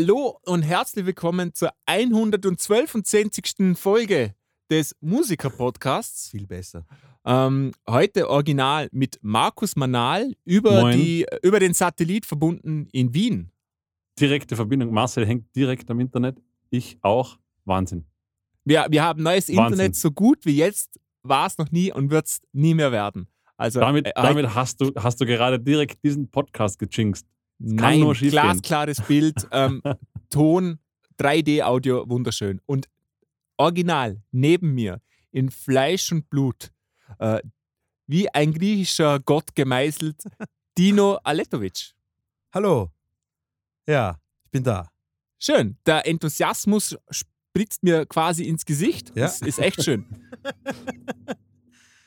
Hallo und herzlich willkommen zur 112. Folge des Musiker-Podcasts. Viel besser. Ähm, heute original mit Markus Manal über, die, über den Satellit verbunden in Wien. Direkte Verbindung. Marcel hängt direkt am Internet. Ich auch. Wahnsinn. Wir, wir haben neues Wahnsinn. Internet so gut wie jetzt war es noch nie und wird es nie mehr werden. Also, damit äh, damit hast, du, hast du gerade direkt diesen Podcast gejinxt. Nein, glasklares Bild, ähm, Ton, 3D-Audio, wunderschön. Und original neben mir in Fleisch und Blut, äh, wie ein griechischer Gott gemeißelt, Dino Aletovic. Hallo. Ja, ich bin da. Schön. Der Enthusiasmus spritzt mir quasi ins Gesicht. Ja? Das ist echt schön.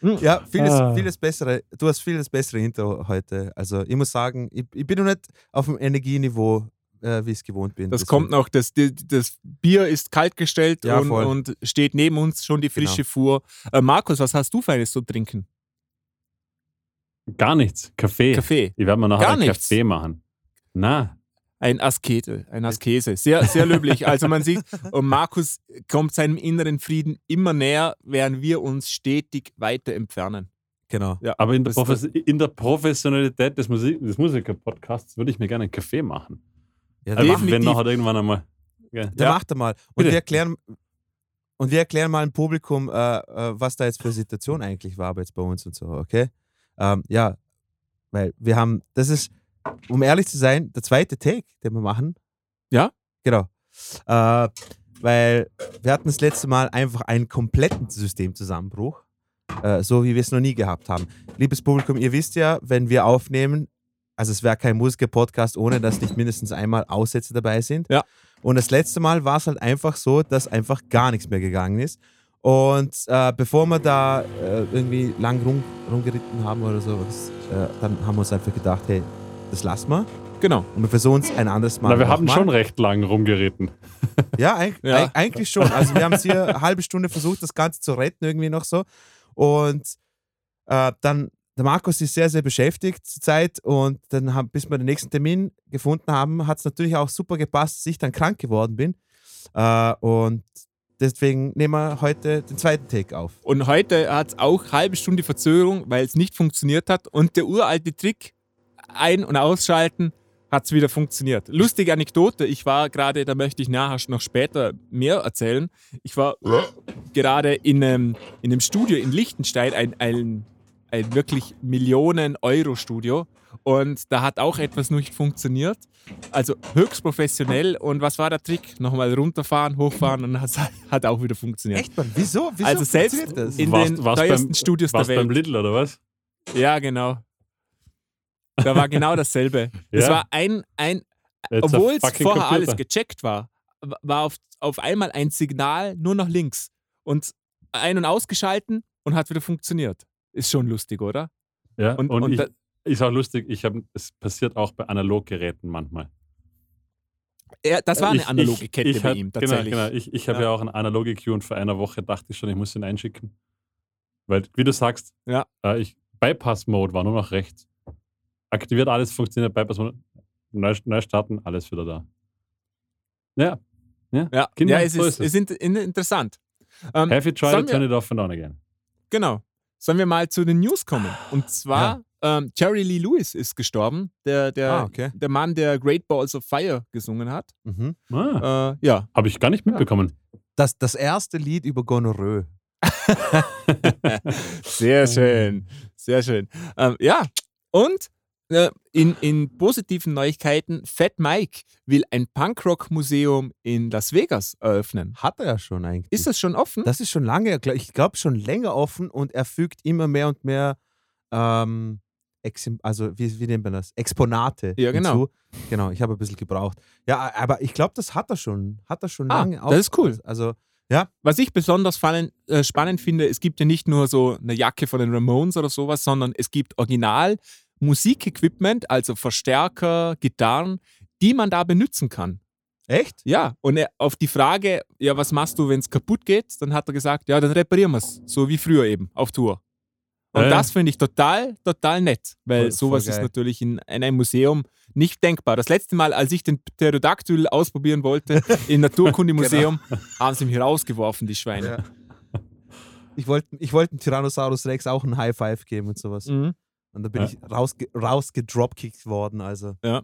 Ja, vieles, ah. vieles bessere. Du hast vieles bessere Intro heute. Also ich muss sagen, ich, ich bin noch nicht auf dem Energieniveau, äh, wie ich es gewohnt bin. Das Deswegen. kommt noch. Das, das Bier ist kaltgestellt ja, und, und, steht neben uns schon die frische genau. Fuhr. Äh, Markus, was hast du für eines zu trinken? Gar nichts. Kaffee. Kaffee. Ich werde mir nachher Kaffee machen. Na, ein Askete, ein Askese. Sehr, sehr löblich. Also man sieht, und Markus kommt seinem inneren Frieden immer näher, während wir uns stetig weiter entfernen. Genau. Ja, Aber in der, Profes in der Professionalität des, Musik des Musiker-Podcasts würde ich mir gerne einen Kaffee machen. Ja, also definitiv. wenn nachher irgendwann einmal. Ja, ja macht er mal. Und wir erklären, und wir erklären mal im Publikum, äh, äh, was da jetzt für eine Situation eigentlich war jetzt bei uns und so, okay? Ähm, ja, weil wir haben, das ist, um ehrlich zu sein, der zweite Take, den wir machen. Ja? Genau. Äh, weil wir hatten das letzte Mal einfach einen kompletten Systemzusammenbruch, äh, so wie wir es noch nie gehabt haben. Liebes Publikum, ihr wisst ja, wenn wir aufnehmen, also es wäre kein Musiker-Podcast, ohne dass nicht mindestens einmal Aussätze dabei sind. Ja. Und das letzte Mal war es halt einfach so, dass einfach gar nichts mehr gegangen ist. Und äh, bevor wir da äh, irgendwie lang rum, rumgeritten haben oder so, äh, dann haben wir uns einfach gedacht, hey, das lassen wir. Genau. Und wir versuchen es ein anderes Mal. Na, wir haben mal. schon recht lang rumgeritten. Ja, eig ja, eigentlich schon. Also wir haben es hier eine halbe Stunde versucht, das Ganze zu retten, irgendwie noch so. Und äh, dann, der Markus ist sehr, sehr beschäftigt zurzeit und dann haben, bis wir den nächsten Termin gefunden haben, hat es natürlich auch super gepasst, dass ich dann krank geworden bin. Äh, und deswegen nehmen wir heute den zweiten Take auf. Und heute hat es auch eine halbe Stunde Verzögerung, weil es nicht funktioniert hat. Und der uralte Trick, ein- und ausschalten, hat es wieder funktioniert. Lustige Anekdote, ich war gerade, da möchte ich nachher noch später mehr erzählen, ich war gerade in einem, in einem Studio in Liechtenstein, ein, ein, ein wirklich Millionen-Euro-Studio und da hat auch etwas nicht funktioniert. Also höchst professionell. Und was war der Trick? Nochmal runterfahren, hochfahren und das hat auch wieder funktioniert. Echt, Mann? Wieso? Wieso also selbst in warst, den warst teuersten beim, Studios der Welt. beim Lidl oder was? Ja, genau. Da war genau dasselbe. Es ja. war ein, ein obwohl es vorher Computer. alles gecheckt war, war auf, auf einmal ein Signal nur nach links und ein- und ausgeschalten und hat wieder funktioniert. Ist schon lustig, oder? Ja, und, und, und ich, da, ist auch lustig, ich hab, es passiert auch bei Analoggeräten manchmal. Ja, das war eine ich, analoge Kette ich, ich bei ihm, genau, tatsächlich. Genau, genau. Ich, ich habe ja. ja. auch eine analoge Queue und vor einer Woche dachte ich schon, ich muss ihn einschicken. Weil, wie du sagst, ja. äh, Bypass-Mode war nur noch rechts aktiviert, alles funktioniert, Bypass, neu, neu starten, alles wieder da. Ja. Ja, ja, Kinder, ja es, so ist, ist, ist interessant. Um, Have you tried to turn it off and on again? Genau. Sollen wir mal zu den News kommen? Und zwar, ja. ähm, Jerry Lee Lewis ist gestorben, der, der, ah, okay. der Mann, der Great Balls of Fire gesungen hat. Mhm. Ah. Äh, ja. Habe ich gar nicht mitbekommen. Das, das erste Lied über Gonorrhoe. sehr schön, sehr schön. Ähm, ja, und in, in positiven Neuigkeiten, Fat Mike will ein Punkrock-Museum in Las Vegas eröffnen. Hat er ja schon eigentlich. Ist das schon offen? Das ist schon lange, ich glaube schon länger offen und er fügt immer mehr und mehr, ähm, also wie, wie nennt man das? Exponate ja, genau. hinzu. Genau, ich habe ein bisschen gebraucht. Ja, aber ich glaube, das hat er schon. Hat er schon ah, lange. Das ist cool. Also ja. Was ich besonders äh, spannend finde, es gibt ja nicht nur so eine Jacke von den Ramones oder sowas, sondern es gibt original Musikequipment, also Verstärker, Gitarren, die man da benutzen kann. Echt? Ja. Und er, auf die Frage, ja, was machst du, wenn es kaputt geht, dann hat er gesagt, ja, dann reparieren wir es. So wie früher eben, auf Tour. Und äh. das finde ich total, total nett, weil voll, sowas voll ist natürlich in, in, einem Museum Nicht denkbar. Das letzte Mal, als ich den Pterodactyl ausprobieren wollte im Naturkundemuseum, genau. haben sie mich rausgeworfen, die Schweine. Ja. Ich wollte ich wollt dem Tyrannosaurus Rex auch einen High Five geben und sowas. Mhm. Und da bin ja. ich rausge rausgedropkickt worden. Also. Ja.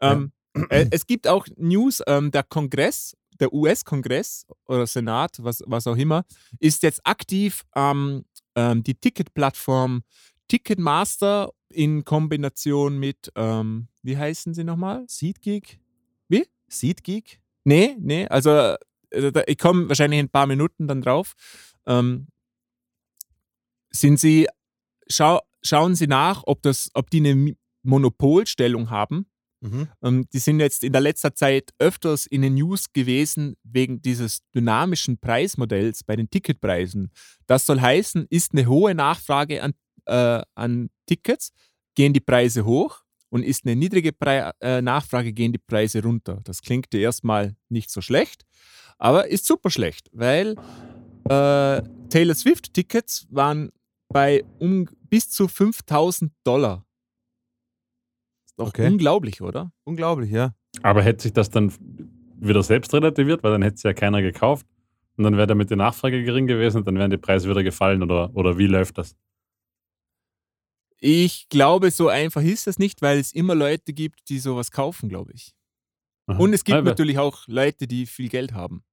Ähm, äh, es gibt auch News, ähm, der Kongress, der US-Kongress oder Senat, was, was auch immer, ist jetzt aktiv ähm, die Ticketplattform Ticketmaster in Kombination mit, ähm, wie heißen sie nochmal? SeatGeek? Wie? SeatGeek? Nee, nee, also äh, ich komme wahrscheinlich in ein paar Minuten dann drauf. Ähm, sind sie, schau, schauen Sie nach, ob, das, ob die eine Monopolstellung haben. Mhm. Ähm, die sind jetzt in der letzter Zeit öfters in den News gewesen wegen dieses dynamischen Preismodells bei den Ticketpreisen. Das soll heißen, ist eine hohe Nachfrage an, äh, an Tickets, gehen die Preise hoch und ist eine niedrige Pre äh, Nachfrage, gehen die Preise runter. Das klingt ja erstmal nicht so schlecht, aber ist super schlecht, weil äh, Taylor Swift-Tickets waren bei um, bis zu 5000 Dollar. Ist doch okay. unglaublich, oder? Unglaublich, ja. Aber hätte sich das dann wieder selbst relativiert, weil dann hätte es ja keiner gekauft und dann wäre damit die Nachfrage gering gewesen und dann wären die Preise wieder gefallen oder, oder wie läuft das? Ich glaube, so einfach ist das nicht, weil es immer Leute gibt, die sowas kaufen, glaube ich. Aha. Und es gibt Aber natürlich auch Leute, die viel Geld haben.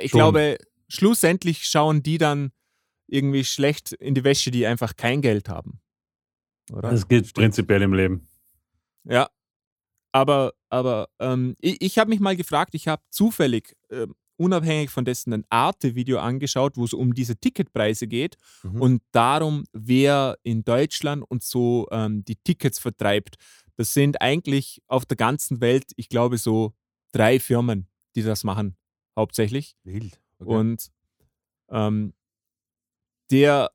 Ich Schon. glaube, schlussendlich schauen die dann irgendwie schlecht in die Wäsche, die einfach kein Geld haben. Oder? Das gilt prinzipiell im Leben. Ja. Aber, aber ähm, ich, ich habe mich mal gefragt, ich habe zufällig, äh, unabhängig von dessen, ein Arte-Video angeschaut, wo es um diese Ticketpreise geht mhm. und darum, wer in Deutschland und so ähm, die Tickets vertreibt. Das sind eigentlich auf der ganzen Welt, ich glaube, so drei Firmen, die das machen, hauptsächlich. Wild. Okay. Und ähm, der,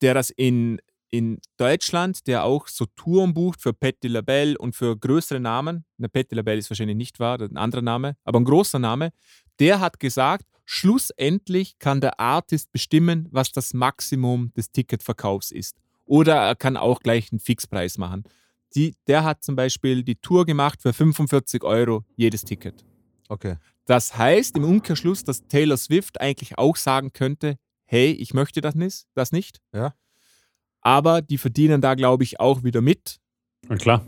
der das in, in Deutschland, der auch so Touren bucht für Patti LaBelle und für größere Namen, eine Patti LaBelle ist wahrscheinlich nicht wahr, ein anderer Name, aber ein großer Name, der hat gesagt, schlussendlich kann der Artist bestimmen, was das Maximum des Ticketverkaufs ist. Oder er kann auch gleich einen Fixpreis machen. Die, der hat zum Beispiel die Tour gemacht für 45 Euro jedes Ticket. Okay. Das heißt im Umkehrschluss, dass Taylor Swift eigentlich auch sagen könnte, hey, ich möchte das nicht, das nicht. Ja. Aber die verdienen da, glaube ich, auch wieder mit. Na klar.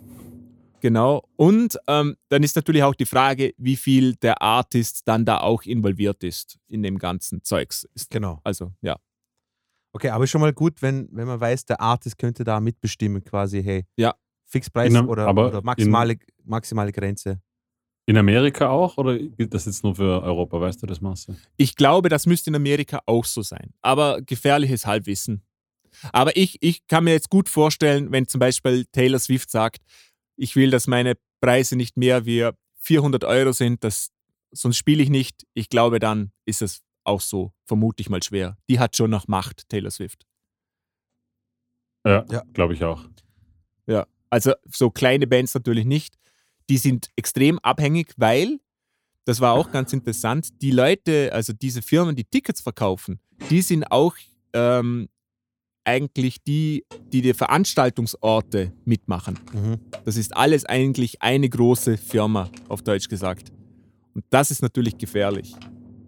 Genau. Und ähm, dann ist natürlich auch die Frage, wie viel der Artist dann da auch involviert ist in dem ganzen Zeugs. Genau. Also, ja. Okay, aber schon mal gut, wenn, wenn man weiß, der Artist könnte da mitbestimmen, quasi, hey, ja. Fixpreis in, oder, oder maximale, maximale Grenze. In Amerika auch oder gilt das jetzt nur für Europa? Weißt du das, Marcel? Ich glaube, das müsste in Amerika auch so sein. Aber gefährliches Halbwissen. Aber ich, ich kann mir jetzt gut vorstellen, wenn zum Beispiel Taylor Swift sagt, ich will, dass meine Preise nicht mehr wie 400 Euro sind, das, sonst spiele ich nicht. Ich glaube, dann ist es auch so, vermute ich mal schwer. Die hat schon noch Macht, Taylor Swift. Ja, ja. glaube ich auch. Ja, also so kleine Bands natürlich nicht die sind extrem abhängig, weil, das war auch ganz interessant, die Leute, also diese Firmen, die Tickets verkaufen, die sind auch ähm, eigentlich die, die die Veranstaltungsorte mitmachen. Mhm. Das ist alles eigentlich eine große Firma, auf Deutsch gesagt. Und das ist natürlich gefährlich.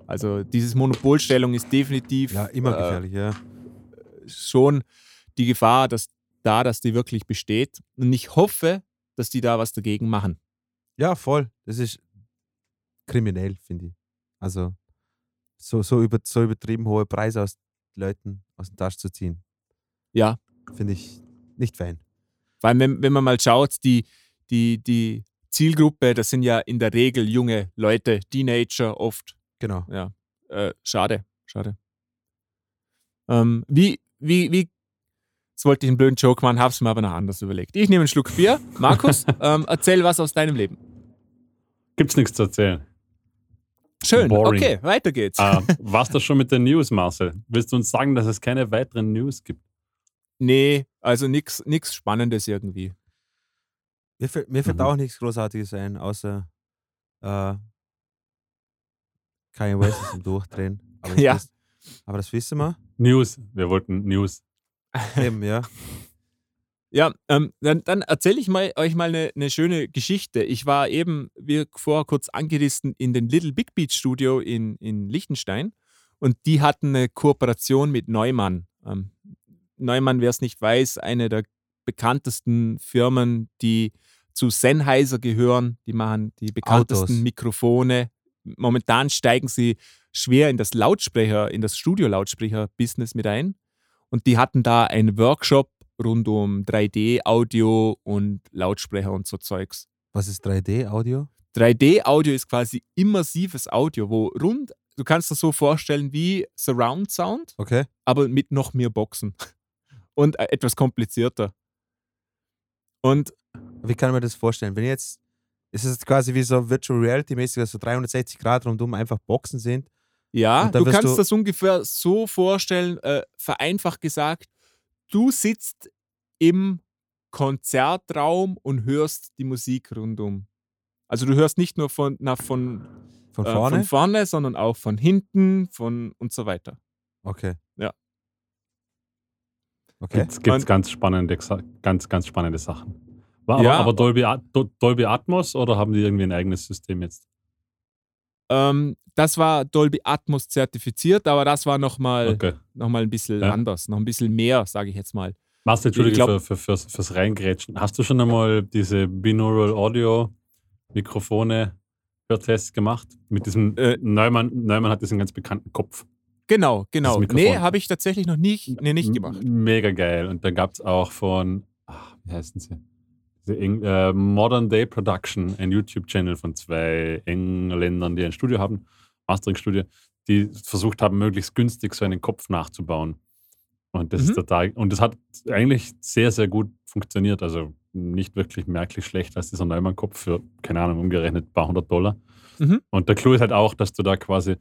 Also diese Monopolstellung ist definitiv ja, immer äh, gefährlich, ja. schon die Gefahr, dass da, dass die wirklich besteht. Und ich hoffe, dass die da was dagegen machen. Ja, voll. Das ist kriminell, finde ich. Also so, so, über, so übertrieben hohe Preise aus Leuten aus den Taschen zu ziehen. Ja. Finde ich nicht fein. Vor allem, wenn, wenn man mal schaut, die, die, die Zielgruppe, das sind ja in der Regel junge Leute, Teenager oft. Genau. Ja. Äh, schade, schade. Ähm, wie, wie, wie Jetzt wollte ich einen blöden Joke machen, habe es mir aber noch anders überlegt. Ich nehme einen Schluck Bier. Markus, ähm, erzähl was aus deinem Leben. Gibt's nichts zu erzählen. Schön, Boring. okay, weiter geht's. Uh, war's das schon mit den News, Marcel? Willst du uns sagen, dass es keine weiteren News gibt? Nee, also nichts Spannendes irgendwie. Mir, fällt, mir fällt mhm. auch nichts Großartiges ein, außer äh, Kanye West ist im Durchdrehen. Aber ja. Wisst, aber das wissen wir. News, wir wollten News. Eben, ja. Ja, ähm, dann, dann erzähle ich mal, euch mal eine, eine schöne Geschichte. Ich war eben, wie vorher kurz angerissen, in den Little Big Beach Studio in, in Liechtenstein und die hatten eine Kooperation mit Neumann. Ähm, Neumann, wer es nicht weiß, eine der bekanntesten Firmen, die zu Sennheiser gehören. Die machen die bekanntesten Autos. Mikrofone. Momentan steigen sie schwer in das Lautsprecher, in das Studio-Lautsprecher-Business mit ein. Und die hatten da einen Workshop rund um 3D-Audio und Lautsprecher und so Zeugs. Was ist 3D-Audio? 3D-Audio ist quasi immersives Audio, wo rund, du kannst das so vorstellen wie Surround Sound, Okay. aber mit noch mehr Boxen. Und äh, etwas komplizierter. Und Wie kann man das vorstellen? Wenn jetzt, ist es quasi wie so Virtual Reality-mäßig, dass so 360 Grad rundum einfach Boxen sind? ja, du kannst du- das ungefähr so vorstellen, äh, vereinfacht gesagt, du sitzt im Konzertraum und hörst die Musik rundum. Also du hörst nicht nur von, na, von, Von äh, vorne? von vorne, sondern auch von hinten von und so weiter. okay. Ja. Okay. Gibt es ganz spannende, ganz, ganz spannende Sachen. War aber, Ja. aber Dolby, At- Do- Dolby Atmos oder haben die irgendwie ein eigenes System jetzt? Ähm, das war Dolby Atmos zertifiziert, aber das war nochmal Okay. noch mal ein bisschen Ja. anders, noch ein bisschen mehr, sage ich jetzt mal. Marcel, Entschuldige glaub- für, für, fürs, fürs Reingrätschen. Hast du schon einmal diese Binaural Audio Mikrofone Hörtests gemacht? Mit diesem Äh, Neumann, Neumann hat diesen ganz bekannten Kopf. Genau, genau. Nee, habe ich tatsächlich noch nicht, nee, nicht gemacht. Mega geil. Und dann gab es auch von, ach, wie heißen sie? Äh, Modern Day Production, ein YouTube-Channel von zwei Engländern, die ein Studio haben, Mastering-Studio, die versucht haben, möglichst günstig so einen Kopf nachzubauen. Und das Mhm. ist total, und das hat eigentlich sehr, sehr gut funktioniert. Also nicht wirklich merklich schlecht als dieser Neumann-Kopf für, keine Ahnung, umgerechnet ein paar hundert Dollar. Mhm. Und der Clou ist halt auch, dass du da quasi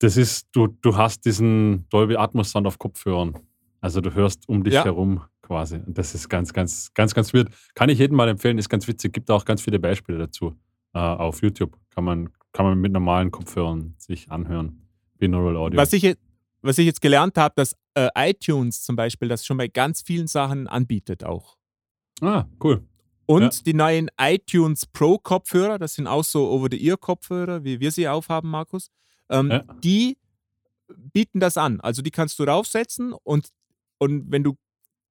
das ist, du, du hast diesen Dolby Atmos Sound auf Kopfhörern. Also du hörst um dich Ja. herum quasi. Und das ist ganz, ganz, ganz, ganz weird. Kann ich jedem mal empfehlen, ist ganz witzig. Gibt auch ganz viele Beispiele dazu äh, auf YouTube. Kann man, kann man mit normalen Kopfhörern sich anhören. Binaural Audio. Was, ich, was ich jetzt gelernt habe, dass äh, iTunes zum Beispiel das schon bei ganz vielen Sachen anbietet auch. ah, cool. Und Ja. die neuen iTunes Pro Kopfhörer, das sind auch so Over-the-Ear-Kopfhörer, wie wir sie aufhaben, Markus, ähm, Ja. die bieten das an. Also die kannst du raufsetzen und, und wenn du,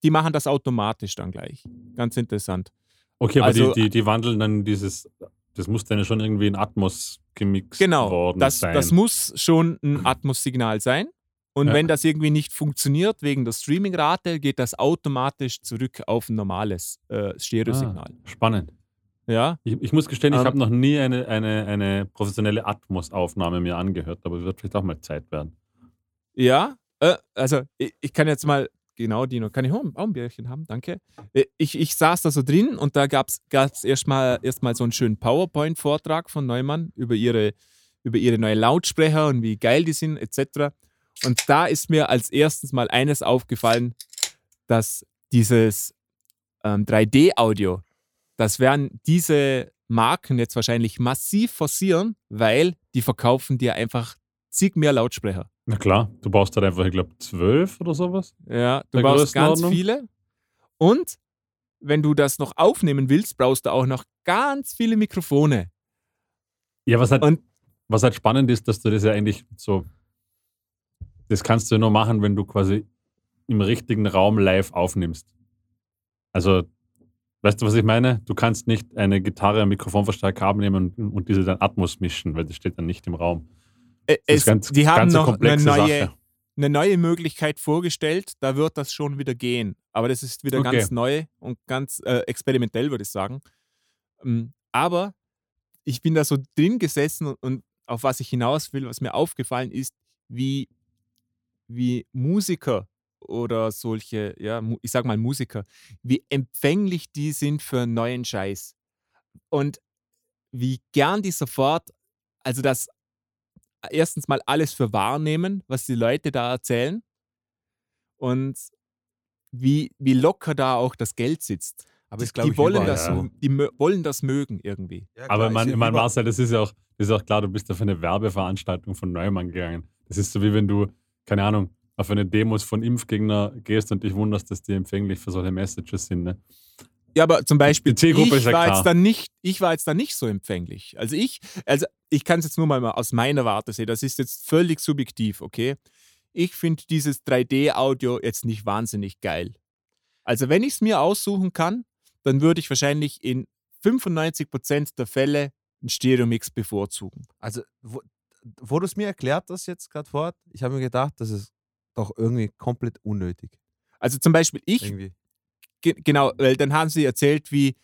die machen das automatisch dann gleich. Ganz interessant. Okay, aber Also- die, die, die wandeln dann dieses, das muss dann ja schon irgendwie in Atmos gemixt Genau, worden das, sein. das muss schon ein Atmos-Signal sein. Und Ja. wenn das irgendwie nicht funktioniert wegen der Streaming-Rate, geht das automatisch zurück auf ein normales äh, Stereosignal. ah, spannend. Ja, Ich, ich muss gestehen, ich Ähm, habe noch nie eine, eine, eine professionelle Atmos-Aufnahme mir angehört, aber es wird vielleicht auch mal Zeit werden. ja. Äh, also ich, ich kann jetzt mal, genau, Dino, kann ich auch ein, Bierchen haben? Danke. Äh, Ich, ich saß da so drin und da gab es erstmal erst mal so einen schönen PowerPoint-Vortrag von Neumann über ihre, über ihre neuen Lautsprecher und wie geil die sind, etc. Und da ist mir als erstes mal eines aufgefallen, dass dieses ähm, 3D-Audio, das werden diese Marken jetzt wahrscheinlich massiv forcieren, weil die verkaufen dir einfach zig mehr Lautsprecher. Na klar, du baust halt einfach, ich glaube, zwölf oder sowas. Ja, du brauchst ganz viele. Und wenn du das noch aufnehmen willst, brauchst du auch noch ganz viele Mikrofone. Ja, was halt, Und- was halt spannend ist, dass du das ja eigentlich so, das kannst du nur machen, wenn du quasi im richtigen Raum live aufnimmst. Also, weißt du, was ich meine? Du kannst nicht eine Gitarre, einen Mikrofonverstärker abnehmen und, und diese dann Atmos mischen, weil das steht dann nicht im Raum. Äh, Es, ganz, die haben noch eine neue, Sache. eine neue Möglichkeit vorgestellt, da wird das schon wieder gehen. Aber das ist wieder Okay. ganz neu und ganz äh, experimentell, würde ich sagen. Ähm, aber ich bin da so drin gesessen und, und auf was ich hinaus will, was mir aufgefallen ist, wie, wie Musiker oder solche, ja, ich sag mal Musiker, wie empfänglich die sind für neuen Scheiß. Und wie gern die sofort, also das erstens mal alles für wahrnehmen, was die Leute da erzählen und wie, wie locker da auch das Geld sitzt. Aber die, die, ich, wollen überall das, ja. so- die wollen das mögen irgendwie. Ja, Aber klar, man, ist ja man Marcel, das ist ja auch, das ist auch klar, du bist auf eine Werbeveranstaltung von Neumann gegangen. Das ist so wie wenn du, keine Ahnung, auf eine Demos von Impfgegner gehst und dich wunderst, dass die empfänglich für solche Messages sind. Ne? Ja, aber zum Beispiel, Die ich ist ja war, klar. jetzt dann nicht, ich war jetzt dann nicht so empfänglich. Also ich, also ich kann es jetzt nur mal mal aus meiner Warte sehen, das ist jetzt völlig subjektiv, okay? Ich finde dieses 3D-Audio jetzt nicht wahnsinnig geil. Also wenn ich es mir aussuchen kann, dann würde ich wahrscheinlich in 95% der Fälle einen Stereo-Mix bevorzugen. Also, wo, wo du es mir erklärt hast jetzt gerade fort, ich habe mir gedacht, das ist doch irgendwie komplett unnötig. Also zum Beispiel ich Irgendwie. Ge genau, weil dann haben sie erzählt, wie,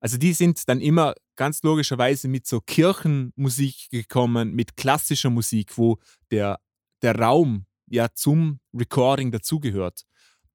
also die sind dann immer ganz logischerweise mit so Kirchenmusik gekommen, mit klassischer Musik, wo der, der Raum ja zum Recording dazugehört.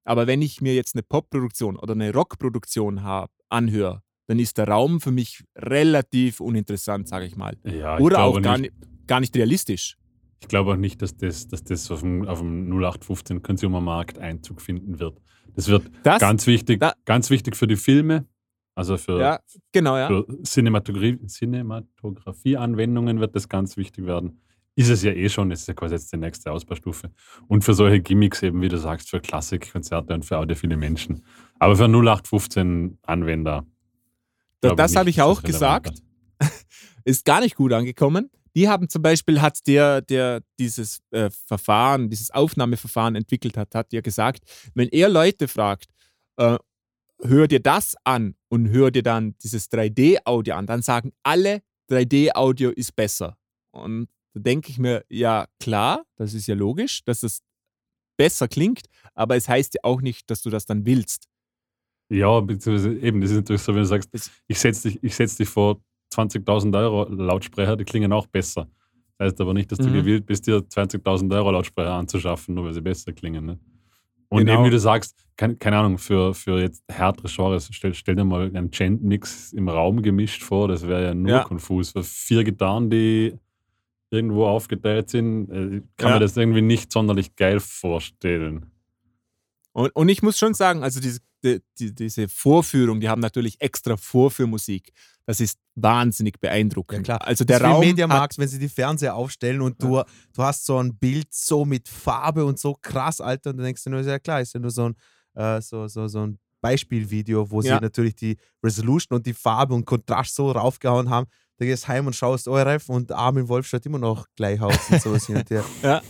Aber wenn ich mir jetzt eine Popproduktion oder eine Rockproduktion hab, anhöre, dann ist der Raum für mich relativ uninteressant, sage ich mal. Ja, ich Oder auch gar nicht, gar nicht realistisch. Ich glaube auch nicht, dass das, dass das auf dem, auf dem 0815 Consumer-Markt Einzug finden wird. Das wird Das, ganz wichtig, da- ganz wichtig für die Filme, also für, ja, genau, ja. für Cinematogra- Cinematografie-Anwendungen wird das ganz wichtig werden. Ist es ja eh schon, es ist ja quasi jetzt die nächste Ausbaustufe. Und für solche Gimmicks eben, wie du sagst, für Klassikkonzerte und für audiophile Menschen. Aber für 0815-Anwender. Da, glaube das nicht, habe ich auch das gesagt. Ist gar nicht gut angekommen. Die haben zum Beispiel, hat der, der dieses äh, Verfahren, dieses Aufnahmeverfahren entwickelt hat, hat ja gesagt, wenn er Leute fragt, äh, hör dir das an und hör dir dann dieses 3D-Audio an, dann sagen alle, 3D-Audio ist besser. Und da denke ich mir, ja klar, das ist ja logisch, dass es besser klingt, aber es heißt ja auch nicht, dass du das dann willst. Ja, beziehungsweise eben, das ist natürlich so, wenn du sagst, ich setze dich, ich setz dich vor 20.000 Euro Lautsprecher, die klingen auch besser. Das heißt aber nicht, dass du Mhm. gewillt bist, dir 20.000 Euro Lautsprecher anzuschaffen, nur weil sie besser klingen. Ne? Und Genau. eben, wie du sagst, kein, keine Ahnung, für, für jetzt härtere Genres, stell, stell dir mal einen Gent-Mix im Raum gemischt vor, das wäre ja nur Ja. konfus. Für vier Gitarren, die irgendwo aufgeteilt sind, äh, kann Ja. man das irgendwie nicht sonderlich geil vorstellen. Und, und ich muss schon sagen, also diese, die, die, diese Vorführung, die haben natürlich extra Vorführmusik. Das ist wahnsinnig beeindruckend. Ja, klar. Also der das Raum Mediamarkt, wenn sie die Fernseher aufstellen und du, du hast so ein Bild so mit Farbe und so krass, Alter, und dann denkst du nur, ist ja klar, ist ja nur so ein, äh, so, so, so ein Beispielvideo, wo Ja. sie natürlich die Resolution und die Farbe und Kontrast so raufgehauen haben. Da gehst heim und schaust ORF und Armin Wolf schaut immer noch gleich aus und sowas hin und her.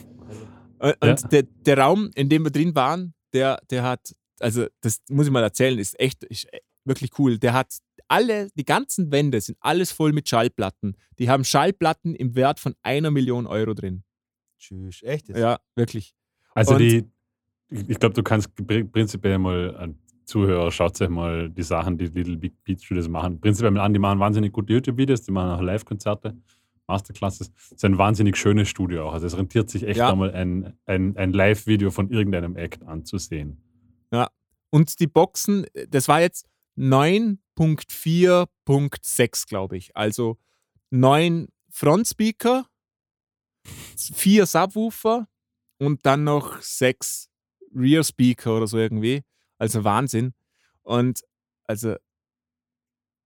und Ja. und der, der Raum, in dem wir drin waren, der, der hat, also das muss ich mal erzählen, ist echt ist wirklich cool. Der hat alle, die ganzen Wände sind alles voll mit Schallplatten. Die haben Schallplatten im Wert von einer Million Euro drin. Tschüss, echt? Ja, wirklich. Also Und- die, ich glaube, du kannst pr- prinzipiell mal an Zuhörer, schaut euch mal die Sachen, die Little Big Beat Studios machen. Prinzipiell mal an, die machen wahnsinnig gute YouTube-Videos, die machen auch Live-Konzerte, Masterclasses. Das ist ein wahnsinnig schönes Studio auch. Also es rentiert sich echt Ja. einmal ein, ein, ein Live-Video von irgendeinem Act anzusehen. Und die Boxen, das war jetzt 9.4.6, glaube ich. Also neun Frontspeaker, vier Subwoofer und dann noch sechs Rear Speaker oder so irgendwie. Also Wahnsinn. Und also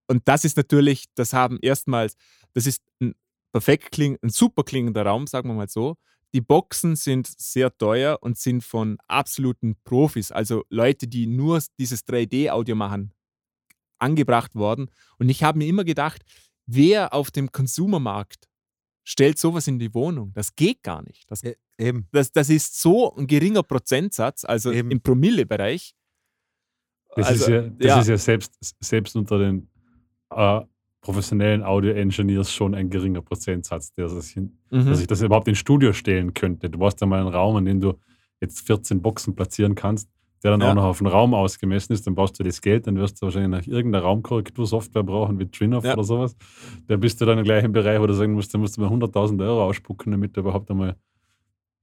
und das ist natürlich, das haben erstmals, das ist ein perfekt kling, ein super klingender Raum, sagen wir mal so. Die Boxen sind sehr teuer und sind von absoluten Profis, also Leute, die nur dieses 3D-Audio machen, angebracht worden. Und ich habe mir immer gedacht, wer auf dem Konsumermarkt stellt sowas in die Wohnung? Das geht gar nicht. Das, Ja, eben. das, das ist so ein geringer Prozentsatz, also Eben. im Promille-Bereich. Das, Also, ist, ja, das ja. ist ja selbst, selbst unter den äh, professionellen Audio-Engineers schon ein geringer Prozentsatz, der sich, Mhm. dass ich das überhaupt ins Studio stellen könnte. Du brauchst ja mal einen Raum, in dem du jetzt 14 Boxen platzieren kannst, der dann Ja. auch noch auf den Raum ausgemessen ist. Dann brauchst du das Geld, dann wirst du wahrscheinlich noch irgendeine Raumkorrektursoftware brauchen, wie Trinoff Ja. oder sowas. Da bist du dann im gleichen Bereich, wo du sagen musst, da musst du mal 100.000 Euro ausspucken, damit du überhaupt einmal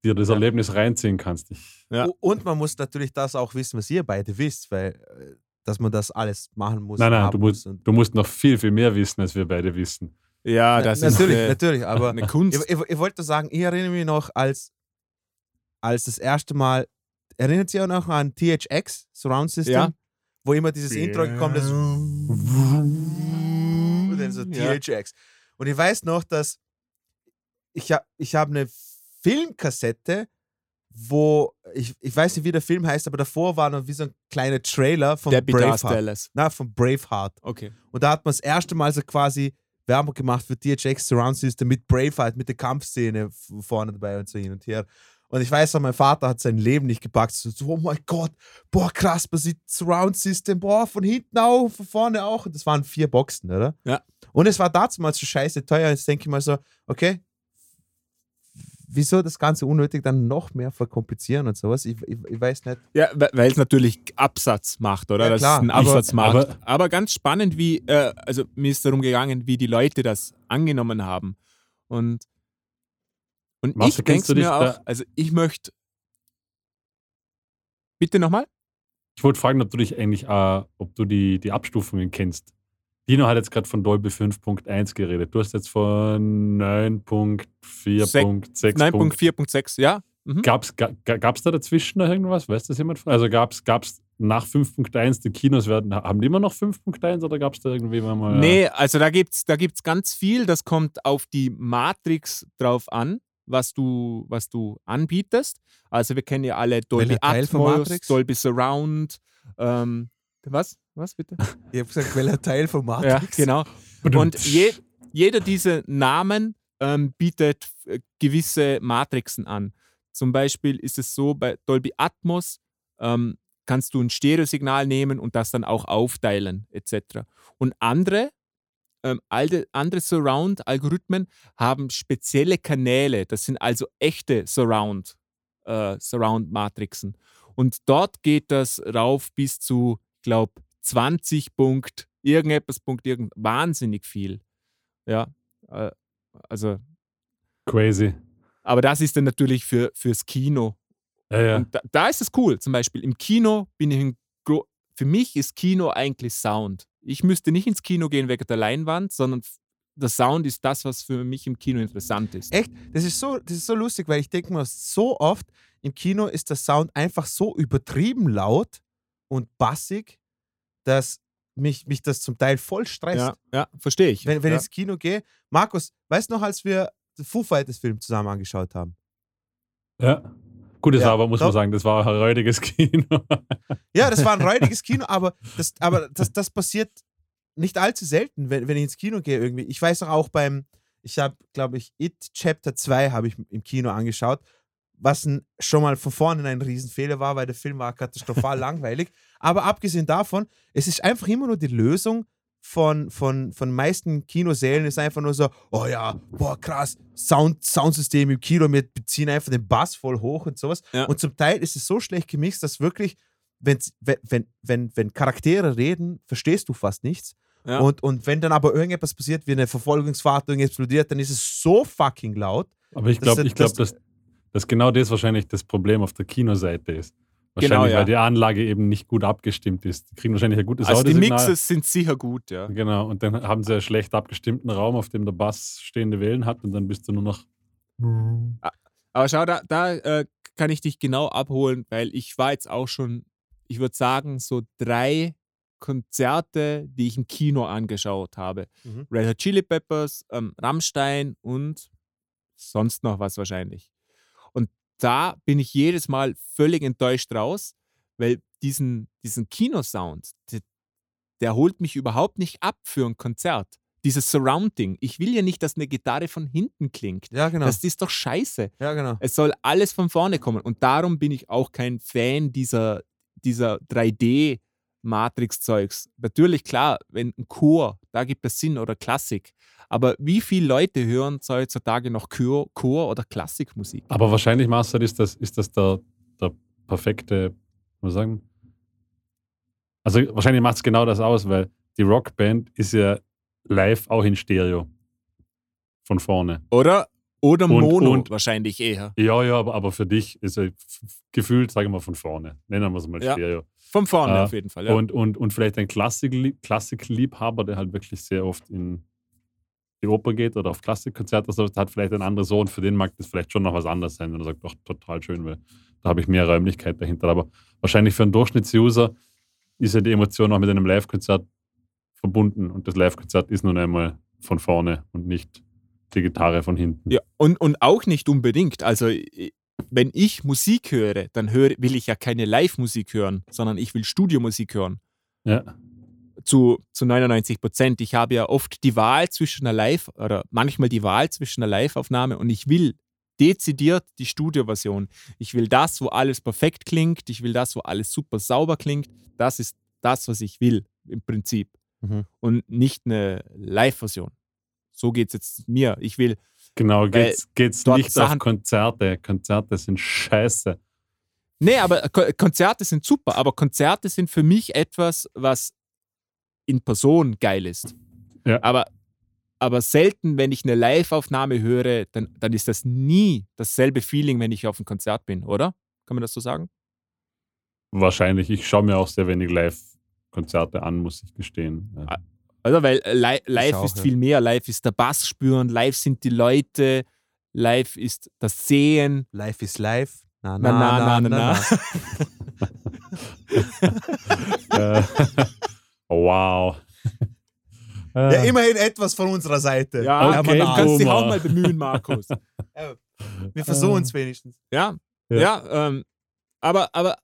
dir das Ja. Erlebnis reinziehen kannst. Ich, Und man muss natürlich das auch wissen, was ihr beide wisst, weil äh, dass man das alles machen muss. nein, nein, du musst, du musst noch viel, viel mehr wissen, als wir beide wissen. Ja, Na- das natürlich, ist eine, natürlich, aber eine Kunst. ich, ich, ich wollte sagen, ich erinnere mich noch, als, als das erste Mal, erinnert ihr euch noch an THX, Surround System? Ja. Wo immer dieses Intro gekommen ist. Und dann so Ja. THX. Und ich weiß noch, dass ich, ha, ich habe eine Filmkassette wo, ich, ich weiß nicht, wie der Film heißt, aber davor war noch wie so ein kleiner Trailer von Debbie Braveheart. Na, von Braveheart. Okay. Und da hat man das erste Mal so quasi Werbung gemacht für DHX Surround System mit Braveheart, mit der Kampfszene vorne dabei und so hin und her. Und ich weiß noch, mein Vater hat sein Leben nicht gepackt. So, oh mein Gott, boah, krass, man sieht Surround System, boah, von hinten auch, von vorne auch. Und das waren vier Boxen, oder? Ja. Und es war damals so scheiße teuer. Jetzt denke ich mal so, okay, wieso das Ganze unnötig dann noch mehr verkomplizieren und sowas? Ich, ich, ich weiß nicht. Ja, we- weil es natürlich Absatz macht, oder? Ja, das klar, ist ein aber- Absatzmarkt. Aber, aber- ganz spannend, wie, äh, also mir ist darum gegangen, wie die Leute das angenommen haben. Und, und Marcel, ich denke mir auch, also ich möchte. Bitte nochmal? Ich wollte fragen, ob du dich eigentlich, äh, ob du die, die Abstufungen kennst. Dino hat jetzt gerade von Dolby 5.1 geredet. Du hast jetzt von 9.4.6. 9.4.6, ja? Mhm. Gab's, ga, gab es da dazwischen noch irgendwas? Weiß das jemand? von- Also gab es gab's nach 5.1, die Kinos werden, haben die immer noch 5.1 oder gab es da irgendwie mal. Nee, also da gibt es da gibt's ganz viel. Das kommt auf die Matrix drauf an, was du, was du anbietest. Also wir kennen ja alle Dolby Atmos? Dolby Surround. Ähm, was? Was bitte? Ich habe gesagt, welcher Teil von Ja, Matrix? genau. Und je, jeder dieser Namen ähm, bietet äh, gewisse Matrixen an. Zum Beispiel ist es so, bei Dolby Atmos ähm, kannst du ein Stereosignal nehmen und das dann auch aufteilen, etc. Und andere, ähm, alte, andere Surround-Algorithmen haben spezielle Kanäle. Das sind also echte Surround, äh, Surround-Matrixen. Und dort geht das rauf bis zu, ich glaube, 20 Punkt, irgendetwas Punkt, irgend, wahnsinnig viel. Ja, äh, also, Crazy. aber das ist dann natürlich für, fürs Kino. Ja, ja. Und da, da ist es cool. Zum Beispiel im Kino bin ich ein für mich ist Kino eigentlich Sound. Ich müsste nicht ins Kino gehen wegen der Leinwand, sondern der Sound ist das, was für mich im Kino interessant ist. Echt? Das ist so, das ist so lustig, weil ich denke mir so oft, im Kino ist der Sound einfach so übertrieben laut und bassig, dass mich, mich das zum Teil voll stresst. Ja, ja verstehe ich. Wenn, wenn ja. ich ins Kino gehe. Markus, weißt du noch, als wir den Foo Fighters Film zusammen angeschaut haben? ja. Gut, das Ja, war aber, muss man doch. sagen, das war ein räudiges Kino. Ja, das war ein räudiges Kino, aber, das, aber das, das passiert nicht allzu selten, wenn, wenn ich ins Kino gehe irgendwie. Ich weiß noch auch beim, ich habe, glaube ich, It Chapter 2 habe ich im Kino angeschaut, was ein, schon mal von vorne ein Riesenfehler war, weil der Film war katastrophal langweilig. Aber abgesehen davon, es ist einfach immer nur die Lösung von, von, von meisten Kinosälen ist einfach nur so, oh ja, boah, krass, Sound, Soundsystem im Kino, wir beziehen einfach den Bass voll hoch und sowas. Ja. Und zum Teil ist es so schlecht gemixt, dass wirklich, wenn, wenn, wenn, wenn Charaktere reden, verstehst du fast nichts. Ja. Und, und wenn dann aber irgendetwas passiert, wie eine Verfolgungsfahrt irgendwie explodiert, dann ist es so fucking laut. Aber ich glaube, ich glaub, das- dass, dass genau das wahrscheinlich das Problem auf der Kinoseite ist. Wahrscheinlich, Genau, ja. weil die Anlage eben nicht gut abgestimmt ist. Die kriegen wahrscheinlich ein gutes also die Audiosignal. Mixes sind sicher gut, ja. Genau, und dann haben sie einen schlecht abgestimmten Raum, auf dem der Bass stehende Wellen hat und dann bist du nur noch. Aber schau, da, da äh, kann ich dich genau abholen, weil ich war jetzt auch schon, ich würde sagen, so drei Konzerte, die ich im Kino angeschaut habe. Mhm. Red Hot Chili Peppers, ähm, Rammstein und sonst noch was wahrscheinlich. Da bin ich jedes Mal völlig enttäuscht raus, weil diesen, diesen Kinosound, der, der holt mich überhaupt nicht ab für ein Konzert. Dieses Surrounding. Ich will ja nicht, dass eine Gitarre von hinten klingt. Ja, genau. Das ist doch scheiße. ja, genau. Es soll alles von vorne kommen. Und darum bin ich auch kein Fan dieser, dieser 3D-Matrix-Zeugs. Natürlich, klar, wenn ein Chor, da gibt es Sinn oder Klassik. Aber wie viele Leute hören heutzutage noch Chor, Chor oder Klassikmusik? Aber wahrscheinlich, Marcel, ist das, ist das der, der perfekte, muss man sagen. Also wahrscheinlich macht es genau das aus, weil die Rockband ist ja live auch in Stereo. Von vorne. Oder, oder Und- Mono und- wahrscheinlich eher. Ja, ja, aber, aber für dich ist er gefühlt, sagen wir mal, von vorne. Nennen wir es mal Ja. Stereo. Von vorne Ah, auf jeden Fall. Ja. Und, und, und vielleicht ein Klassik- Klassikliebhaber, der halt wirklich sehr oft in die Oper geht oder auf Klassikkonzerte, also hat vielleicht ein anderes so und für den mag das vielleicht schon noch was anderes sein, wenn er sagt, doch, total schön, weil da habe ich mehr Räumlichkeit dahinter. Aber wahrscheinlich für einen Durchschnittsuser ist ja die Emotion auch mit einem Live-Konzert verbunden und das Live-Konzert ist nun einmal von vorne und nicht die Gitarre von hinten. Ja, und, und auch nicht unbedingt. Also wenn ich Musik höre, dann höre, will ich ja keine Live-Musik hören, sondern ich will Studiomusik hören. Ja. Zu, zu 99 Prozent. Ich habe ja oft die Wahl zwischen einer Live- oder manchmal die Wahl zwischen einer Live-Aufnahme und ich will dezidiert die Studioversion. Ich will das, wo alles perfekt klingt. Ich will das, wo alles super sauber klingt. Das ist das, was ich will im Prinzip. Mhm. Und nicht eine Live-Version. So geht es jetzt mir. Ich will, Genau, geht's, geht's dort nicht Sachen- auf Konzerte. Konzerte sind scheiße. Nee, aber Ko Konzerte sind super, aber Konzerte sind für mich etwas, was in Person geil ist. Ja. Aber, aber selten, wenn ich eine Live-Aufnahme höre, dann, dann ist das nie dasselbe Feeling, wenn ich auf einem Konzert bin, oder? Kann man das so sagen? Wahrscheinlich. Ich schaue mir auch sehr wenig Live-Konzerte an, muss ich gestehen. Ja. Also, weil äh, li live auch, ist ja. viel mehr. Live ist der Bass spüren, live sind die Leute, live ist das Sehen. Life is life. Na, Na, na, na, na, na. Äh, wow. Ja, Äh, immerhin etwas von unserer Seite. Ja, Okay, du kannst dich auch mal bemühen, Markus. Wir versuchen es wenigstens. Ja, Ja. ja, ähm, aber, aber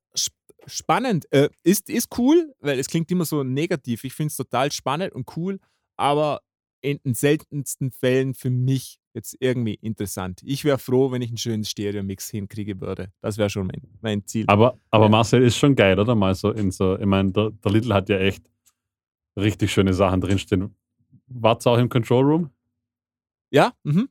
spannend. Äh, ist, ist cool, weil es klingt immer so negativ. Ich finde es total spannend und cool, aber in den seltensten Fällen für mich jetzt irgendwie interessant. Ich wäre froh, wenn ich einen schönen Stereo-Mix hinkriege würde. Das wäre schon mein, mein Ziel. aber aber Ja. Marcel ist schon geil, oder? Mal so in so, ich meine, der, der Little hat ja echt richtig schöne Sachen drinstehen. Wart's auch im Control Room? ja, mhm.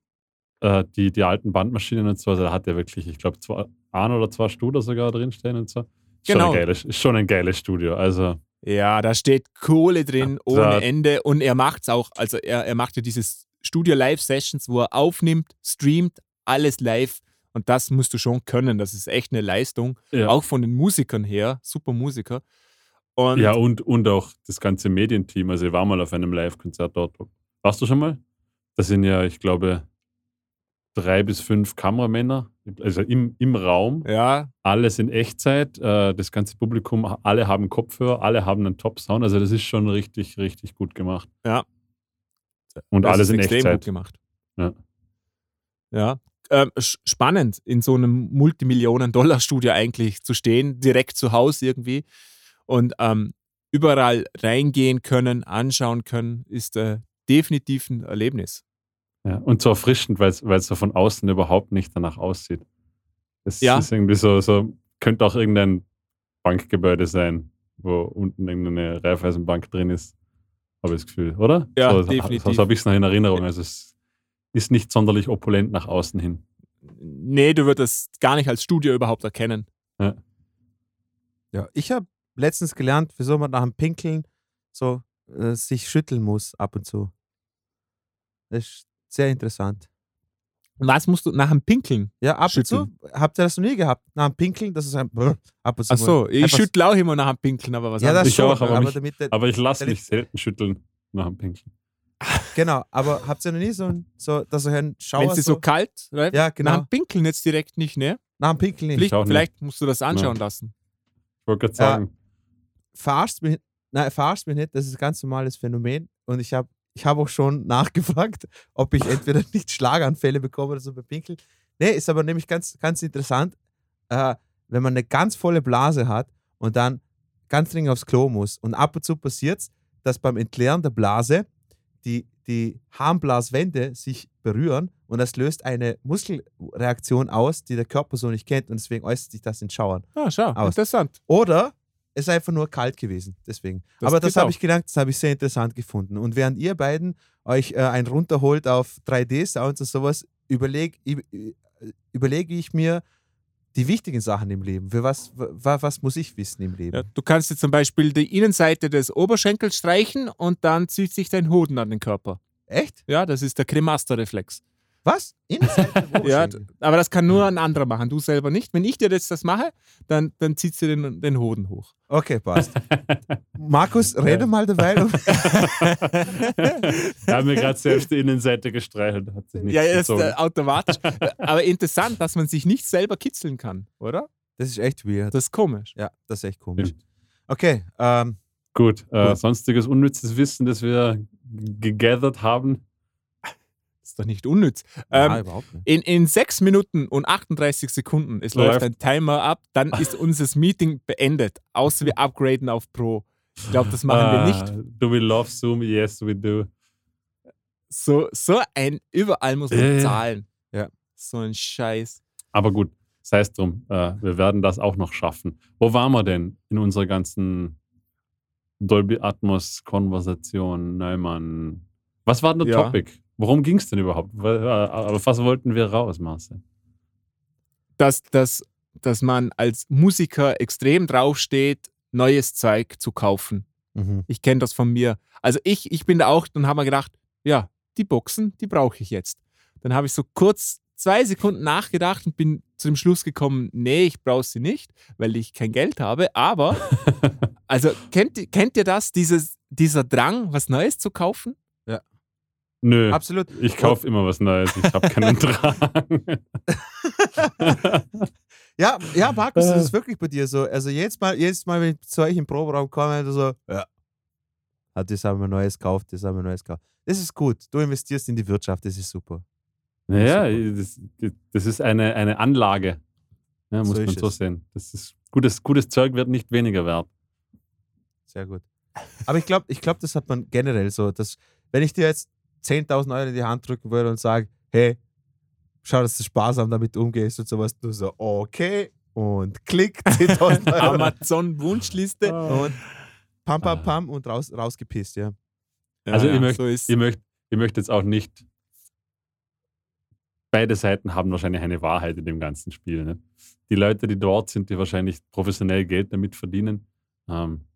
Äh, die, die alten Bandmaschinen und so, also da hat er wirklich, ich glaube, zwei, ein oder zwei Studio sogar drinstehen und so. Genau. Schon ein geiles, ist schon ein geiles Studio. Also, ja, da steht Kohle drin Ja, ohne Ende und er macht es auch. Also er, er macht ja dieses Studio-Live-Sessions, wo er aufnimmt, streamt, alles live. Und das musst du schon können. Das ist echt eine Leistung. ja. auch von den Musikern her, super Musiker. Und Ja, und, und auch das ganze Medienteam. Also ich war mal auf einem Live-Konzert dort. Warst du schon mal? Das sind ja, ich glaube, drei bis fünf Kameramänner, also im, im Raum. ja, Alles in Echtzeit. Äh, das ganze Publikum, alle haben Kopfhörer, alle haben einen Top-Sound. Also das ist schon richtig, richtig gut gemacht. Ja. Und das alles in extrem Echtzeit. gut gemacht. Ja. Ja. Ähm, spannend, in so einem Multimillionen-Dollar-Studio eigentlich zu stehen, direkt zu Hause irgendwie. Und ähm, überall reingehen können, anschauen können, ist äh, definitiv ein Erlebnis. Ja. Und so erfrischend, weil es so von außen überhaupt nicht danach aussieht. Es Ja. ist irgendwie so, so, könnte auch irgendein Bankgebäude sein, wo unten irgendeine Raiffeisenbank drin ist. Habe ich das Gefühl, oder? Ja, so, definitiv. So, so habe ich es noch in Erinnerung. Also es ist nicht sonderlich opulent nach außen hin. Nee, du würdest es gar nicht als Studio überhaupt erkennen. Ja, ich habe letztens gelernt, wieso man nach dem Pinkeln so äh, sich schütteln muss ab und zu. Das ist sehr interessant. Und was musst du nach dem Pinkeln? Ja, ab Schütteln. und zu. Habt ihr das noch nie gehabt? Nach dem Pinkeln, das ist ein Brr, ab und zu. Ach so, ich schüttle auch immer nach dem Pinkeln, aber was Ja, das anderes. Ich schon, auch, aber aber, mich- damit der, Aber ich lasse mich selten schütteln nach dem Pinkeln. genau, aber habt ihr noch nie so, ein, so dass ihr einen Schauer Wenn es so so, kalt, right? Ja, Nach genau. dem Pinkeln jetzt direkt nicht, ne? Nach dem Pinkeln nicht. Vielleicht, vielleicht musst du das anschauen lassen. Ich wollte gerade Ja. sagen, verarscht mich, nein, verarscht mich nicht, das ist ein ganz normales Phänomen und ich habe ich hab auch schon nachgefragt, ob ich entweder nicht Schlaganfälle bekomme oder so bei Pinkeln. Nee, ist aber nämlich ganz, ganz interessant, äh, wenn man eine ganz volle Blase hat und dann ganz dringend aufs Klo muss und ab und zu passiert es, dass beim Entleeren der Blase die, die Harnblaswände sich berühren und das löst eine Muskelreaktion aus, die der Körper so nicht kennt und deswegen äußert sich das in Schauern. Ah, schau, Aus. interessant. Oder es ist einfach nur kalt gewesen. Deswegen. Das Aber das habe ich gedacht, das habe ich sehr interessant gefunden. Und während ihr beiden euch äh, einen runterholt auf 3D-Sounds und sowas, überleg, überlege ich mir die wichtigen Sachen im Leben. Für was, wa, was muss ich wissen im Leben? Ja, du kannst jetzt zum Beispiel die Innenseite des Oberschenkels streichen und dann zieht sich dein Hoden an den Körper. Echt? Ja, das ist der Kremaster-Reflex. Was? Ja, aber das kann nur ein anderer machen, du selber nicht. Wenn ich dir jetzt das mache, dann, dann zieht du den, den Hoden hoch. Okay, passt. Markus, rede mal dabei. er hat mir gerade selbst die Innenseite gestreichelt. Hat sich nicht Ja, das ist äh, automatisch. aber interessant, dass man sich nicht selber kitzeln kann, oder? Das ist echt weird. Das ist komisch. Ja, das ist echt komisch. Stimmt. Okay, ähm, Gut, äh, sonstiges unnützes Wissen, das wir gegathert haben. Ist doch nicht unnütz. Ja, Ähm, überhaupt nicht. in, in 6 Minuten und 38 Sekunden, es läuft Läuft. ein Timer ab, dann ist unser Meeting beendet. Außer wir upgraden auf Pro. Ich glaube, das machen wir nicht. Ah, Do we love Zoom? Yes, we do. So, so ein, überall muss man ja. zahlen. Ja. So ein Scheiß. Aber gut, sei es drum. Äh, wir werden das auch noch schaffen. Wo waren wir denn in unserer ganzen Dolby Atmos Konversation, Neumann? Was war denn der Ja. Topic? Worum ging es denn überhaupt? Auf was wollten wir raus, Marcel? Dass, dass, dass man als Musiker extrem draufsteht, neues Zeug zu kaufen. Mhm. Ich kenne das von mir. Also ich, ich bin da auch, dann haben wir gedacht, ja, die Boxen, die brauche ich jetzt. Dann habe ich so kurz zwei Sekunden nachgedacht und bin zu dem Schluss gekommen, nee, ich brauche sie nicht, weil ich kein Geld habe. Aber, also kennt, ihr- kennt ihr das, dieses, dieser Drang, was Neues zu kaufen? Nö, Absolut. ich kaufe immer was Neues. Ich habe keinen Drang. Ja, ja, Markus, das Äh. ist wirklich bei dir so. Also jedes Mal, jedes Mal, wenn ich zu euch im Proberaum komme, so, ja. Hat das haben wir Neues gekauft, das haben wir Neues gekauft. Das ist gut. Du investierst in die Wirtschaft, das ist super. Naja, das, das ist eine, eine Anlage. Ja, muss So man so es. sehen. Das ist, gutes, gutes Zeug wird nicht weniger wert. Sehr gut. Aber ich glaube, ich glaub, das hat man generell so, dass wenn ich dir jetzt 10.000 Euro in die Hand drücken würde und sage, hey, schau, dass du sparsam damit umgehst und sowas, du so, okay, und klick, 10.000 Euro. Amazon-Wunschliste. und pam, pam, Ah. pam und raus, rausgepisst, ja. Also Ja, ihr, möcht, so ist ihr, möcht, ihr möchtet jetzt auch nicht. Beide Seiten haben wahrscheinlich eine Wahrheit in dem ganzen Spiel. Ne? Die Leute, die dort sind, die wahrscheinlich professionell Geld damit verdienen, ähm,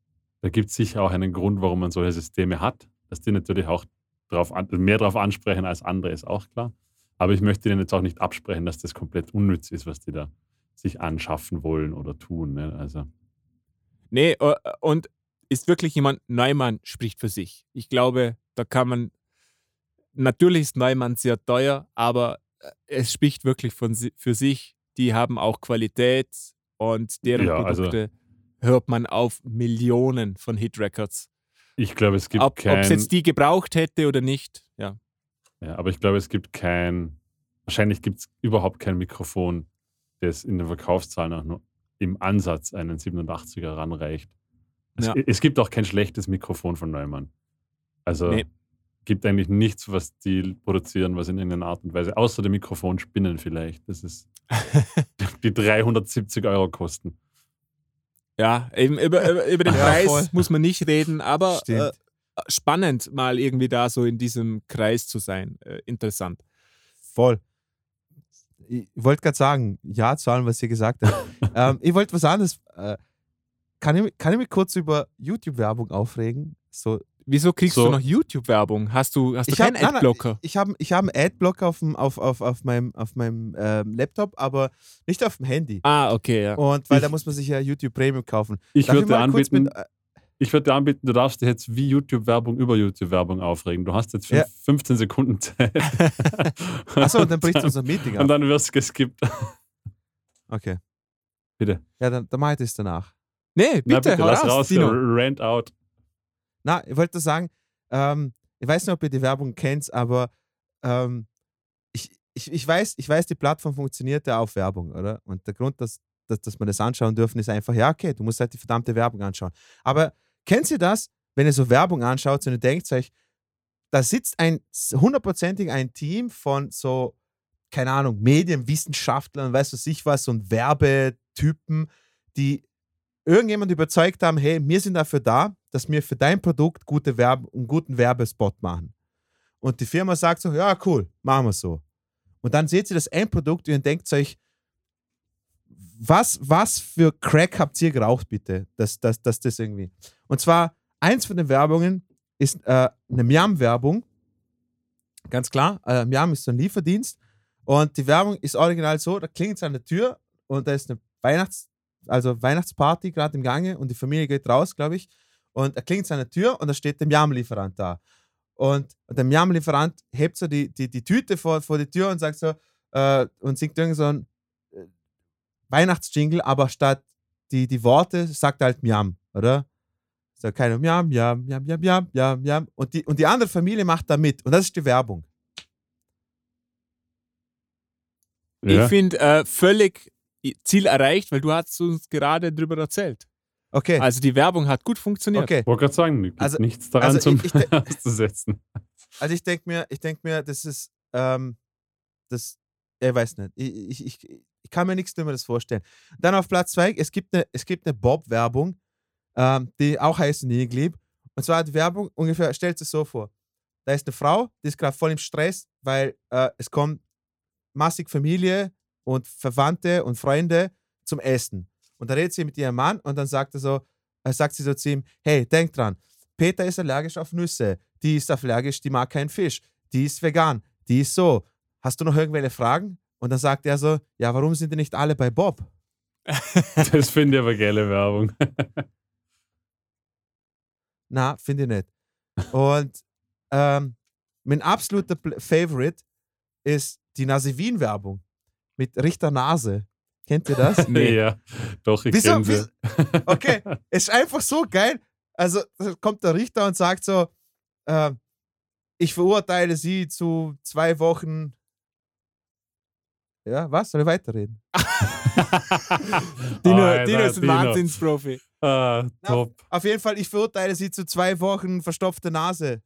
da gibt es sicher auch einen Grund, warum man solche Systeme hat. Dass die natürlich auch drauf an, mehr darauf ansprechen als andere, ist auch klar. Aber ich möchte denen jetzt auch nicht absprechen, dass das komplett unnütz ist, was die da sich anschaffen wollen oder tun. Ne? Also, Nee, äh, und ist wirklich jemand, Neumann spricht für sich. Ich glaube, da kann man, natürlich ist Neumann sehr teuer, aber äh, es spricht wirklich von, für sich. Die haben auch Qualität und deren Ja, also- Produkte hört man auf Millionen von Hit-Records. Ich glaube, es gibt Ob kein. es jetzt die gebraucht hätte oder nicht, ja. Ja, aber ich glaube, es gibt kein, wahrscheinlich gibt es überhaupt kein Mikrofon, das in den Verkaufszahlen auch nur im Ansatz einen 87er ranreicht. Es, Ja. es gibt auch kein schlechtes Mikrofon von Neumann. Also Nee. gibt eigentlich nichts, was die produzieren, was in irgendeiner Art und Weise, außer dem Mikrofon spinnen vielleicht. Das ist die 370 Euro kosten. Ja, eben über, über, über den Ja, Preis voll. muss man nicht reden, aber äh, spannend, mal irgendwie da so in diesem Kreis zu sein. Äh, interessant. Voll. Ich wollte gerade sagen, ja zu allem, was ihr gesagt habt. ähm, ich wollte was anderes. Äh, kann, ich, mich- kann ich mich kurz über YouTube-Werbung aufregen? So, Wieso kriegst So. du noch YouTube-Werbung? Hast du, hast du Ich hab- keinen nein, nein, Adblocker? ich habe ich hab einen Adblocker auf, dem- auf, auf, auf meinem, auf meinem ähm, Laptop, aber nicht auf dem Handy. Ah, okay, ja. Und weil Ich- da muss man sich ja YouTube Premium kaufen. Ich Darf würde dir anbieten, mit, äh, ich würde dir anbieten, du darfst dich jetzt wie YouTube-Werbung über YouTube-Werbung aufregen. Du hast jetzt fünf, Ja. 15 Sekunden Zeit. Achso, und dann bricht unser Meeting Und ab. dann wirst du geskippt. Okay. Bitte. Ja, dann, dann mache ich das danach. Nee, bitte, Na bitte, hau lass raus, raus. Dino. Rant out. Na, ich wollte sagen, ähm, ich weiß nicht, ob ihr die Werbung kennt, aber ähm, ich, ich, ich, weiß, ich weiß, die Plattform funktioniert ja auf Werbung, oder? Und der Grund, dass, dass, dass wir das anschauen dürfen, ist einfach, ja, okay, du musst halt die verdammte Werbung anschauen. Aber kennt ihr das, wenn ihr so Werbung anschaut und ihr denkt euch, da sitzt ein hundertprozentig ein Team von so, keine Ahnung, Medienwissenschaftlern, weißt du sich was, und Werbetypen, die irgendjemand überzeugt haben, hey, wir sind dafür da, dass wir für dein Produkt gute Werbe, einen guten Werbespot machen. Und die Firma sagt so, ja, cool, machen wir so. Und dann seht ihr das Endprodukt und denkt euch, was, was für Crack habt ihr geraucht, bitte, dass, dass, dass das irgendwie. Und zwar, eins von den Werbungen ist äh, eine Miam-Werbung. Ganz klar, äh, Miam ist so ein Lieferdienst. Und die Werbung ist original so, da klingelt es an der Tür und da ist eine Weihnachts-, also Weihnachtsparty gerade im Gange und die Familie geht raus, glaube ich. Und er klingelt an der Tür und da steht der Miam-Lieferant da. Und der Miam-Lieferant hebt so die, die, die Tüte vor, vor die Tür und sagt so, äh, und singt irgend so ein äh, Weihnachtsjingle, aber statt die, die Worte sagt er halt Miam, oder? So keine Miam, Miam, Miam, Miam, Miam, Miam, Miam. Und die, und die andere Familie macht da mit. Und das ist die Werbung. Ich finde äh, völlig Ziel erreicht, weil du hast uns gerade drüber erzählt. Okay. Also die Werbung hat gut funktioniert. okay. Ich wollte gerade sagen, gibt Also- nichts daran also zum ich- ich- auszusetzen. Also ich denke mir, ich denke mir, das ist, ähm, das, ich weiß nicht, ich, ich, ich, ich kann mir nichts Dümmeres vorstellen. Dann auf Platz zwei, es gibt eine, es gibt eine Bob-Werbung, ähm, die auch heißt Nieglieb. Und zwar die Werbung ungefähr, stellt es so vor. Da ist eine Frau, die ist gerade voll im Stress, weil äh, es kommt massig Familie und Verwandte und Freunde zum Essen. Und da redet sie mit ihrem Mann und dann sagt er so, äh, sagt sie so zu ihm, hey, denk dran, Peter ist allergisch auf Nüsse, die ist allergisch, die mag keinen Fisch, die ist vegan, die ist so. Hast du noch irgendwelche Fragen? Und dann sagt er so, ja, warum sind die nicht alle bei Bob? Das finde ich aber geile Werbung. Na, finde ich nicht. Und ähm, mein absoluter Favorite ist die Nasivin-Werbung mit Richter Nase. Kennt ihr das? Nee. ja, doch, ich Wieso? kenne sie. Wieso? Okay, es ist einfach so geil. Also da kommt der Richter und sagt so, ähm, ich verurteile Sie zu zwei Wochen. Ja, was? Soll ich weiterreden? Dino, Alter, Dino ist ein Dino. Wahnsinnsprofi. Ah, top. Auf jeden Fall, ich verurteile Sie zu zwei Wochen verstopfte Nase.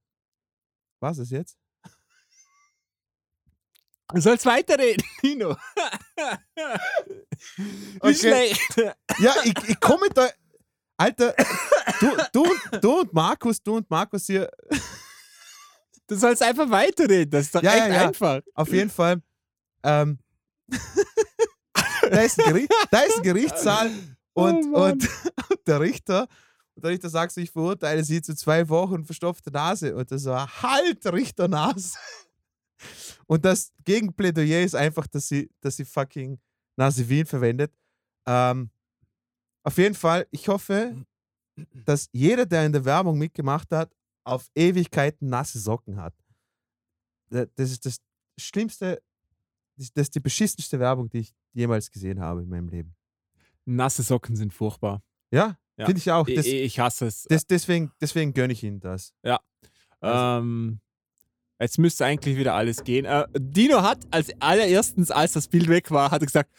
Was ist jetzt? Du sollst weiterreden. Wie Okay. schlecht. Ja, ich, ich komme da. Alter, du, du, du und Markus, du und Markus hier, Du sollst einfach weiterreden. Das ist doch Ja, echt ja, einfach. auf jeden Fall. Ähm, da, ist ein Gericht, da ist ein Gerichtssaal und, Oh und, und der Richter. Und der Richter sagt so, ich verurteile sie zu zwei Wochen verstopfte Nase. Und er so, halt, Richter Nase. Und das Gegenplädoyer ist einfach, dass sie, dass sie fucking Nasivin verwendet. Ähm, auf jeden Fall, ich hoffe, dass jeder, der in der Werbung mitgemacht hat, auf Ewigkeiten nasse Socken hat. Da- Das ist das Schlimmste, das ist die beschissenste Werbung, die ich jemals gesehen habe in meinem Leben. Nasse Socken sind furchtbar. Ja, Ja. finde ich auch. Ich, Das, ich hasse es. das, deswegen deswegen gönne ich Ihnen das. Ähm, jetzt müsste eigentlich wieder alles gehen. Äh, Dino hat als allererstens, als das Bild weg war, hat er gesagt,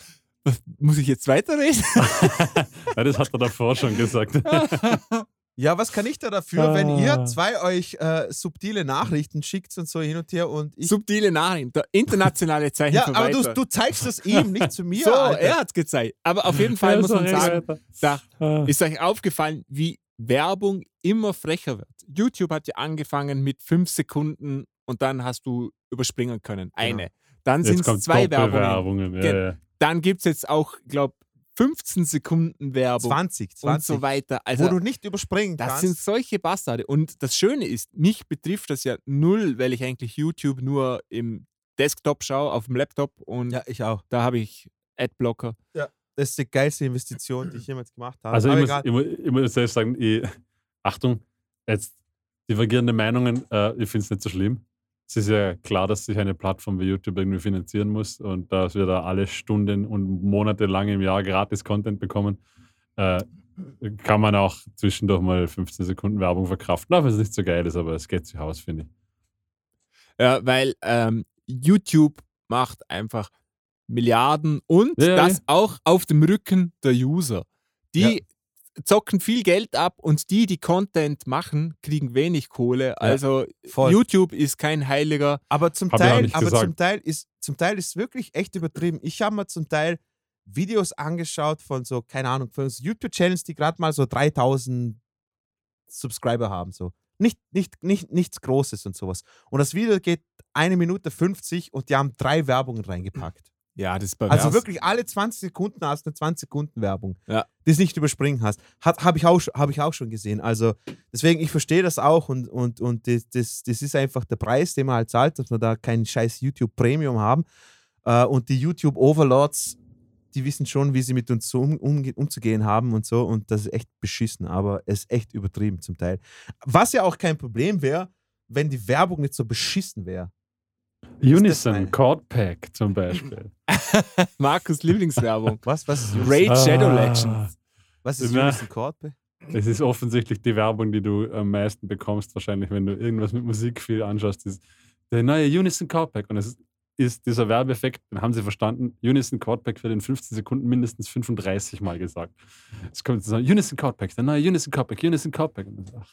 "Was, muss ich jetzt weiterreden? Ja, das hat er davor schon gesagt. Ja, was kann ich da dafür, wenn Ah. ihr zwei euch äh, subtile Nachrichten schickt und so hin und her und ich. Subtile Nachrichten, internationale Zeichen ja, aber du, du zeigst das ihm, nicht zu mir. so, Alter. er hat es gezeigt. Aber auf jeden Fall muss man sagen, da Ah. ist euch aufgefallen, wie Werbung immer frecher wird. YouTube hat ja angefangen mit fünf Sekunden und dann hast du überspringen können. Eine. Dann sind es zwei Werbungen. Ja, ja. Dann gibt es jetzt auch, glaube 15 Sekunden Werbung 20, und 20. so weiter. wo Also du nicht überspringen das kannst. sind solche Bastarde. Und das Schöne ist, mich betrifft das ja null, weil ich eigentlich YouTube nur im Desktop schaue, auf dem Laptop und ja, ich auch. da habe ich Adblocker. Das ist die geilste Investition, die ich jemals gemacht habe. Also ich muss, ich, muss, ich muss selbst sagen, ich, Achtung, jetzt divergierende Meinungen, äh, ich finde es nicht so schlimm. Es ist ja klar, dass sich eine Plattform wie YouTube irgendwie finanzieren muss und dass wir da alle Stunden und Monate lang im Jahr gratis Content bekommen, äh, kann man auch zwischendurch mal 15 Sekunden Werbung verkraften, auch wenn es nicht so geil ist, aber es geht sich aus, finde ich. Ja, weil ähm, YouTube macht einfach Milliarden und Ja, das ja. auch auf dem Rücken der User. Die zocken viel Geld ab und die, die Content machen, kriegen wenig Kohle. Also Voll. YouTube ist kein heiliger. Aber zum Hab Teil, aber gesagt. zum Teil ist zum Teil ist wirklich echt übertrieben. Ich habe mir zum Teil Videos angeschaut von so keine Ahnung von so YouTube-Channels, die gerade mal so 3000 Subscriber haben so. Nicht, nicht, nicht, nichts Großes und sowas. Und das Video geht eine Minute 50 und die haben drei Werbungen reingepackt. Ja, das ist bei Also wirklich alle 20 Sekunden hast du eine 20 Sekunden Werbung, Ja. die es nicht überspringen hast. Habe ich, auch hab ich auch schon gesehen. Also deswegen, ich verstehe das auch und, und, und das, das, das ist einfach der Preis, den man halt zahlt, dass wir da kein scheiß YouTube Premium haben. Äh, und die YouTube Overlords, die wissen schon, wie sie mit uns so um, umge- umzugehen haben und so. Und das ist echt beschissen, aber es ist echt übertrieben zum Teil. Was ja auch kein Problem wäre, wenn die Werbung nicht so beschissen wäre. Unison, Chord Pack zum Beispiel. Markus Lieblingswerbung. Was, was ist Unison? Raid Shadow Ah. Legends. Was ist Na. Unison Chord? Es ist offensichtlich die Werbung, die du am meisten bekommst, wahrscheinlich, wenn du irgendwas mit Musik viel anschaust. Ist der neue Unison Chord Pack. Und es ist ist dieser Werbeeffekt, den haben sie verstanden. Unison Cordpack wird in 15 Sekunden mindestens 35 Mal gesagt. Es kommt so, Unison Cordpack, der neue Unison Cordpack, Unison Cordpack. Ach.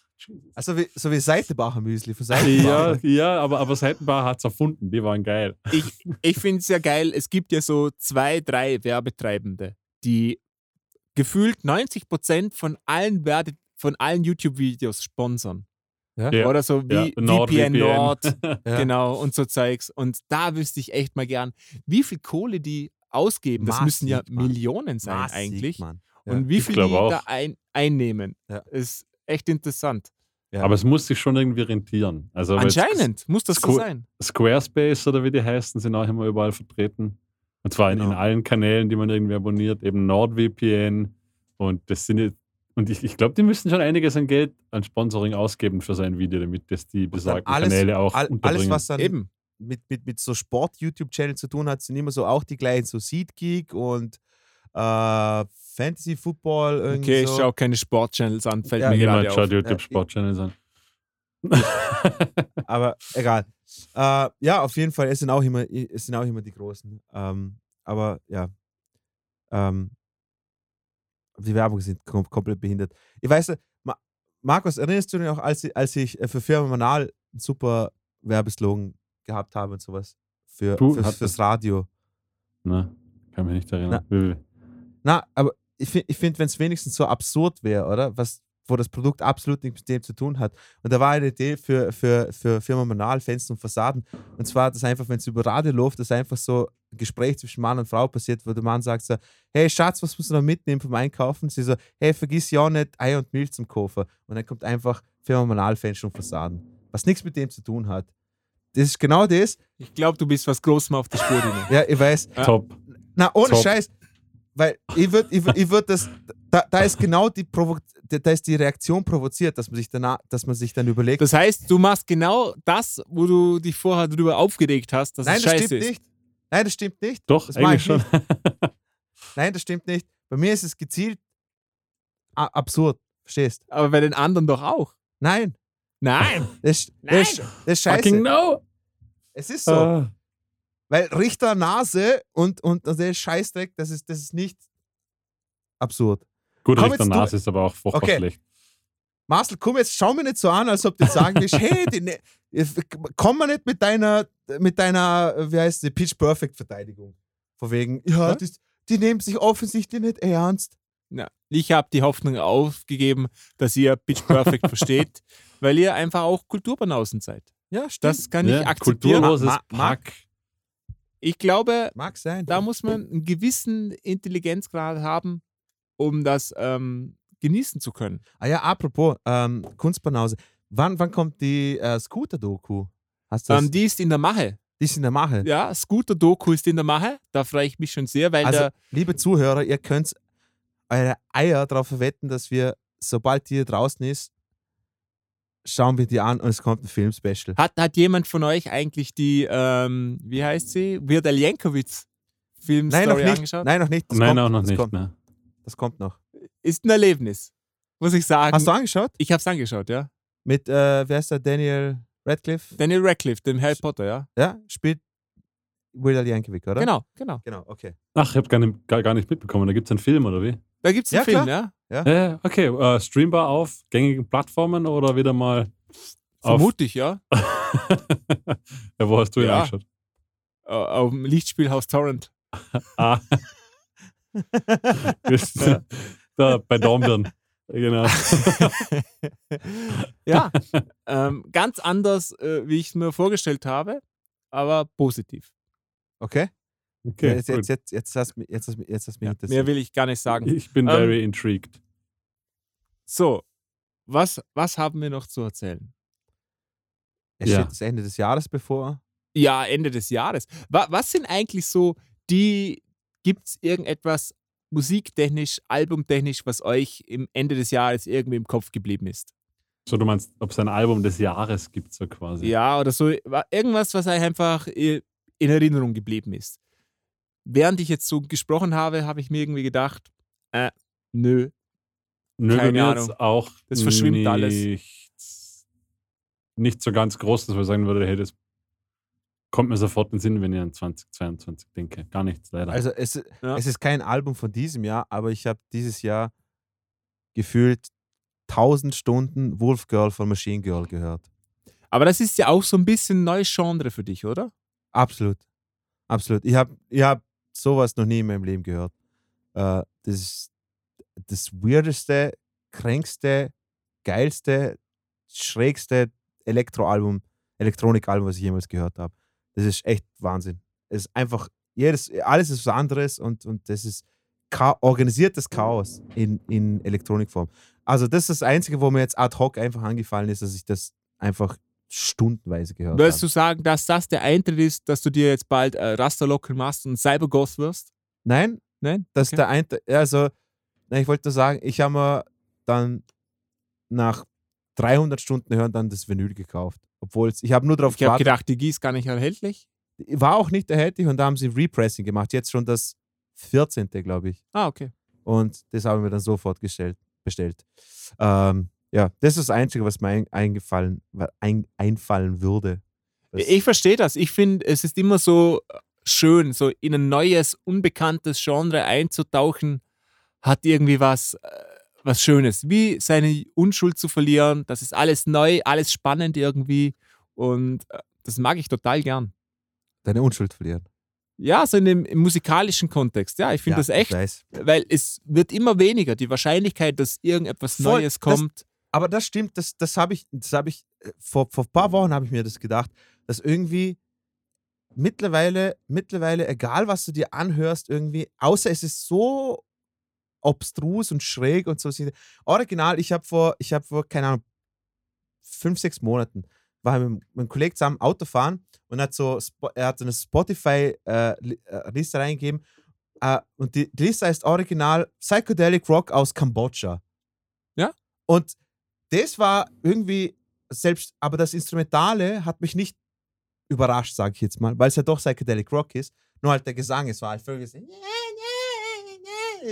Also wie, so wie Seitenbacher Müsli von Ja, Seitenbacher. ja, aber, aber Seitenbar hat es erfunden, die waren geil. Ich, ich finde es ja geil, es gibt ja so zwei, drei Werbetreibende, die gefühlt 90% von allen, von allen YouTube-Videos sponsern. Ja. Oder so wie Ja, VPN NordVPN. Nord, Ja. genau, und so Zeugs. Und da wüsste ich echt mal gern, wie viel Kohle die ausgeben. Das müssen ja Mann. Millionen sein Massiv, eigentlich. Und wie Ich viel die auch. da ein, einnehmen. Ja. Ist echt interessant. Ja. Aber es muss sich schon irgendwie rentieren. Also Anscheinend muss das so Squ- sein. Squarespace oder wie die heißen, sind auch immer überall vertreten. Und zwar in, in Genau. allen Kanälen, die man irgendwie abonniert, eben NordVPN. Und das sind jetzt, und ich, ich glaube, die müssen schon einiges an Geld an Sponsoring ausgeben für sein Video, damit das die besagten alles, Kanäle auch all, unterbringen. alles, was dann Eben. mit, mit, mit so Sport-YouTube-Channel zu tun hat, sind immer so auch die gleichen, so SeedGeek und äh, Fantasy Football. Okay, ich so. schaue keine Sportchannels an, fällt Ja, mir Niemand gerade schaut auf. YouTube-Sportchannels an. Aber egal. Äh, ja, auf jeden Fall, es sind auch immer, es sind auch immer die Großen. Ähm, aber ja. Ähm, die Werbung sind kom komplett behindert. Ich weiß, Ma Markus, erinnerst du dich noch, als, ich- als ich für Firma Manal einen super Werbeslogan gehabt habe und sowas? Für, Du für, hattest- fürs Radio. Ne? Kann mich nicht erinnern. Wie- Na, aber ich, ich finde, wenn es wenigstens so absurd wäre, oder? Was, wo das Produkt absolut nichts mit dem zu tun hat. Und da war eine Idee für, für, für Firma Manal, Fenster und Fassaden. Und zwar, dass einfach, wenn es über Radio läuft, dass einfach so ein Gespräch zwischen Mann und Frau passiert, wo der Mann sagt so, hey Schatz, was musst du noch mitnehmen vom Einkaufen? Sie so, hey, vergiss ja auch nicht Ei und Milch zum Kaufen. Und dann kommt einfach Firma Manal, Fenster und Fassaden. Was nichts mit dem zu tun hat. Das ist genau das. Ich glaube, du bist was Großem auf der Spur. Ja, ich weiß. Ja. Top. Na, ohne Top. Scheiß. Weil ich würde ich würd, ich würd das, da, da ist genau die Provo da ist die Reaktion provoziert, dass man sich danach, dass man sich dann überlegt, Das heißt, du machst genau das, wo du dich vorher drüber aufgeregt hast, dass nein, es das scheiße stimmt ist. nicht. Nein, das stimmt nicht. Doch, Das eigentlich ich schon. nicht. Nein, das stimmt nicht. Bei mir ist es gezielt absurd. Verstehst? Aber bei den anderen doch auch. Nein. Nein. Das, Nein. das, das ist scheiße. Fucking no! Es ist so. Ah. Weil Richter Nase und, und, und der Scheißdreck, das ist, das ist nicht absurd. Gut, Komm Richter Nase ist aber auch furchtbar Okay. schlecht. Marcel, komm jetzt, schau mir nicht so an, als ob du sagen willst, hey, die, ne, komm mal nicht mit deiner, mit deiner, wie heißt die, Pitch Perfect Verteidigung. Von wegen, ja, Ja? das, die nehmen sich offensichtlich nicht ernst. Na, ich habe die Hoffnung aufgegeben, dass ihr Pitch Perfect versteht, weil ihr einfach auch Kulturbanausen seid. Ja, stimmt. Das kann ich Ja, akzeptieren. kulturloses Ma- ma- Pack. Ich glaube, mag sein. da muss man einen gewissen Intelligenzgrad haben, um das ähm, genießen zu können. ah ja, apropos ähm, Kunstbanause. Wann, wann kommt die äh, Scooter-Doku? Hast du das? Ähm, die ist in der Mache. die ist in der Mache. Ja, Scooter-Doku ist in der Mache. Da freue ich mich schon sehr, weil Also, der, liebe Zuhörer, ihr könnt eure Eier darauf verwetten, dass wir, sobald die hier draußen ist, schauen wir die an und es kommt ein Film-Special. hat, hat jemand von euch eigentlich die, ähm, wie heißt sie? Weird Al Yankovic Nein, noch nicht. angeschaut? Nein, noch nicht. Das Nein, kommt, auch noch das nicht. Kommt, Ne? Das kommt noch. Ist ein Erlebnis, muss ich sagen. Hast du angeschaut? ich habe es angeschaut, ja. Mit, äh, wer ist der? Daniel Radcliffe? Daniel Radcliffe, dem Harry Potter, ja. Ja, spielt Will Al Yankovic, oder? Genau, genau. Genau, okay. Ach, ich habe gar, nicht- gar, gar nicht mitbekommen. Da gibt es einen Film, oder wie? Da gibt es einen Ja, Film, klar. ja. Ja, ja, okay. Äh, streambar auf gängigen Plattformen oder wieder mal auf. Vermute ich, ja. ja, wo hast du ihn Ja. angeschaut? Äh, Auf dem Lichtspielhaus Torrent. Ah. Da bei Dornbirn. Genau. ja, ähm, ganz anders, äh, wie ich es mir vorgestellt habe, aber positiv. Okay? Okay, jetzt, jetzt, jetzt, jetzt hast du mich, jetzt hast, jetzt hast mich Ja, interessiert. mehr will ich gar nicht sagen. Ich bin Ähm, very intrigued. So, was, was haben wir noch zu erzählen? Es Ja. steht das Ende des Jahres bevor. Ja, Ende des Jahres. Wa was sind eigentlich so die, gibt es irgendetwas musiktechnisch, albumtechnisch, was euch im Ende des Jahres irgendwie im Kopf geblieben ist? So, du meinst, ob es ein Album des Jahres gibt, so quasi. Ja, oder so wa- irgendwas, was euch einfach in Erinnerung geblieben ist. Während ich jetzt so gesprochen habe, habe ich mir irgendwie gedacht, äh, nö, Nö, keine Ahnung. jetzt auch Das verschwimmt nichts, alles. Nicht so ganz groß, dass man sagen würde, hey, das kommt mir sofort in den Sinn, wenn ich an 2022 denke. Gar nichts, leider. Also es, Ja. es ist kein Album von diesem Jahr, aber ich habe dieses Jahr gefühlt 1000 Stunden Wolf Girl von Machine Girl gehört. Aber das ist ja auch so ein bisschen ein neues Genre für dich, oder? Absolut. Absolut. Ich habe ich hab sowas noch nie in meinem Leben gehört. Äh, das ist das weirdeste, kränkste, geilste, schrägste Elektroalbum, Elektronikalbum, was ich jemals gehört habe. Das ist echt Wahnsinn. Es ist einfach, jedes, alles ist was anderes und, und das ist Cha organisiertes Chaos in, in Elektronikform. Also, das ist das Einzige, wo mir jetzt ad hoc einfach angefallen ist, dass ich das einfach stundenweise gehört Würdest habe. du sagen, dass das der Eintritt ist, dass du dir jetzt bald äh, Rasterlocken machst und Cyberghost wirst? Nein, Nein? Das Okay. ist der ein, also, ich wollte nur sagen, ich habe mir dann nach 300 Stunden hören dann das Vinyl gekauft. Obwohl es, ich habe nur darauf Ich habe gewartet. gedacht, die Gieß gar nicht erhältlich. War auch nicht erhältlich und da haben sie Repressing gemacht. Jetzt schon das 14. glaube ich. Ah, okay. Und das habe ich mir dann sofort gestellt, bestellt. Ähm, ja, das ist das Einzige, was mir ein, eingefallen, ein, einfallen würde. Das- Ich verstehe das. Ich finde, es ist immer so schön, so in ein neues, unbekanntes Genre einzutauchen, hat irgendwie was, äh, was Schönes. Wie seine Unschuld zu verlieren. Das ist alles neu, alles spannend irgendwie. Und äh, das mag ich total gern. Deine Unschuld verlieren. Ja, so in dem im musikalischen Kontext. Ja, ich finde Ja, das echt, weil es wird immer weniger. Die Wahrscheinlichkeit, dass irgendetwas Voll, Neues das- kommt. Aber das stimmt, das, das habe ich, das habe ich, äh, vor, vor ein paar Wochen habe ich mir das gedacht, dass irgendwie mittlerweile, mittlerweile, egal was du dir anhörst, irgendwie, außer es ist so obstrus und schräg und so. Original, ich habe vor, ich habe vor, keine Ahnung, fünf, sechs Monaten, war mit, mit einem Kollegen zusammen Auto fahren und hat so, er hat so eine Spotify-Liste reingegeben äh, und die, die Liste heißt original Psychedelic Rock aus Kambodscha. Ja. Und das war irgendwie selbst, aber das Instrumentale hat mich nicht überrascht, sage ich jetzt mal, weil es ja doch Psychedelic Rock ist. Nur halt der Gesang, es war halt völlig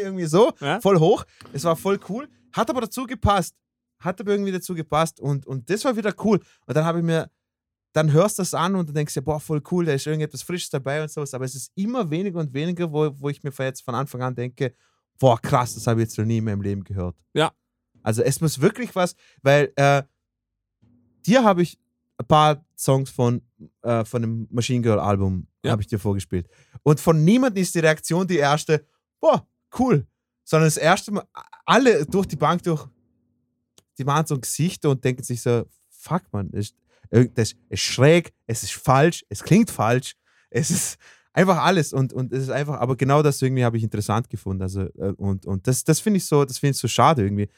irgendwie so, Ja? voll hoch. Es war voll cool, hat aber dazu gepasst. Hat aber irgendwie dazu gepasst und, und das war wieder cool. Und dann habe ich mir, dann hörst du das an und dann denkst du, boah, voll cool, da ist irgendetwas Frisches dabei und sowas. Aber es ist immer weniger und weniger, wo, wo ich mir von jetzt von Anfang an denke, boah, krass, das habe ich jetzt noch nie in meinem Leben gehört. Ja. Also es muss wirklich was, weil äh, dir habe ich ein paar Songs von, äh, von dem Machine Girl Album Ja. habe ich dir vorgespielt. Und von niemandem ist die Reaktion die erste, boah, cool. Sondern das erste Mal, alle durch die Bank durch, die machen so ein Gesicht und denken sich so, fuck man, das, ist- schräg, es ist falsch, es klingt falsch, es ist einfach alles und, und es ist einfach, aber genau das irgendwie habe ich interessant gefunden. Also, äh, und, und das, das finde ich so, das finde ich so schade irgendwie,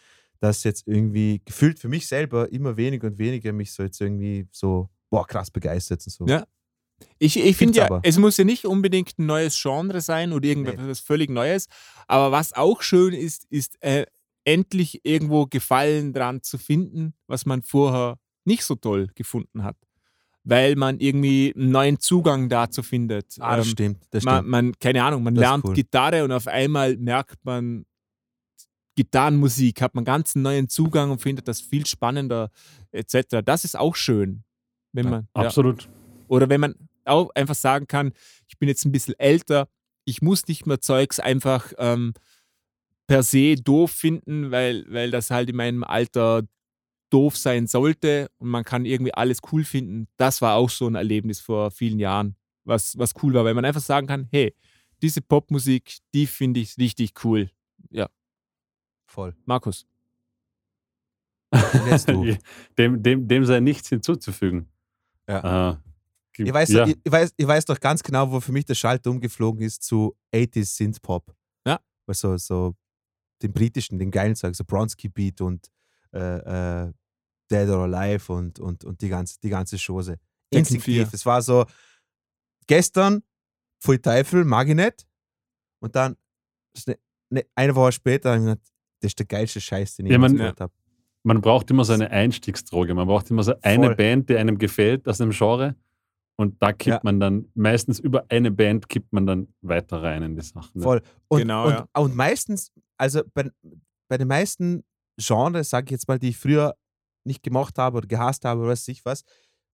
dass jetzt irgendwie gefühlt für mich selber immer weniger und weniger mich so jetzt irgendwie so, boah, krass begeistert und so. Ja. Ich, ich finde ja, aber. es muss ja nicht unbedingt ein neues Genre sein oder irgendwas völlig Neues. Aber was auch schön ist, ist äh, endlich irgendwo Gefallen dran zu finden, was man vorher nicht so toll gefunden hat. Weil man irgendwie einen neuen Zugang dazu findet. Ah, das Ähm, stimmt, das man, stimmt. man, keine Ahnung, man Das lernt cool. Gitarre und auf einmal merkt man, Gitarrenmusik hat man ganz einen neuen Zugang und findet das viel spannender, etc. Das ist auch schön. Wenn man, ja. Absolut. Oder wenn man auch einfach sagen kann, ich bin jetzt ein bisschen älter, ich muss nicht mehr Zeugs einfach ähm, per se doof finden, weil, weil das halt in meinem Alter doof sein sollte und man kann irgendwie alles cool finden. Das war auch so ein Erlebnis vor vielen Jahren, was, was cool war, weil man einfach sagen kann, hey, diese Popmusik, die finde ich richtig cool. Voll. Markus. Dem, dem, dem sei nichts hinzuzufügen. Ja. Äh, Ich weiß, ja. ich, ich, weiß, ich weiß doch ganz genau, wo für mich der Schalter umgeflogen ist zu 80s Synth-Pop. Ja. Also so den britischen, den geilen Song, so Bronski Beat und äh, äh, Dead or Alive und, und, und die ganze, die ganze Chose. Instinktiv. 4. Es war so, gestern, Pfui Teufel, mag ich nicht. Und dann, ne, ne, eine Woche später, habe ich gedacht, das ist der geilste Scheiß, den ich Ja, man- gehört habe. Man braucht immer so eine Einstiegsdroge. Man braucht immer so eine Voll. Band, die einem gefällt aus einem Genre. Und da kippt Ja. man dann, meistens über eine Band kippt man dann weiter rein in die Sachen. Voll. Und, Genau, und, ja. und meistens, also bei, bei den meisten Genres, sage ich jetzt mal, die ich früher nicht gemacht habe oder gehasst habe oder weiß ich was,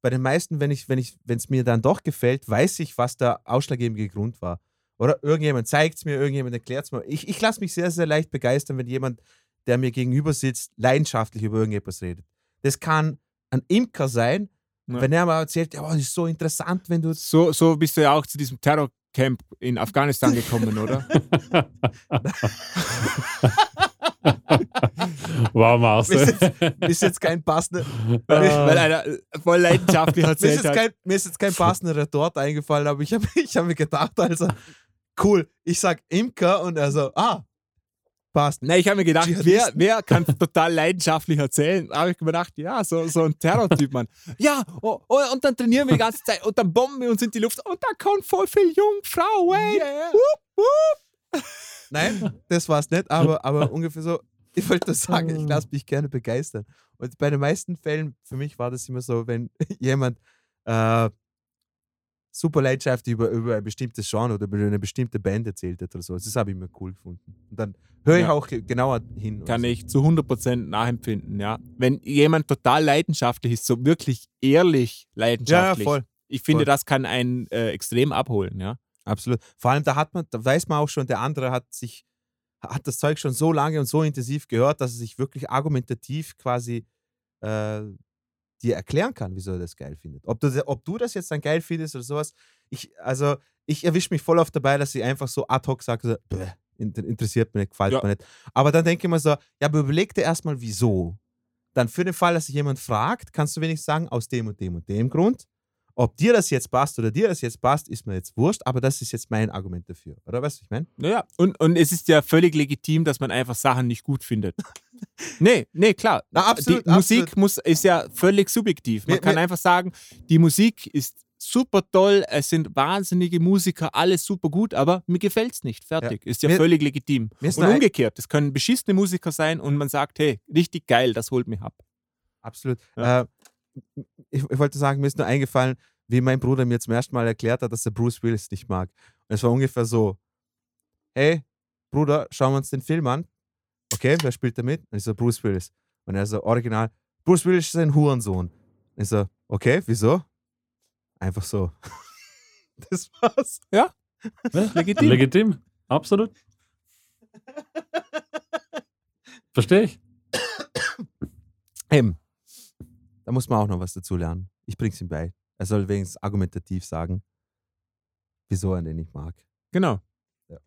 bei den meisten, wenn ich, wenn ich, wenn es mir dann doch gefällt, weiß ich, was der ausschlaggebende Grund war. Oder irgendjemand zeigt es mir, irgendjemand erklärt es mir. Ich, ich lasse mich sehr, sehr leicht begeistern, wenn jemand, der mir gegenüber sitzt, leidenschaftlich über irgendetwas redet. Das kann ein Imker sein, Ja. wenn er mal erzählt, ja, das ist so interessant, wenn du So, so bist du ja auch zu diesem Terrorcamp in Afghanistan gekommen, oder? wow, ist Marcel. jetzt, ist jetzt kein passender, weil, weil einer äh, voll leidenschaftlich mir, ist erzählt hat. kein, mir ist jetzt kein passender Retort eingefallen, aber ich habe ich hab mir gedacht, also, cool, ich sag Imker und er so, ah, passt. Nein, ich habe mir gedacht, wer, wer kann total leidenschaftlich erzählen? Da habe ich mir gedacht, ja, so, so ein Terrortyp, Mann. Ja, oh, oh, und dann trainieren wir die ganze Zeit und dann bomben wir uns in die Luft und da kommt voll viel Jungfrauen. Yeah. Wupp, wupp. Nein, das war's nicht, aber, aber ungefähr so. Ich wollte nur sagen, ich lasse mich gerne begeistern. Und bei den meisten Fällen, für mich war das immer so, wenn jemand äh, super leidenschaftlich über, über ein bestimmtes Genre oder über eine bestimmte Band erzählt hat oder so. Das habe ich immer cool gefunden. Und dann höre ich Ja. auch ge- genauer hin. Kann so. ich zu 100% nachempfinden, ja. Wenn jemand total leidenschaftlich ist, so wirklich ehrlich Ja, ja, leidenschaftlich. voll. Ich finde, voll. das kann einen äh, extrem abholen, ja. Absolut. Vor allem, da hat man, da weiß man auch schon, der andere hat sich, hat das Zeug schon so lange und so intensiv gehört, dass er sich wirklich argumentativ quasi äh, dir erklären kann, wieso er das geil findet. Ob du, ob du das jetzt dann geil findest oder sowas, ich, also ich erwische mich voll oft dabei, dass ich einfach so ad hoc sage, so, "Bäh, inter- interessiert mich nicht, gefällt Ja. mir nicht. Aber dann denke ich mir so, ja, aber überleg dir erstmal, wieso. Dann für den Fall, dass sich jemand fragt, kannst du wenigstens sagen, aus dem und dem und dem Grund. Ob dir das jetzt passt oder dir das jetzt passt, ist mir jetzt wurscht, aber das ist jetzt mein Argument dafür. Oder weißt du, was ich meine? Naja, und, und es ist ja völlig legitim, dass man einfach Sachen nicht gut findet. nee, nee, klar. Na, absolut, die Musik absolut. muss, ist ja völlig subjektiv. Man Mir- kann mir- einfach sagen, die Musik ist super toll, es sind wahnsinnige Musiker, alles super gut, aber mir gefällt es nicht. Fertig. Ist ja Mir- völlig legitim. Und umgekehrt, es können beschissene Musiker sein und man sagt, hey, richtig geil, das holt mich ab. Absolut. Ja. Äh, ich, ich wollte sagen, mir ist nur eingefallen, wie mein Bruder mir zum ersten Mal erklärt hat, dass er Bruce Willis nicht mag. Und es war ungefähr so: Hey, Bruder, schauen wir uns den Film an. Okay, wer spielt da mit? Und ich so, Bruce Willis. Und er so, original, Bruce Willis ist ein Hurensohn. Und ich so, okay, wieso? Einfach so. das war's. Legitim. Legitim, absolut. Verstehe ich. Eben. Da muss man auch noch was dazu lernen. Ich bring's ihm bei. Er soll wenigstens argumentativ sagen, wieso er den nicht mag. genau. Ja.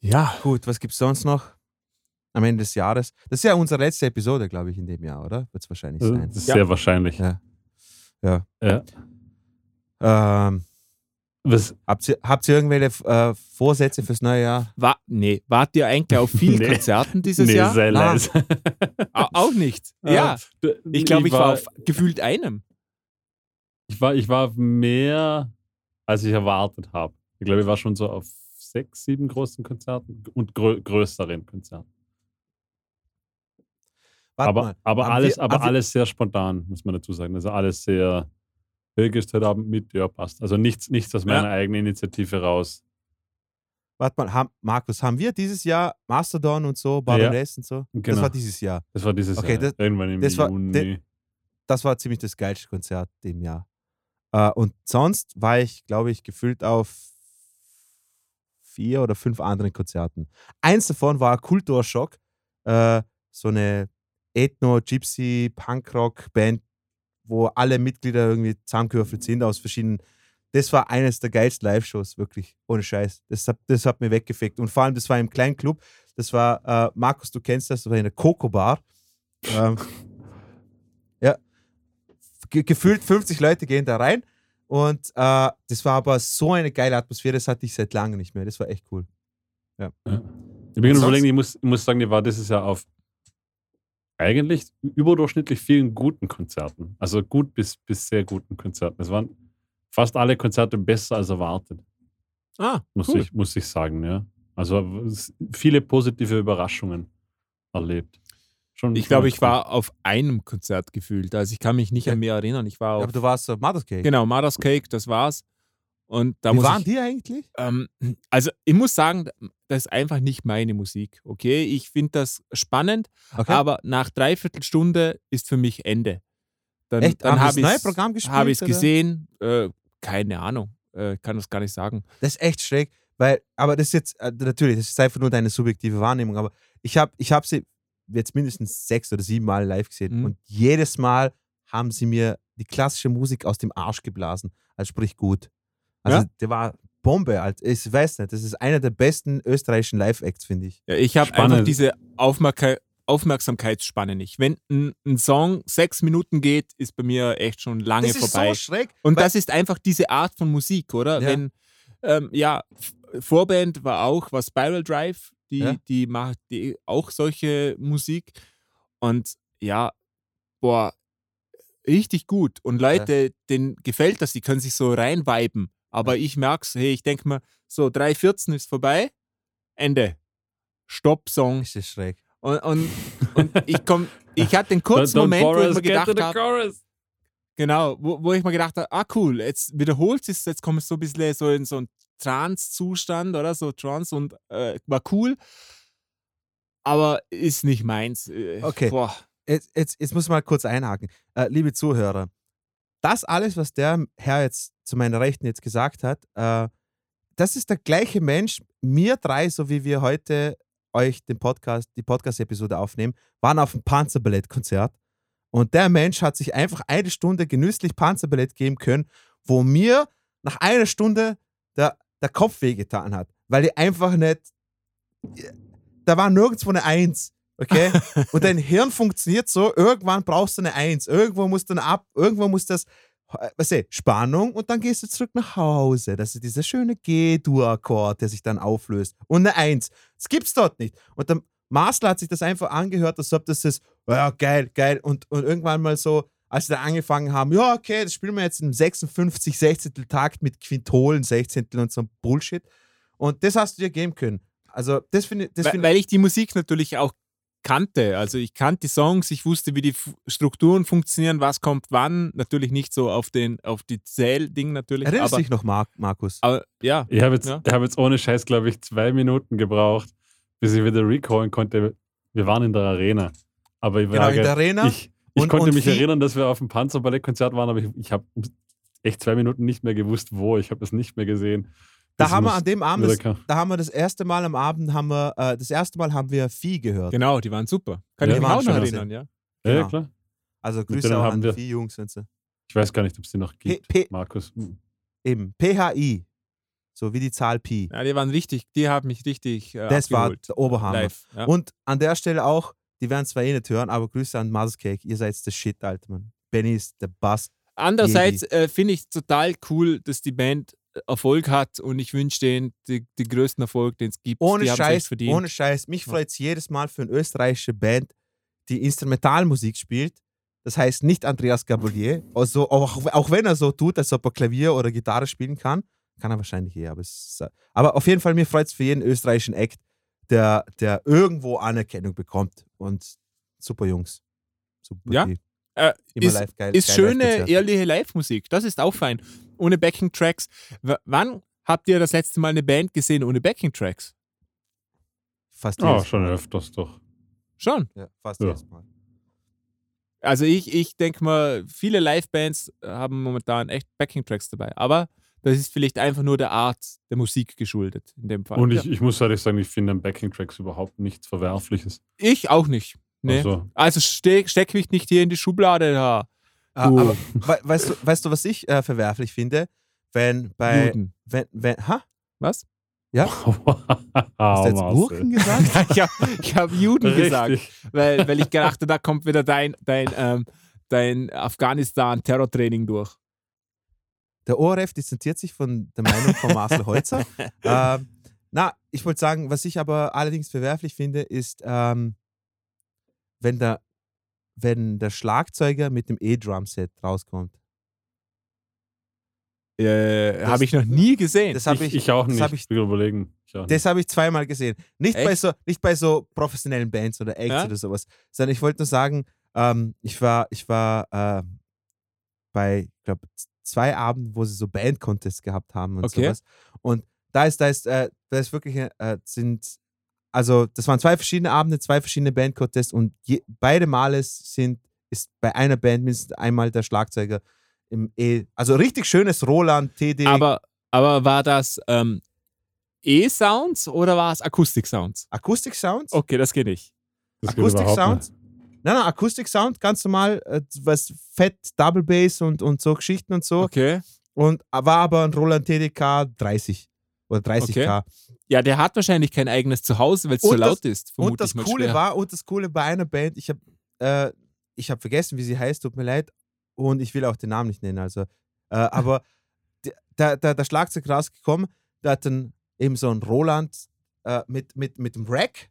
Ja, Gut, was gibt's sonst noch? Am Ende des Jahres. Das ist ja unsere letzte Episode, glaube ich, in dem Jahr, oder? Wird es wahrscheinlich sein. Das ist Ja. sehr wahrscheinlich. Ja. Ja. Ja. Ähm, Was, habt, ihr, habt ihr irgendwelche äh, Vorsätze fürs neue Jahr? war, nee, wart ihr eigentlich auf vielen Nee. Konzerten dieses nee, Jahr? sehr Ah. leise. Au- Auch nicht. Ja, ich glaube, ich war auf gefühlt einem. Ich war, ich war auf mehr, als ich erwartet habe. Ich glaube, ich war schon so auf sechs, sieben großen Konzerten und grö größeren Konzerten. Warte aber mal. aber, Haben alles, wir- aber alles sehr spontan, muss man dazu sagen. Also alles sehr, gehst heute Abend mit, ja, passt. Also nichts, nichts aus meiner eigenen Initiative raus. Warte mal, haben, Markus, haben wir dieses Jahr Mastodon und so, Baroness und so? Das Genau. war dieses Jahr. Das war dieses Okay, Jahr. das- irgendwann im das war- Juni. de- Das war ziemlich das geilste Konzert dem Jahr. Äh, und sonst war ich, glaube ich, gefühlt auf vier oder fünf anderen Konzerten. Eins davon war Kulturschock, äh, so eine Ethno-Gypsy-Punkrock-Band, wo alle Mitglieder irgendwie zusammengewürfelt sind aus verschiedenen. Das war eines der geilsten Live-Shows, wirklich, ohne Scheiß. Das hat, das hat mir weggefegt. Und vor allem, das war im kleinen Club. Das war, äh, Markus, du kennst das, das war in der Coco Bar. Ähm, ja. Ge gefühlt 50 Leute gehen da rein. Und äh, das war aber so eine geile Atmosphäre, das hatte ich seit langem nicht mehr. Das war echt cool. Ich bin Und gerade sonst- überlegen, ich muss, ich muss sagen, ich war dieses Jahr auf eigentlich überdurchschnittlich vielen guten Konzerten. Also gut bis, bis sehr guten Konzerten. Es waren fast alle Konzerte besser als erwartet, Ah, muss, cool. ich, muss ich sagen. Ja. Also viele positive Überraschungen erlebt. Schon, Ich schon glaube, ich war auf einem Konzert gefühlt. Also ich kann mich nicht Ja. an mehr erinnern. Ich war Ja, auf, aber du warst auf Mother's Cake. genau, Mother's Cake, das war's. Und da Wie muss waren ich, die eigentlich? Ähm, also ich muss sagen, das ist einfach nicht meine Musik. Okay, ich finde das spannend, Okay. aber nach dreiviertel Stunde ist für mich Ende. dann, Echt? dann habe das neue ich Programm gespielt, habe ich es gesehen. Äh, keine Ahnung, äh, kann das gar nicht sagen. Das ist echt schräg, weil, aber das ist jetzt, äh, natürlich, das ist einfach nur deine subjektive Wahrnehmung, aber ich habe ich hab sie jetzt mindestens sechs oder sieben Mal live gesehen Mhm. und jedes Mal haben sie mir die klassische Musik aus dem Arsch geblasen, also sprich gut. Also Ja? der war Bombe, ich weiß nicht, das ist einer der besten österreichischen Live-Acts, finde ich. Ja, ich habe einfach diese Aufmerka Aufmerksamkeitsspanne nicht. Wenn ein, ein Song sechs Minuten geht, ist bei mir echt schon lange das ist vorbei. so schräg. Und das ist einfach diese Art von Musik, oder? Ja. Wenn, ähm, ja, Vorband war auch, war Spiral Drive, die, Ja. die macht die auch solche Musik. Und ja, boah, richtig gut. Und Leute, denen gefällt das, die können sich so reinviben. Aber ich merk's, hey, ich denke mir, so 3.14 ist vorbei, Ende. Stopp-Song. Das ist schräg. Und, und, und ich komm, ich hatte den kurzen Don't Moment, wo ich mir gedacht habe. Genau, wo, wo ich mir gedacht habe, ah cool, jetzt wiederholt es, jetzt komme ich so ein bisschen so in so einen Trance-Zustand oder so Trance und äh, war cool, aber ist nicht meins. Äh, Okay. Boah. Jetzt, jetzt, jetzt muss ich mal kurz einhaken. Äh, liebe Zuhörer, das alles, was der Herr jetzt zu meiner Rechten jetzt gesagt hat, äh, das ist der gleiche Mensch. Wir drei, so wie wir heute euch den Podcast, die Podcast-Episode aufnehmen, waren auf dem Panzerballett-Konzert. Und der Mensch hat sich einfach eine Stunde genüsslich Panzerballett geben können, wo mir nach einer Stunde der, der Kopf wehgetan hat. Weil ich einfach nicht. Da war nirgendwo eine Eins. Okay? Und dein Hirn funktioniert so, irgendwann brauchst du eine Eins. Irgendwo musst du eine Ab, irgendwo muss das, weißt du, Spannung und dann gehst du zurück nach Hause. Das ist dieser schöne G-Dur-Akkord, der sich dann auflöst. Und eine Eins. Das gibt's dort nicht. Und der Masler hat sich das einfach angehört, als ob das ist, oh ja, geil, geil. Und, und irgendwann mal so, als sie da angefangen haben, ja, okay, das spielen wir jetzt im 56 16 Takt mit Quintolen 16 und so Bullshit. Und das hast du dir geben können. Also, das finde ich. Das Weil, find, weil ich die Musik natürlich auch kannte. Also ich kannte die Songs, ich wusste, wie die F Strukturen funktionieren, was kommt wann. Natürlich nicht so auf, den, auf die Zähl-Ding natürlich. erinnerst dich noch, Mar Markus? aber ja, Ich habe jetzt, Ja. ich hab jetzt ohne Scheiß, glaube ich, zwei Minuten gebraucht, bis ich wieder recallen konnte. Wir waren in der Arena. Aber ich, war Genau, in der Arena. ich, ich Und- konnte und mich viel- erinnern, dass wir auf dem Panzerballettkonzert waren, aber ich, ich habe echt zwei Minuten nicht mehr gewusst, wo. Ich habe es nicht mehr gesehen. Da Das haben wir an dem Abend, das, da haben wir das erste Mal am Abend, haben wir, äh, das erste Mal haben wir Vieh gehört. genau, die waren super. Kann Ja, ich mich auch noch erinnern, ja. Ja, genau. klar. Also Grüße auch haben an die Vieh-Jungs. wenn sie- Ich weiß gar nicht, ob es die noch P, gibt. P, Markus. Hm. eben, PHI. So wie die Zahl Pi. Ja, die waren richtig, die haben mich richtig äh, Das war abgeholt. der Oberhammer. Live. Ja. Und an der Stelle auch, die werden zwar eh nicht hören, aber Grüße an Muzzcake. Ihr seid der Shit, Alter, Mann. Benny ist der Bass. Andererseits äh, finde ich total cool, dass die Band Erfolg hat und ich wünsche denen die, die größten Erfolg, den es gibt. Ohne die Scheiß, verdient. ohne Scheiß. Mich freut es jedes Mal für eine österreichische Band, die Instrumentalmusik spielt. Das heißt nicht Andreas Gabalier. Also auch, auch wenn er so tut, als ob er Klavier oder Gitarre spielen kann. Kann er wahrscheinlich eh, aber, ist, äh, aber auf jeden Fall, mir freut es für jeden österreichischen Act, der, der irgendwo Anerkennung bekommt. Und super Jungs. Super. Ja. Äh, Immer ist, live geil. ist geil schöne, Live-Konzerte. ehrliche Live-Musik. Das ist auch fein. Ohne Backing-Tracks. W wann habt ihr das letzte Mal eine Band gesehen ohne Backing-Tracks? Fast Oh, jedes schon Mal. öfters doch. Schon. Ja, fast Ja. jedes Mal. Also ich, ich denke mal, viele Live-Bands haben momentan echt Backing-Tracks dabei. Aber das ist vielleicht einfach nur der Art der Musik geschuldet in dem Fall. Und ja. ich, ich muss ehrlich sagen, ich finde an Backing-Tracks überhaupt nichts Verwerfliches. ich auch nicht. Nee. Also, Also, ste steck mich nicht hier in die Schublade da. Ah, aber we weißt, du, weißt du, was ich äh, verwerflich finde? Wenn bei. Juden. Wenn, wenn, ha? Was? Hast du jetzt Gurken gesagt? ich habe hab Juden gesagt. Richtig. weil, weil ich gedacht habe, da kommt wieder dein, dein, ähm, dein Afghanistan-Terrortraining durch. Der ORF distanziert sich von der Meinung von Marcel Holzer. ähm, na, ich wollte sagen, was ich aber allerdings verwerflich finde, ist, ähm, wenn, der, wenn der Schlagzeuger mit dem E-Drum-Set rauskommt. Äh, habe ich noch nie gesehen. Das habe Ich, ich, ich auch nicht. hab ich- will überlegen. Ich. Das habe ich zweimal gesehen. Nicht bei, so, nicht bei so professionellen Bands oder Acts Ja? oder sowas, sondern ich wollte nur sagen, ähm, ich war, ich war äh, bei, ich glaube, zwei Abenden, wo sie so Band-Contests gehabt haben und Okay. sowas. Und da ist, da ist, äh, da ist wirklich, äh, sind, also das waren zwei verschiedene Abende, zwei verschiedene Band-Contests und je, beide Male sind ist bei einer Band mindestens einmal der Schlagzeuger im E. Also richtig schönes Roland TD. Aber, aber war das ähm, E-Sounds oder war es Akustik-Sounds? Akustik-Sounds? Okay, das geht nicht. Akustik-Sounds? Nein, nein, Akustik-Sound, ganz normal, äh, was Fett, Double Bass und, und so Geschichten und so. Okay. Und war aber ein Roland TDK 30 oder 30k. Ja, der hat wahrscheinlich kein eigenes Zuhause, weil es so das- laut ist. Und das Coole schwer. war, und das Coole bei einer Band, ich habe äh, ich hab vergessen, wie sie heißt, tut mir leid. Und ich will auch den Namen nicht nennen. Also, äh, aber der, der, der, Schlagzeug rausgekommen, der hat dann eben so ein Roland äh, mit, mit, mit dem Rack,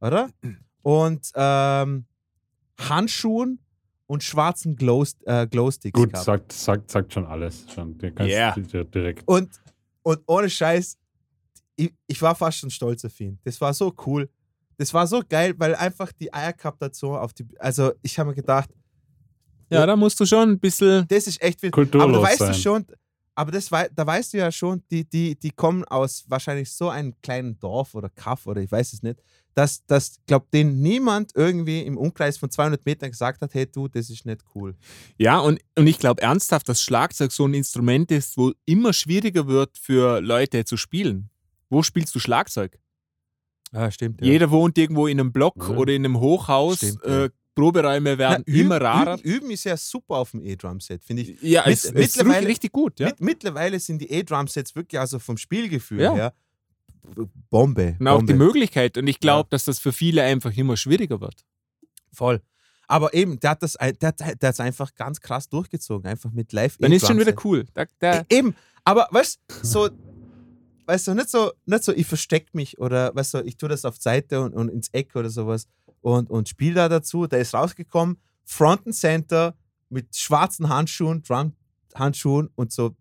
oder? Und ähm, Handschuhen und schwarzen Glow, äh, Glowsticks. Gut, gehabt. sagt, sagt, sagt schon alles. Schon. Yeah. direkt. Und, und ohne Scheiß, ich, ich war fast schon stolz auf ihn. Das war so cool. Das war so geil, weil einfach die Eier gehabt hat so auf die. Also ich habe mir gedacht, Ja, da musst du schon ein bisschen. das ist echt viel. Kulturlos aber da weißt sein. du schon, aber das da weißt du ja schon, die, die, die kommen aus wahrscheinlich so einem kleinen Dorf oder Kaff oder ich weiß es nicht, dass, dass glaubt, denen niemand irgendwie im Umkreis von 200 Metern gesagt hat, hey du, das ist nicht cool. Ja, und, und ich glaube ernsthaft, dass Schlagzeug so ein Instrument ist, wo immer schwieriger wird für Leute zu spielen. Wo spielst du Schlagzeug? Ja, stimmt. Jeder wohnt irgendwo in einem Block Ja. oder in einem Hochhaus. Stimmt, ja. äh, Proberäume werden üben, immer rarer. Üben, üben ist ja super auf dem E-Drum-Set, finde ich. Ja, Mit- es, es mittlerweile- richtig gut. Ja? Mit, mittlerweile sind die E-Drum-Sets wirklich also vom Spielgefühl Ja. her Bombe. Und auch die Bombe. Möglichkeit. Und ich glaube, dass das für viele einfach immer schwieriger wird. Voll. Aber eben, der hat das der, der hat's einfach ganz krass durchgezogen, einfach mit live Dann ist schon wieder cool. Da, da, E- Eben, aber weißt so, weißt du, nicht so, nicht so, ich versteck mich oder weißt du, ich tue das auf die Seite und, und ins Eck oder sowas und, und spiele da dazu. Der ist rausgekommen, Front and Center mit schwarzen Handschuhen, Drum-Handschuhen und so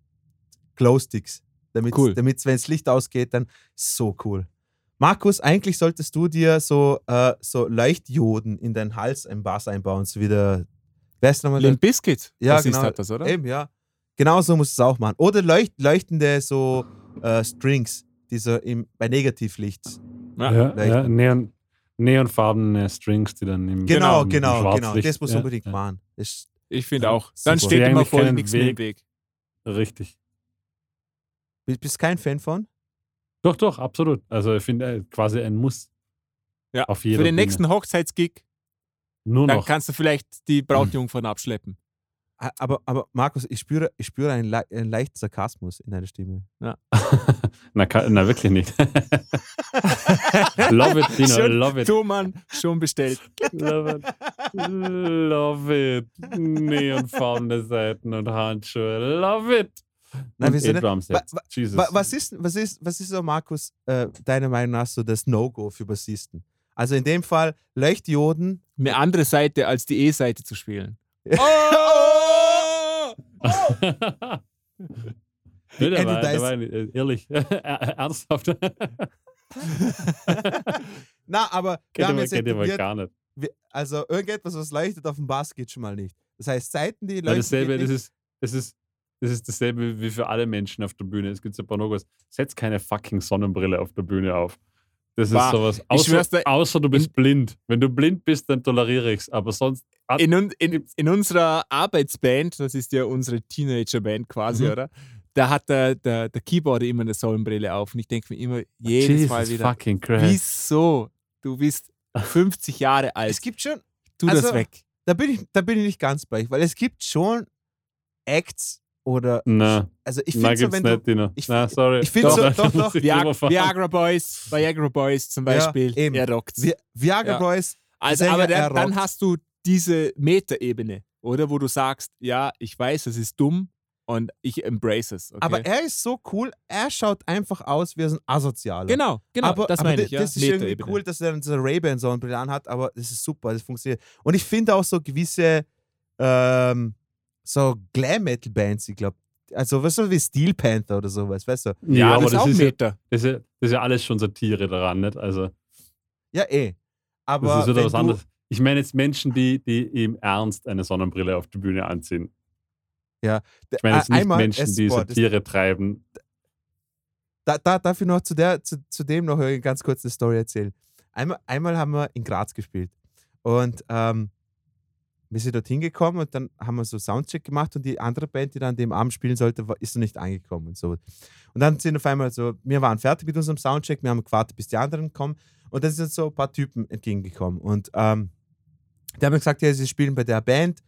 Glowsticks. Damit, Cool. damit wenn das Licht ausgeht, dann so cool. Markus, eigentlich solltest du dir so, äh, so Leuchtdioden in deinen Hals im Bass einbauen, so wie der. Wer ist nochmal? Limp Bizkit. Ja, das genau. ist halt das, oder? Eben, ja. Genau so musst du es auch machen. Oder leucht, leuchtende so äh, Strings, die so im, bei Negativlicht. Ja. Ja, Neon, neonfarbene Strings, die dann im Genau, im genau, genau. Schwarzlicht- Das muss ja, unbedingt ja. machen. Das, Ich finde auch. Dann super. steht immer voll nichts mehr im Weg- Weg. Richtig. bist kein Fan von? Doch, doch, absolut. Also ich finde äh, quasi ein Muss. Ja, Auf jeder Für den Bühne. nächsten Hochzeitsgig, Nur dann noch. kannst du vielleicht die Brautjungfern abschleppen. Aber, aber Markus, ich spüre, ich spüre einen, le einen leichten Sarkasmus in deiner Stimme. na, kann, na, wirklich nicht. love it, Dino, Schon- love it. Thomann, schon bestellt. Love it. Love it. Neonfarbene Seiten und Handschuhe. Love it. Nein, wir sind- wa- Jesus. Wa- Was ist, was ist, was ist so, Markus, äh, deiner Meinung nach so das No-Go für Bassisten? Also in dem Fall Leuchtdioden. Eine andere Seite als die E-Seite zu spielen. Nee, der Andrew war, der Dice. war äh, ehrlich, ernsthaft. Na, aber wir Kennt haben man, jetzt man gar nicht. also irgendetwas, was leuchtet auf dem Bass, geht schon mal nicht. Das heißt, Seiten, die leuchten. dasselbe, das ist, das, ist, das ist dasselbe wie für alle Menschen auf der Bühne. Es gibt so Bonogos. Setz keine fucking Sonnenbrille auf der Bühne auf. Das ist Wahr. sowas. Außer, dir, außer du bist blind. Wenn du blind bist, dann toleriere ich es. Aber sonst. In, in, in unserer Arbeitsband, das ist ja unsere Teenagerband quasi, Mhm. oder? Da hat der, der, der Keyboarder immer eine Sonnenbrille auf. Und ich denke mir immer jedes Jesus Mal wieder, fucking Christ. wieso? Du bist 50 Jahre alt. Es gibt schon, Tu das also- weg. da bin, ich, da bin ich nicht ganz bei euch, weil es gibt schon Acts oder. Na, Also ich finde so, wenn du. nicht, Dino. ich na, sorry. ich find so- doch, doch. Viag Viagra Boys, Viagra Boys zum Ja, Beispiel, eben. er rockt's. Vi Viagra Ja. Boys, Also, Sänger, aber der, er dann rockt. hast du diese Metaebene, oder? Wo du sagst, ja, ich weiß, es ist dumm und ich embrace es. Okay? aber er ist so cool, er schaut einfach aus wie ein Asozialer. genau, genau, aber, das aber ich, ja. Das ist irgendwie Metaebene. cool, dass er dann so eine Ray-Ban Sonnenbrille anhat, aber das ist super, das funktioniert. Und ich finde auch so gewisse ähm, so Glam-Metal-Bands, ich glaube, also was so wie Steel Panther oder sowas, weißt du? Ja, Ja, das aber das auch ist, ja, Meta. das, ist ja, das ist ja alles schon Satire daran, nicht? Also, Ja, eh. Aber das ist wieder was anderes. Ich meine jetzt Menschen, die, die im Ernst eine Sonnenbrille auf die Bühne anziehen. Ja, Ich meine jetzt nicht einmal- Menschen, es- die boah, das- Satire treiben. da, da darf ich noch zu, der, zu, zu dem noch eine ganz kurze Story erzählen. Einmal, einmal haben wir in Graz gespielt und ähm, wir sind dort hingekommen und dann haben wir so Soundcheck gemacht und die andere Band, die dann dem Abend spielen sollte, ist noch nicht angekommen und so. Und dann sind auf einmal so, wir waren fertig mit unserem Soundcheck, wir haben gewartet, bis die anderen kommen und dann sind so ein paar Typen entgegengekommen und ähm, die haben gesagt, ja, sie spielen bei der Band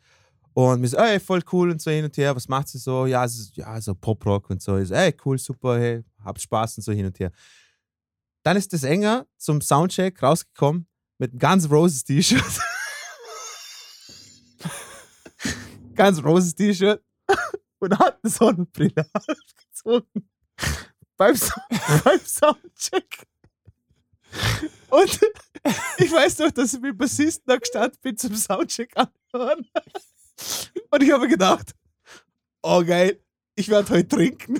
und wir so, ey, voll cool und so hin und her, was macht sie so? Ja, ist, ja, so Pop-Rock und so. Ich so, ey, cool, super, hey, habt Spaß und so hin und her. Dann ist das Enger zum Soundcheck rausgekommen mit einem Guns Roses T-Shirt. Guns Roses T-Shirt und hat eine Sonnenbrille aufgezogen. Beim, so beim Soundcheck. Und ich weiß noch, dass ich mit dem Bassisten da gestanden bin zum Soundcheck anhören. Und ich habe gedacht, oh geil, ich werde heute trinken.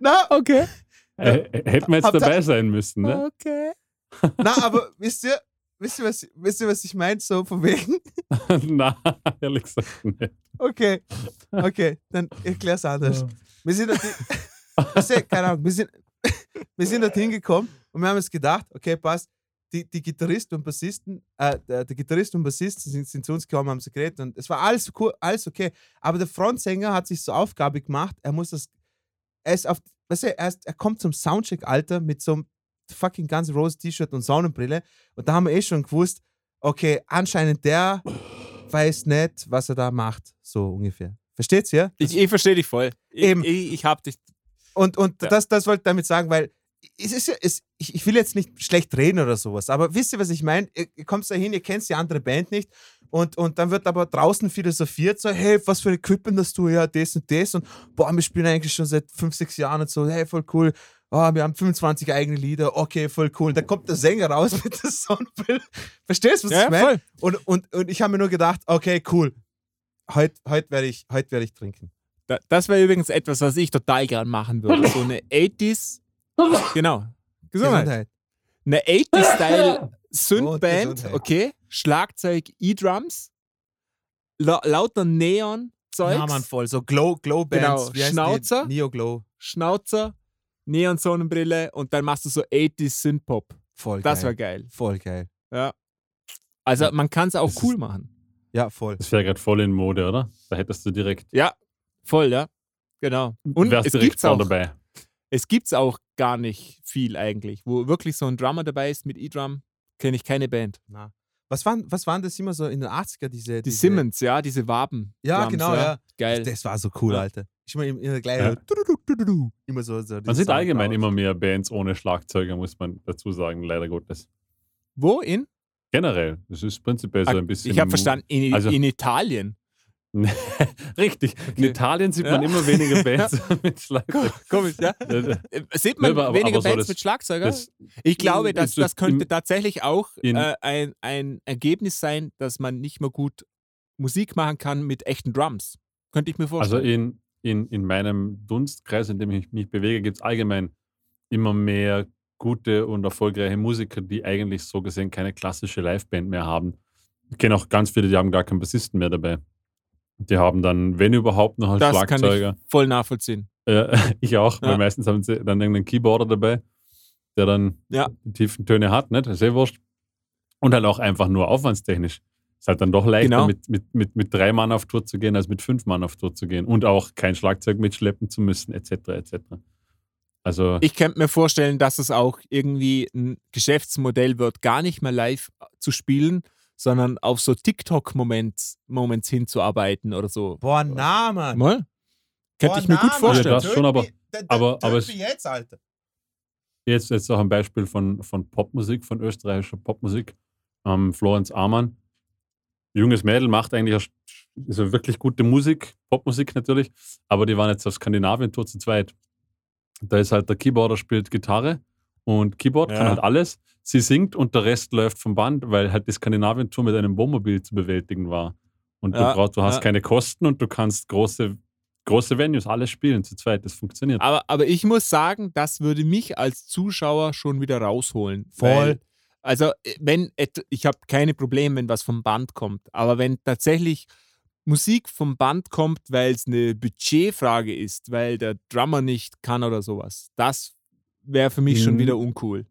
Na, okay. Hätten wir jetzt Habt dabei sein müssen, ne? Okay. Na, aber wisst ihr, wisst ihr, was, wisst ihr, was ich meine? So von wegen. Na, ehrlich gesagt nicht. Okay. Okay, dann erklär's anders. Wir sind dort, Wisst ihr, keine Ahnung, wir sind, wir sind dort hingekommen und wir haben uns gedacht, okay, passt, die, die Gitarristen und Bassisten, äh, der, der Gitarrist und Bassist sind, sind zu uns gekommen, haben so geredet und es war alles cool, alles okay. Aber der Frontsänger hat sich zur Aufgabe gemacht, er muss das, er ist auf, weißt du, er, ist, er kommt zum Soundcheck, Alter, mit so einem fucking Guns N' Roses T-Shirt und Sonnenbrille und da haben wir eh schon gewusst, okay, anscheinend der weiß nicht, was er da macht, so ungefähr. Versteht's, ja? Ich, ich verstehe dich voll. Ich, Eben. Ich, ich hab dich. Und, und Ja. das, das wollte ich damit sagen, weil es ist ja, es, ich, will jetzt nicht schlecht reden oder sowas, aber wisst ihr, was ich meine? Ihr, ihr kommt da hin, ihr kennt die andere Band nicht und, und dann wird aber draußen philosophiert, so, hey, was für ein Equipment hast du, ja, das und das und boah, wir spielen eigentlich schon seit fünf, sechs Jahren und so, hey, voll cool, oh, wir haben 25 eigene Lieder, okay, voll cool. Und dann kommt der Sänger raus mit der Sonnenbrille. Verstehst du, was Ja, ich meine? voll. Und, und, und ich habe mir nur gedacht, okay, cool, heute heut werde ich, heut werd ich trinken. Da, das wäre übrigens etwas, was ich total gern machen würde. So eine 80s. Genau. Gesundheit. Eine 80s-Style Synthband, Gesundheit. okay. Schlagzeug, E-Drums. La lauter Neon-Zeugs. Ja, Mann, voll. So Glow, Glow Bands. Genau, Wie heißen die? Schnauzer. Neo Glow. Schnauzer, Neon-Sonnenbrille und dann machst du so 80s Synth-Pop. Voll Das geil. wäre geil. Voll geil. Ja. Also man kann es auch Das cool ist- machen. Ja, voll. Das wäre gerade voll in Mode, oder? Da hättest du direkt, Ja, voll, ja. Genau. Und wärst es direkt auch, dabei. es gibt's auch gar nicht viel eigentlich. Wo wirklich so ein Drummer dabei ist mit E-Drum, kenne ich keine Band. Na. Was waren, was waren das immer so in den 80er, diese. Die diese, Simmons, ja, diese Waben. Ja, genau, ja. Geil. Das war so cool. Alter. Ich immer in der gleichen. Ja. Immer so. so Man sieht allgemein Soundclouds. immer mehr Bands ohne Schlagzeuger, muss man dazu sagen, leider Gottes. Wo in? Generell, das ist prinzipiell so ein bisschen. Ah, ich habe verstanden, in, also- in Italien. Richtig. In Okay. Italien sieht Ja. man immer weniger Bands mit Schlagzeug. Komisch, ja. Sieht man aber- aber weniger so Bands das- mit Schlagzeuger? ich glaube, in- dass in- das könnte tatsächlich auch in- äh, ein, ein Ergebnis sein, dass man nicht mehr gut Musik machen kann mit echten Drums. Könnte ich mir Also vorstellen. in, in, in meinem Dunstkreis, in dem ich mich bewege, gibt es allgemein immer mehr gute und erfolgreiche Musiker, die eigentlich so gesehen keine klassische Liveband mehr haben. Ich kenne auch ganz viele, die haben gar keinen Bassisten mehr dabei. Die haben dann, wenn überhaupt, noch als das kann Schlagzeuger. ich voll nachvollziehen. Äh, ich auch, Ja. weil meistens haben sie dann irgendeinen Keyboarder dabei, der dann Ja. die tiefen Töne hat, nicht? Das ist eh wurscht. Und halt auch einfach nur aufwandstechnisch. Ist halt dann doch leichter, Genau. mit, mit, mit, mit drei Mann auf Tour zu gehen, als mit fünf Mann auf Tour zu gehen. Und auch kein Schlagzeug mitschleppen zu müssen, etc. etc. Also, Ich könnte mir vorstellen, dass es auch irgendwie ein Geschäftsmodell wird, gar nicht mehr live zu spielen, sondern auf so TikTok-Moments Moments hinzuarbeiten oder so. Boah, na, Mann. Mal? Könnte ich mir gut vorstellen. Ja, das schon, aber- aber- aber es- jetzt, Alter. jetzt, jetzt auch ein Beispiel von, von Popmusik, von österreichischer Popmusik. Ähm, Florenz Amann. Junges Mädel macht eigentlich also wirklich gute Musik, Popmusik natürlich, aber die waren jetzt auf Skandinavien-Tour zu zweit. Da ist halt der Keyboarder spielt Gitarre und Keyboard kann Ja. halt alles. Sie singt und der Rest läuft vom Band, weil halt die Skandinavien-Tour mit einem Wohnmobil zu bewältigen war. Und Ja, du, brauchst, du hast ja. keine Kosten und du kannst große, große Venues alles spielen zu zweit. Das funktioniert. Aber, aber ich muss sagen, das würde mich als Zuschauer schon wieder rausholen. Voll. Weil, also, äh, wenn ich habe keine Probleme, wenn was vom Band kommt, aber wenn tatsächlich Musik vom Band kommt, weil es eine Budgetfrage ist, weil der Drummer nicht kann oder sowas, das wäre für mich schon Mhm. wieder uncool.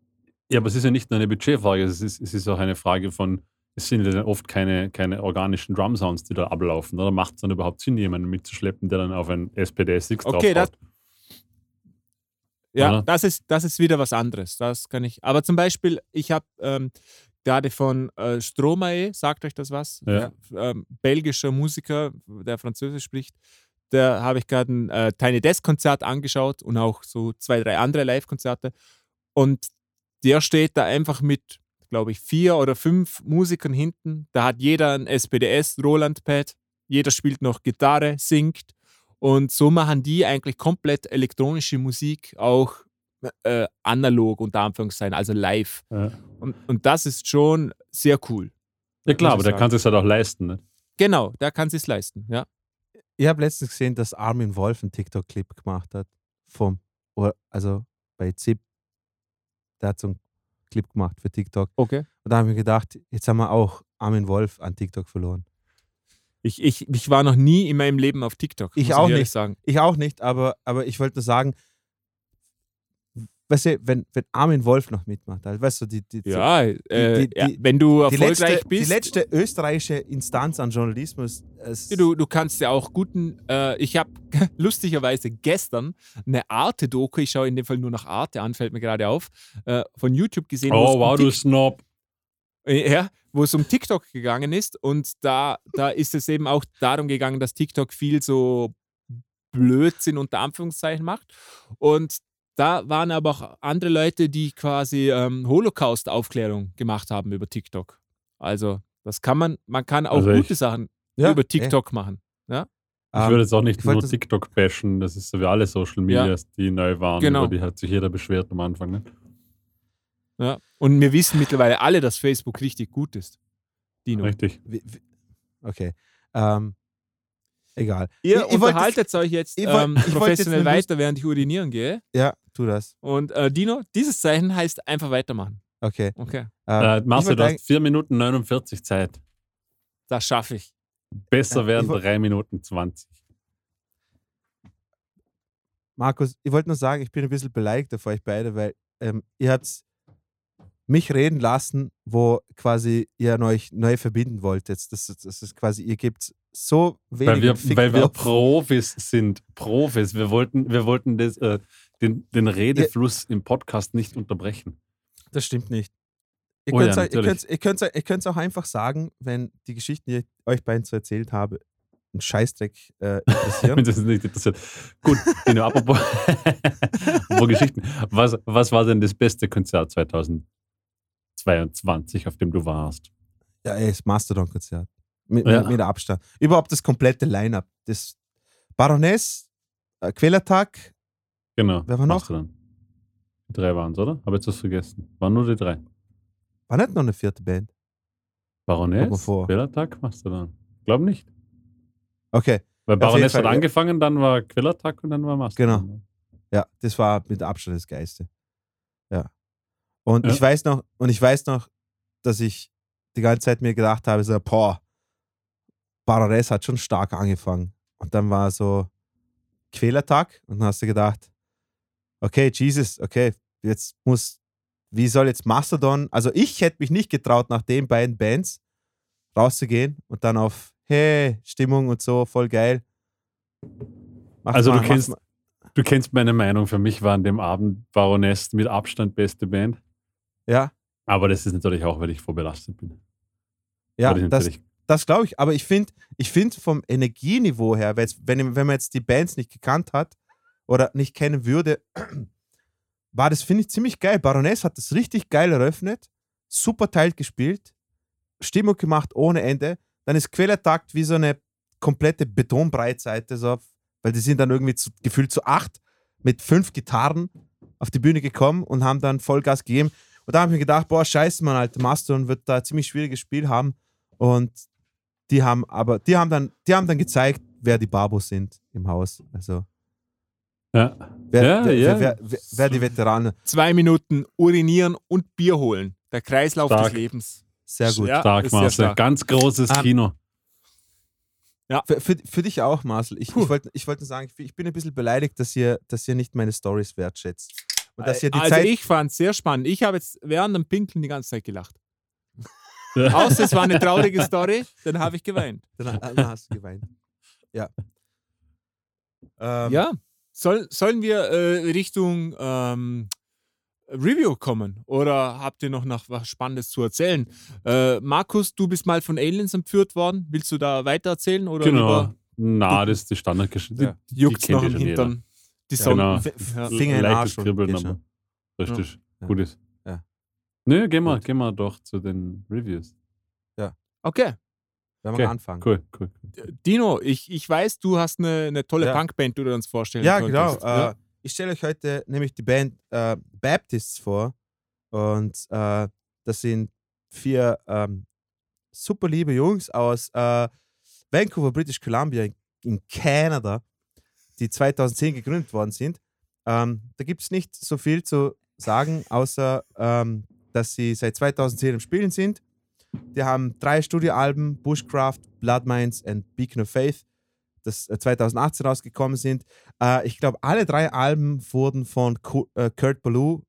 Ja, aber es ist ja nicht nur eine Budgetfrage, es ist, es ist auch eine Frage von, es sind ja dann oft keine, keine organischen Drum-Sounds, die da ablaufen. Oder macht es dann überhaupt Sinn, jemanden mitzuschleppen, der dann auf ein SPD-6 Okay, draufhaut? Ja, Oder? das ist, das ist wieder was anderes. Das kann ich. Aber zum Beispiel, ich habe ähm, gerade von äh, Stromae, sagt euch das was? Ja. Ähm, belgischer Musiker, der Französisch spricht. Da habe ich gerade ein äh, Tiny Desk Konzert angeschaut und auch so zwei, drei andere Live-Konzerte. Und der steht da einfach mit, glaube ich, vier oder fünf Musikern hinten. Da hat jeder ein SPDS, Roland Pad. Jeder spielt noch Gitarre, singt. Und so machen die eigentlich komplett elektronische Musik auch äh, analog, unter Anführungszeichen, also live. Ja. Und, und das ist schon sehr cool. Ja klar, aber der kann es halt auch leisten. Ne? Genau, der kann es leisten, ja. Ich habe letztens gesehen, dass Armin Wolf einen TikTok-Clip gemacht hat. Vom, also bei ZIP. Der hat so einen Clip gemacht für TikTok. Okay. Und da habe ich mir gedacht, jetzt haben wir auch Armin Wolf an TikTok verloren. Ich, ich, ich war noch nie in meinem Leben auf TikTok. Ich auch ehrlich nicht. sagen. Ich auch nicht, aber, aber ich wollte nur sagen, weißt du, wenn, wenn Armin Wolf noch mitmacht, also, weißt du, die, die, Ja, äh, die- ja, wenn du die, erfolgreich letzte, bist. die letzte österreichische Instanz an Journalismus. Du, du kannst ja auch guten. Äh, ich habe lustigerweise gestern eine Arte-Doku, ich schaue in dem Fall nur nach Arte an, fällt mir gerade auf, äh, von YouTube gesehen. Oh, wow, du Snob. Äh, Ja, wo es um TikTok gegangen ist und da, da ist es eben auch darum gegangen, dass TikTok viel so Blödsinn unter Anführungszeichen macht. Und da waren aber auch andere Leute, die quasi ähm, Holocaust-Aufklärung gemacht haben über TikTok. Also das kann man, man kann auch Also ich- gute Sachen Ja, über eh. TikTok machen. Ich Ähm, würde jetzt auch nicht ich nur TikTok bashen, das ist so wie alle Social Ja. Medias, die neu waren. Genau. Über die hat sich jeder beschwert am Anfang. Ne? Ja. Und wir wissen mittlerweile alle, dass Facebook richtig gut ist. Dino. Richtig. Okay. Ähm, egal. Ihr Ich- ich unterhaltet euch jetzt ich ähm, ich jetzt professionell Lust- weiter, während ich urinieren gehe. Ja, tu das. Und äh, Dino, dieses Zeichen heißt einfach weitermachen. Okay. Okay, Ähm, Äh, Marcel, du hast 4 Minuten 49 Zeit. das schaffe ich. Besser ich woll- 3 Minuten 20. Markus, ich wollte nur sagen, ich bin ein bisschen beleidigt auf euch beide, weil ähm, ihr habt mich reden lassen, wo quasi ihr euch neu verbinden wolltet. Das, das, das ist quasi, ihr gebt so wenig Weil wir, weil wir. Profis sind. Profis. Wir wollten, wir wollten das, äh, den, den Redefluss im Podcast nicht unterbrechen. Das stimmt nicht. Ihr Oh könnt ja, es könnt's auch einfach sagen, wenn die Geschichten, die ich euch beiden so erzählt habe, einen Scheißdreck äh, interessieren. Das nicht interessiert. Gut, Dino, apropos, apropos Geschichten. Was, was war denn das beste Konzert 2022, auf dem du warst? ja, ey, das Mastodon-Konzert. Mit, Ja. mit, Abstand. Überhaupt das komplette Line-Up. Das Baroness, äh, Quellattack, Genau. Wer war noch? Mastodon. Die drei waren es, oder? Habe jetzt was vergessen. Waren nur die drei. war nicht noch eine vierte Band. Baroness, vor. Quellattack, Mastodon. Glaub nicht. Okay, Weil Baroness hat angefangen, dann war Quellattack und dann war Mastodon. Genau. ja, das war mit Abstand das Geiste. Ja. Und Ja. ich weiß noch, und ich weiß noch, dass ich die ganze Zeit mir gedacht habe, so, boah, Baroness hat schon stark angefangen. Und dann war so Quälertag und dann hast du gedacht, okay, Jesus, okay, jetzt muss, wie soll jetzt Mastodon, also ich hätte mich nicht getraut, nach den beiden Bands rauszugehen und dann auf, hey, Stimmung und so, voll geil. Mach Also mal, du kennst, du kennst meine Meinung. Für mich war an dem Abend Baroness mit Abstand beste Band. Ja, Aber das ist natürlich auch, weil ich vorbelastet bin. ja, das, Das glaube ich, aber ich finde ich find vom Energieniveau her, wenn, wenn man jetzt die Bands nicht gekannt hat oder nicht kennen würde, war das, finde ich, ziemlich geil. Baroness hat das richtig geil eröffnet, super Teil gespielt, Stimmung gemacht ohne Ende. Dann ist Quellertakt wie so eine komplette Betonbreitseite, so, weil die sind dann irgendwie zu, gefühlt zu acht mit fünf Gitarren auf die Bühne gekommen und haben dann Vollgas gegeben. Und da habe ich mir gedacht, boah, scheiße, Mann, Alter, Mastodon wird da ein ziemlich schwieriges Spiel haben. Und die haben aber, die haben dann, die haben dann gezeigt, wer die Babos sind im Haus. Also Ja. wer, Ja, wer, ja. Wer, wer, wer die Veteranen. Zwei Minuten urinieren und Bier holen. Der Kreislauf Stark. des Lebens. Sehr gut. Ja, Stark, Marcel. stark. Ganz großes Ähm, Kino. Für, für, für dich auch, Marcel. Ich, ich wollte ich wollte nur sagen, ich, ich bin ein bisschen beleidigt, dass ihr, dass ihr nicht meine Stories wertschätzt. Und dass ihr die also Zeit. ich fand es sehr spannend. Ich habe jetzt während dem Pinkeln die ganze Zeit gelacht. Außer es war eine traurige Story, dann habe ich geweint. dann, dann hast du geweint. Ja. Ähm, Ja. Soll, sollen wir äh, Richtung ähm, Review kommen? Oder habt ihr noch nach was Spannendes zu erzählen? Äh, Markus, du bist mal von Aliens entführt worden. Willst du da weiter erzählen? Oder Genau. Na, das ist die Standardgeschichte. Ja. juckt noch eh im jeder. Hintern? Die Ja, Sonne. genau. Ja. Finger in den Leichtes Arsch. Kribbeln, aber richtig Ja. gut ist. Ja. Nö, gehen wir, gehen wir doch zu den Reviews. Okay. Wenn wir Okay, mal anfangen. Cool, cool. Dino, ich, ich weiß, du hast eine, eine tolle Ja. Punkband, die du uns vorstellen Ja, genau. könntest. Äh, ich stelle euch heute nämlich die Band äh, Baptists vor. Und äh, das sind vier ähm, super liebe Jungs aus äh, Vancouver, British Columbia in, in Kanada, die 2010 gegründet worden sind. Ähm, da gibt es nicht so viel zu sagen, außer ähm, dass sie seit 2010 im Spielen sind. Die haben drei Studioalben, Bushcraft, Blood Mines und Beacon of Faith, das äh, 2018 rausgekommen sind. Äh, ich glaube, alle drei Alben wurden von Ku- äh, Kurt Ballou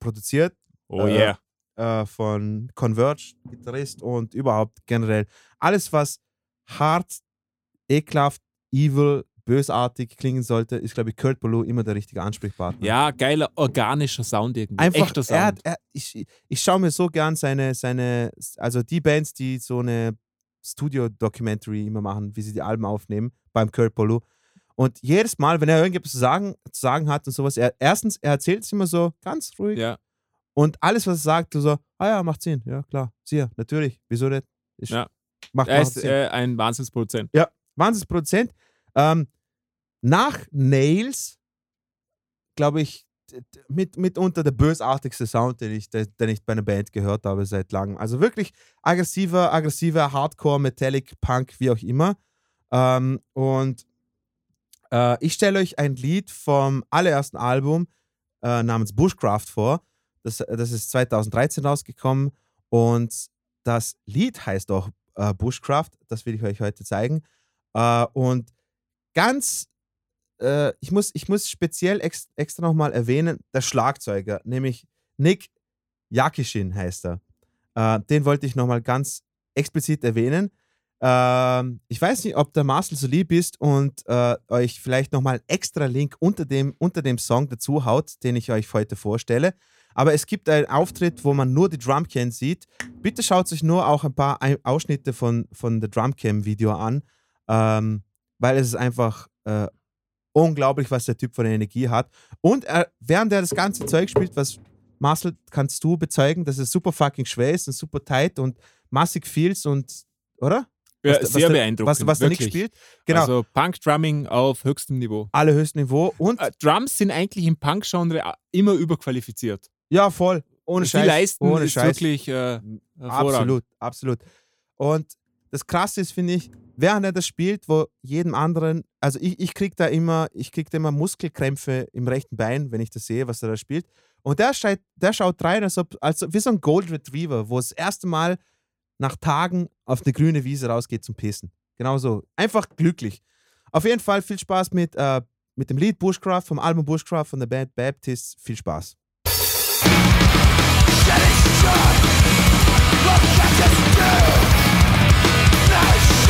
produziert, Oh Äh, yeah. äh, von Converge, Gitarrist und überhaupt generell alles, was hart, ekelhaft, evil, bösartig klingen sollte, ist, glaube ich, Kurt Ballou immer der richtige Ansprechpartner. Ja, geiler organischer Sound irgendwie. Einfach, Echter er, Sound. hat- er, ich, ich schaue mir so gern seine, seine, also die Bands, die so eine Studio-Documentary immer machen, wie sie die Alben aufnehmen, beim Kurt Ballou. Und jedes Mal, wenn er irgendetwas zu sagen, zu sagen hat und sowas, er, erstens, er erzählt es immer so ganz ruhig ja. und alles, was er sagt, du so, ah ja, macht Sinn, ja klar, sicher, natürlich, wieso nicht? Ist, Ja. Macht, Er macht ist äh, ein Wahnsinnsproduzent. Wahnsinnsproduzent. Ähm, nach Nails, glaube ich, mit, mitunter der bösartigste Sound, den ich, den ich bei einer Band gehört habe seit langem. Also wirklich aggressiver, aggressiver Hardcore, Metallic, Punk, wie auch immer. Ähm, und äh, ich stelle euch ein Lied vom allerersten Album äh, namens Bushcraft vor. Das, das ist 2013 rausgekommen und das Lied heißt auch äh, Bushcraft. Das will ich euch heute zeigen. Äh, und ganz, äh, ich, muss, ich muss speziell ex, extra nochmal erwähnen, der Schlagzeuger, nämlich Nick Yakishin heißt er. Äh, den wollte ich nochmal ganz explizit erwähnen. Ähm, ich weiß nicht, ob der Marcel so lieb ist und äh, euch vielleicht nochmal extra Link unter dem, unter dem Song dazu haut, den ich euch heute vorstelle. Aber es gibt einen Auftritt, wo man nur die Drumcam sieht. Bitte schaut euch nur auch ein paar Ausschnitte von, von der Drumcam-Video an, ähm, weil es ist einfach äh, unglaublich, was der Typ eine Energie hat. Und er, während er das ganze Zeug spielt, was Marcel, kannst du bezeugen, dass es super fucking schwer ist und super tight und massig feels und, oder? Ja, Was was sehr der- beeindruckend. Was, was wirklich. spielt. Genau, Also Punk-Drumming auf höchstem Niveau. allerhöchstem Niveau. Und Äh, Drums sind eigentlich im Punk-Genre immer überqualifiziert. ja, voll. Ohne Was Scheiß. die leisten, ohne ist Scheiß. wirklich äh. Absolut, absolut. Und das Krasse ist, finde ich, während er das spielt, wo jedem anderen, also ich, ich krieg da immer, ich krieg da immer Muskelkrämpfe im rechten Bein, wenn ich das sehe, was er da spielt. Und der, schaut, der schaut rein, als ob, als, wie so ein Gold Retriever, wo es das erste Mal nach Tagen auf eine grüne Wiese rausgeht zum Pissen. Genauso. Einfach glücklich. Auf jeden Fall viel Spaß mit, äh, mit dem Lied Bushcraft, vom Album Bushcraft von der Band Baptists. Viel Spaß.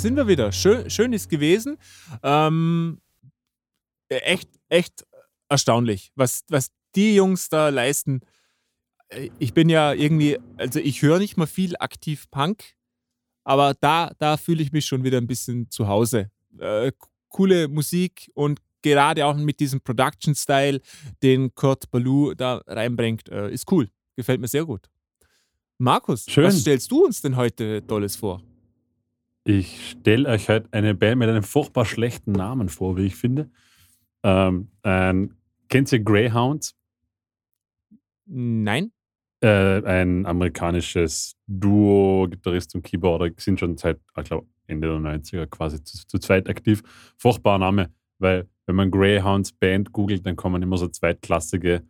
sind wir wieder. Schön, schön ist gewesen. Ähm, echt, echt erstaunlich, was, was die Jungs da leisten. Äh, ich bin ja irgendwie, also ich höre nicht mal viel aktiv Punk, aber da, da fühle ich mich schon wieder ein bisschen zu Hause. Äh, coole Musik und gerade auch mit diesem Production-Style, den Kurt Baloo da reinbringt, äh, ist cool. Gefällt mir sehr gut. Markus, Schön. was stellst du uns denn heute Tolles vor? Ich stelle euch heute eine Band mit einem furchtbar schlechten Namen vor, wie ich finde. Ähm, ein, kennt ihr Greyhounds? Nein. Äh, ein amerikanisches Duo, Gitarrist und Keyboarder, sind schon seit, ich glaube, Ende der 90er quasi zu, zu zweit aktiv. Furchtbarer Name, weil wenn man Greyhounds Band googelt, dann kommen immer so zweitklassige,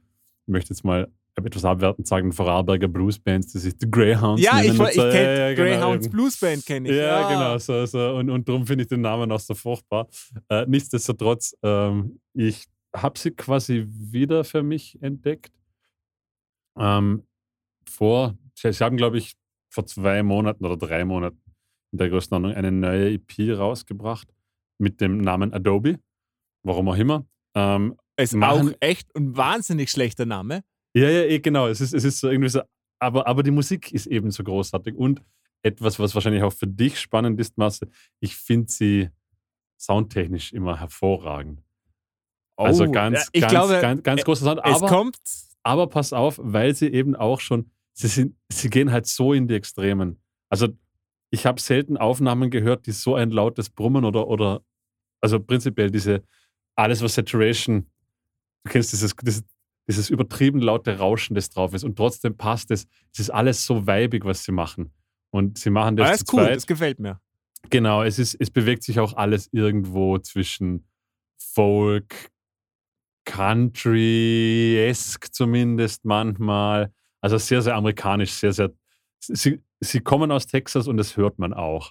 ich möchte jetzt mal etwas abwertend sagen, Vorarlberger Bluesbands, das ist die Greyhounds. Ja, ich, ich kenne ja, ja, genau, Greyhounds eben. Bluesband, kenne ich. Ja, ja, genau. So, so. Und, und darum finde ich den Namen auch so furchtbar. Äh, nichtsdestotrotz, ähm, ich habe sie quasi wieder für mich entdeckt. Ähm, vor, sie haben, glaube ich, vor zwei Monaten oder drei Monaten in der Größenordnung eine neue EP rausgebracht mit dem Namen Adobe. Warum auch immer. Ähm, ist auch echt ein wahnsinnig schlechter Name. Ja, ja, eh, genau. Es ist, es ist so irgendwie so, aber, aber die Musik ist eben so großartig und etwas, was wahrscheinlich auch für dich spannend ist, Marcel. Ich finde sie soundtechnisch immer hervorragend. Also oh, also ganz, ganz, glaube, ganz, ganz großer Sound. Aber, es kommt. aber pass auf, weil sie eben auch schon, sie, sind, sie gehen halt so in die Extremen. Also ich habe selten Aufnahmen gehört, die so ein lautes Brummen oder, oder also prinzipiell diese, alles was Saturation, du kennst dieses, dieses dieses übertrieben laute Rauschen, das drauf ist. Und trotzdem passt es. Es ist alles so weibig, was sie machen. Und sie machen das. Alles cool, zweit. das gefällt mir. Genau, es, ist, es bewegt sich auch alles irgendwo zwischen Folk, Country-esque zumindest manchmal. Also sehr, sehr amerikanisch, sehr, sehr. Sie, sie kommen aus Texas und das hört man auch.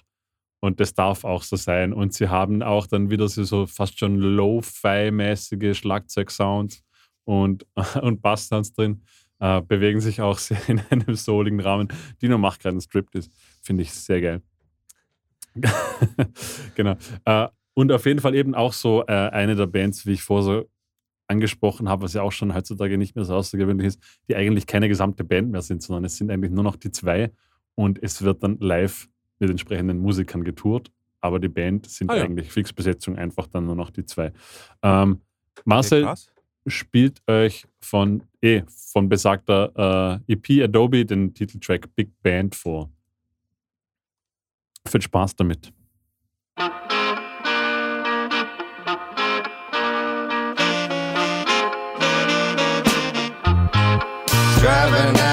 Und das darf auch so sein. Und sie haben auch dann wieder so, so fast schon Lo-Fi-mäßige Schlagzeugsounds und, und Bassdance drin. Äh, bewegen sich auch sehr in einem souligen Rahmen. Dino macht gerade einen Striptease. Finde ich sehr geil. genau. Äh, und auf jeden Fall eben auch so äh, eine der Bands, wie ich vorher so angesprochen habe, was ja auch schon heutzutage nicht mehr so außergewöhnlich ist, die eigentlich keine gesamte Band mehr sind, sondern es sind eigentlich nur noch die zwei und es wird dann live mit entsprechenden Musikern getourt, aber die Band sind ah, ja. eigentlich Fixbesetzung, einfach dann nur noch die zwei. Ähm, Marcel, okay, spielt euch von, eh, von besagter äh, EP Adobe den Titeltrack Big Band vor. Viel Spaß damit. Driving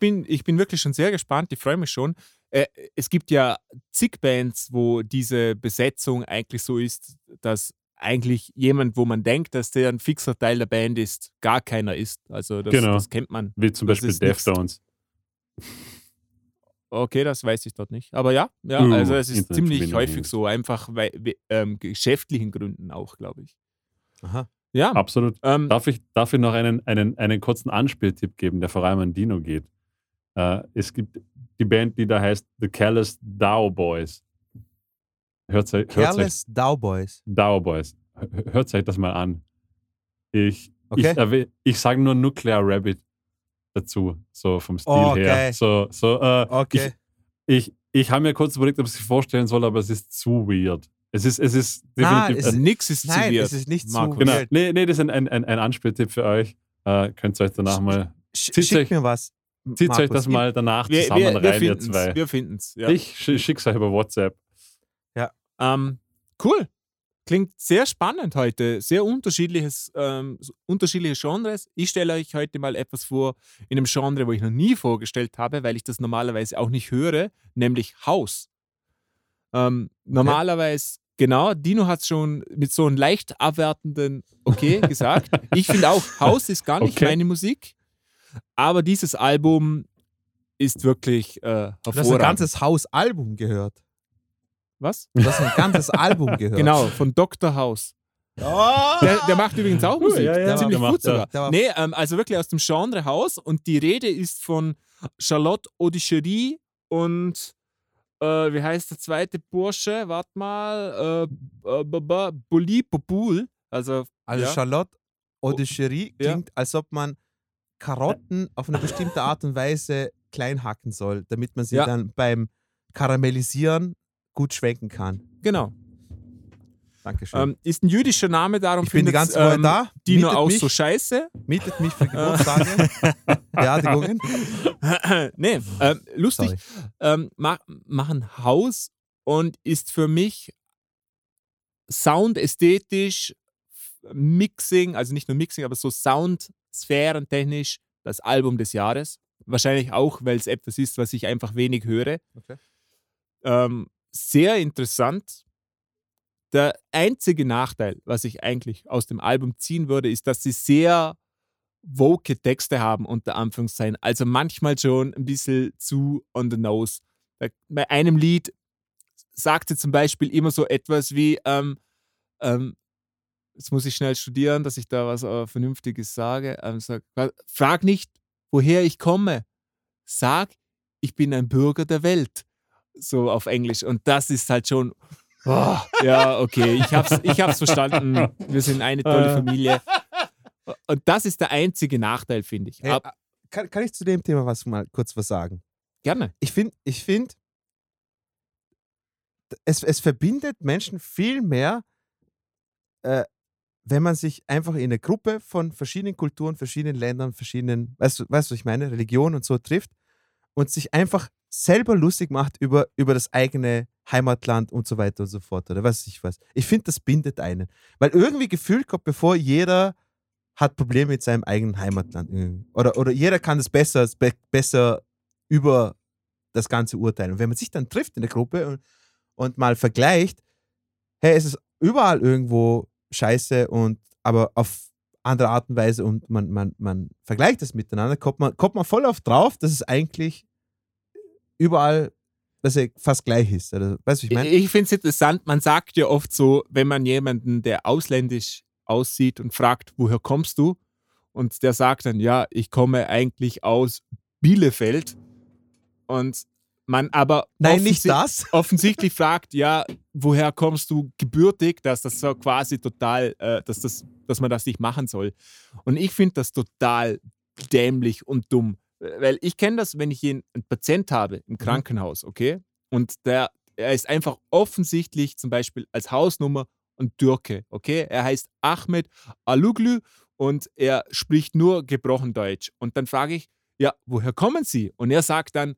bin, ich bin wirklich schon sehr gespannt. Ich freue mich schon. Äh, es gibt ja zig Bands, wo diese Besetzung eigentlich so ist, dass eigentlich jemand, wo man denkt, dass der ein fixer Teil der Band ist, gar keiner ist. Also das, Genau. das kennt man. Wie zum Das Beispiel. Deftones. Okay, das weiß ich dort nicht. Aber ja, ja Uh, also es ist ziemlich häufig so, einfach bei we- ähm, geschäftlichen Gründen auch, glaube ich. Aha. Ja, Absolut. ähm, Darf ich, darf ich noch einen, einen, einen kurzen Anspieltipp geben, der vor allem an Dino geht? Äh, es gibt die Band, die da heißt The Careless Dow Boys. Hört euch, hört euch, Careless Dowboys. Dow Boys. Hört euch das mal an. Ich, Okay. ich, ich sage nur Nuclear Rabbit dazu, so vom Stil Oh, her. okay. So, so, äh, Okay. Ich, ich, ich habe mir kurz überlegt, ob ich es vorstellen soll, aber es ist zu weird. Es ist, es ist definitiv. es äh, nix ist Nein, zu weird, es ist nicht zu Markus. Genau. weird. Nee, nee, das ist ein, ein, ein ein Anspieltipp für euch. Äh, könnt ihr euch danach mal, Sch Zieht schick euch- mir was. Zieht euch das mal danach Wir, zusammen wir, wir rein, ihr finden zwei. es. Wir finden's. Ja. Ich schick's euch über WhatsApp. Ähm, cool. Klingt sehr spannend heute. Sehr unterschiedliches, ähm, unterschiedliche Genres. Ich stelle euch heute mal etwas vor in einem Genre, wo ich noch nie vorgestellt habe, weil ich das normalerweise auch nicht höre, nämlich House. Ähm, normalerweise, genau, Dino hat es schon mit so einem leicht abwertenden Okay gesagt. ich finde auch, House ist gar nicht Okay. meine Musik, aber dieses Album ist wirklich äh, Du hast ein hervorragend. ganzes Hausalbum gehört. Was? Du hast ein ganzes Album gehört. Genau, von Dr. House. Oh! Der, der macht übrigens auch Musik. ja, ja, Ziemlich der macht, gut sogar. ja. Der Nee, ähm, also wirklich aus dem Genre Haus. Und die Rede ist von Charlotte Audicherie und äh, wie heißt der zweite Bursche? Warte mal. Äh, äh, b- b- Bulli Popul. Also, Also ja. Charlotte Audicherie Ja. klingt, als ob man Karotten auf eine bestimmte Art und Weise klein hacken soll, damit man sie Ja. dann beim Karamellisieren gut schwenken kann. genau. Dankeschön. Ähm, ist ein jüdischer Name, darum ich bin die ganze Woche ähm, da. Dino mietet auch mich, so scheiße. Mietet mich für Geburtstage, Beerdigungen. nee, ähm, lustig. Ähm, ma machen Haus und ist für mich soundästhetisch, Mixing, also nicht nur Mixing, aber so Soundsphärentechnisch das Album des Jahres. Wahrscheinlich auch, weil es etwas ist, was ich einfach wenig höre. Okay. Ähm, sehr interessant. Der einzige Nachteil, was ich eigentlich aus dem Album ziehen würde, ist, dass sie sehr woke Texte haben, unter Anführungszeichen. Also manchmal schon ein bisschen zu on the nose. Bei einem Lied sagt sie zum Beispiel immer so etwas wie, ähm, ähm, jetzt muss ich schnell studieren, dass ich da was äh, Vernünftiges sage. Ähm, sag, frag nicht, woher ich komme. Sag, ich bin ein Bürger der Welt. So auf Englisch. Und das ist halt schon. Oh, ja, okay, ich hab's, ich hab's verstanden. Wir sind eine tolle Äh. Familie. Und das ist der einzige Nachteil, finde ich. Hey, Ab, kann, kann ich zu dem Thema was mal kurz was sagen? gerne. Ich finde, ich find, es, es verbindet Menschen viel mehr, äh, wenn man sich einfach in eine Gruppe von verschiedenen Kulturen, verschiedenen Ländern, verschiedenen, weißt du, weißt du, was ich meine, Religionen und so trifft und sich einfach selber lustig macht über, über das eigene Heimatland und so weiter und so fort. Oder was ich was. Ich finde, das bindet einen. Weil irgendwie gefühlt kommt, bevor jeder hat Probleme mit seinem eigenen Heimatland. Oder, oder jeder kann es besser, be besser über das Ganze urteilen. Und wenn man sich dann trifft in der Gruppe und, und mal vergleicht, hey, es ist überall irgendwo scheiße und aber auf andere Art und Weise und man, man, man vergleicht das miteinander, kommt man, kommt man voll auf drauf, dass es eigentlich überall dass er fast gleich ist. Oder, weißt du, ich? Ich finde es interessant, man sagt ja oft so, wenn man jemanden, der ausländisch aussieht und fragt, woher kommst du? Und der sagt dann, ja, ich komme eigentlich aus Bielefeld. Und man aber Nein, nicht das. offensichtlich fragt, ja, woher kommst du gebürtig, dass das so quasi total, äh, dass, das, dass man das nicht machen soll. Und ich finde das total dämlich und dumm. Weil ich kenne das, wenn ich einen einen Patient habe im Krankenhaus, okay? Und der, er ist einfach offensichtlich zum Beispiel als Hausnummer ein Türke, okay? Er heißt Ahmed Aluglu und er spricht nur gebrochen Deutsch. Und dann frage ich, ja, woher kommen Sie? Und er sagt dann,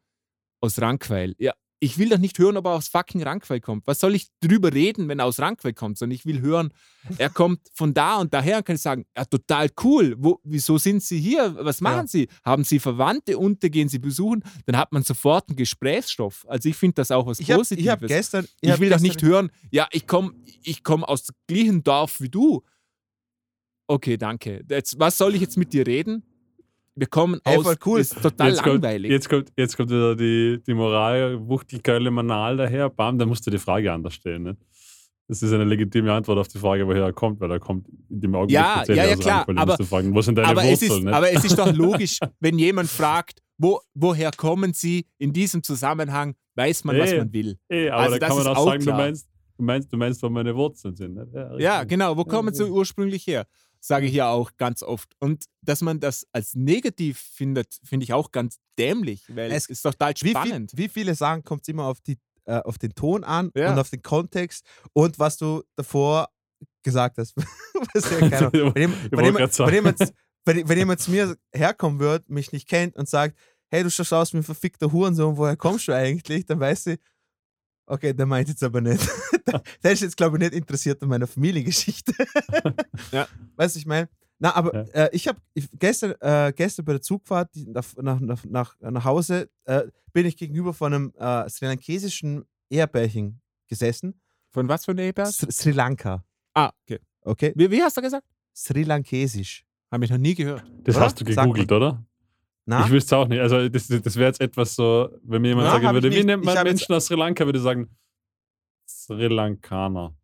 aus Rankweil. Ja, ich will doch nicht hören, ob er aus fucking Rankwell kommt. Was soll ich drüber reden, wenn er aus Rankwell kommt? Sondern ich will hören, er kommt von da und daher und kann ich sagen, ja, total cool. Wo, wieso sind Sie hier? Was machen Ja. Sie? Haben Sie Verwandte unter, gehen Sie besuchen? Dann hat man sofort einen Gesprächsstoff. Also ich finde das auch was Ich habe Positives. hab gestern. ich hab will doch nicht hören, ja, ich komme ich komm aus gleichen Dorf wie du. Okay, danke. Jetzt, was soll ich jetzt mit dir reden? Wir kommen Ey, aus. cool. Ist total Jetzt kommt, langweilig. jetzt, kommt, jetzt kommt wieder die, die Moral, Wuchtelkeule Manal daher, bam, da musst du die Frage anders stellen. Ne? Das ist eine legitime Antwort auf die Frage, woher er kommt, weil er kommt in dem Augenblick Ja, ja, ja, klar. Da aber- du fragen, wo sind deine aber, es Wurzeln? ist, ne? aber es ist doch logisch, wenn jemand fragt, wo, woher kommen Sie in diesem Zusammenhang, weiß man, was Ey, man will. Ey, aber also da das kann man auch sagen, du klar. meinst, du meinst, du meinst, wo meine Wurzeln sind. Ne? Ja, Ja, genau. Wo kommen Sie ja. ursprünglich her? Sage ich ja auch ganz oft. Und dass man das als negativ findet, finde ich auch ganz dämlich, weil es ist total Wie, viel, spannend. wie viele sagen, kommt es immer auf, die, äh, auf den Ton an Ja. und auf den Kontext und was du davor gesagt hast. Was ja wenn, jemand- Ich wenn, wollte jemand- grad sagen. wenn, jemand, wenn, wenn jemand zu mir herkommen wird, mich nicht kennt und sagt, hey, du schaust aus wie ein verfickter Hurensohn, woher kommst du eigentlich? Dann weiß ich, okay, der meint jetzt aber nicht. der, ist jetzt, glaube ich, nicht interessiert an meiner Familiengeschichte. Ja. Weißt du, ich meine? Na, aber Ja. äh, ich habe gestern, äh, gestern bei der Zugfahrt nach, nach, nach, nach, nach Hause äh, bin ich gegenüber von einem äh, sri lankesischen Ehepärchen gesessen. Von was für einem? S Sri Lanka. Ah, okay. Okay? Wie, wie hast du gesagt? Sri Lankesisch. Habe ich noch nie gehört. Das Oder? hast du gegoogelt, oder? Na? Ich wüsste es auch nicht. Also, das, das wäre jetzt etwas so, wenn mir jemand Ja, sagen würde, wie nennt man Menschen aus Sri Lanka, würde ich sagen, Sri Lankaner.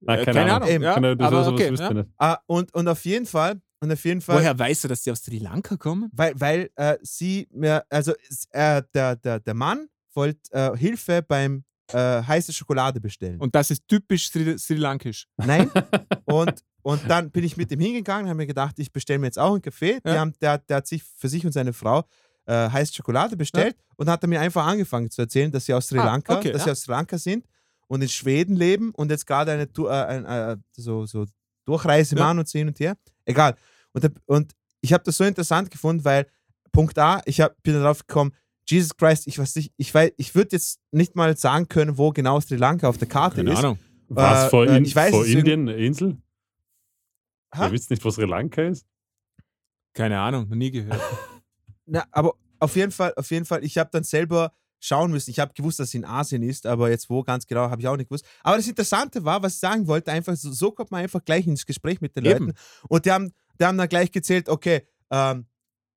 Nein, Äh, keine, keine Ahnung. Ahnung, ja, Keine, das aber okay, wüsste ja. ich nicht. Ah, und, und auf jeden Fall, und auf jeden Fall, Woher weißt du, dass die aus Sri Lanka kommen? weil, weil äh, sie mir, also äh, der, der, der Mann wollte äh, Hilfe beim äh, heiße Schokolade bestellen. Und das ist typisch Sri, Sri Lankisch. Nein. und, und dann bin ich mit ihm hingegangen, habe mir gedacht, ich bestelle mir jetzt auch einen Kaffee. Ja. haben, der, der hat sich für sich und seine Frau äh, heiße Schokolade bestellt und hat er mir einfach angefangen zu erzählen, dass sie aus Sri Ah, Lanka, okay, dass ja. sie aus Sri Lanka sind und in Schweden leben und jetzt gerade eine äh, ein, äh, so, so Durchreise Ja. machen und so hin und her. Egal. Und, und ich habe das so interessant gefunden, weil Punkt A, ich hab, bin darauf gekommen, Jesus Christ, ich weiß nicht, ich weiß, ich würde jetzt nicht mal sagen können, wo genau Sri Lanka auf der Karte Keine ist. Ahnung. Was, Äh, vor, äh, in, ich weiß vor es Indien, eine Insel? Ha? Ihr wisst nicht, wo Sri Lanka ist? Keine Ahnung, noch nie gehört. Na, aber auf jeden Fall, auf jeden Fall, ich habe dann selber schauen müssen. Ich habe gewusst, dass es in Asien ist, aber jetzt wo ganz genau, habe ich auch nicht gewusst. Aber das Interessante war, was ich sagen wollte, einfach so, so kommt man einfach gleich ins Gespräch mit den Eben. Leuten. Und die haben, die haben dann gleich gezählt, okay, ähm,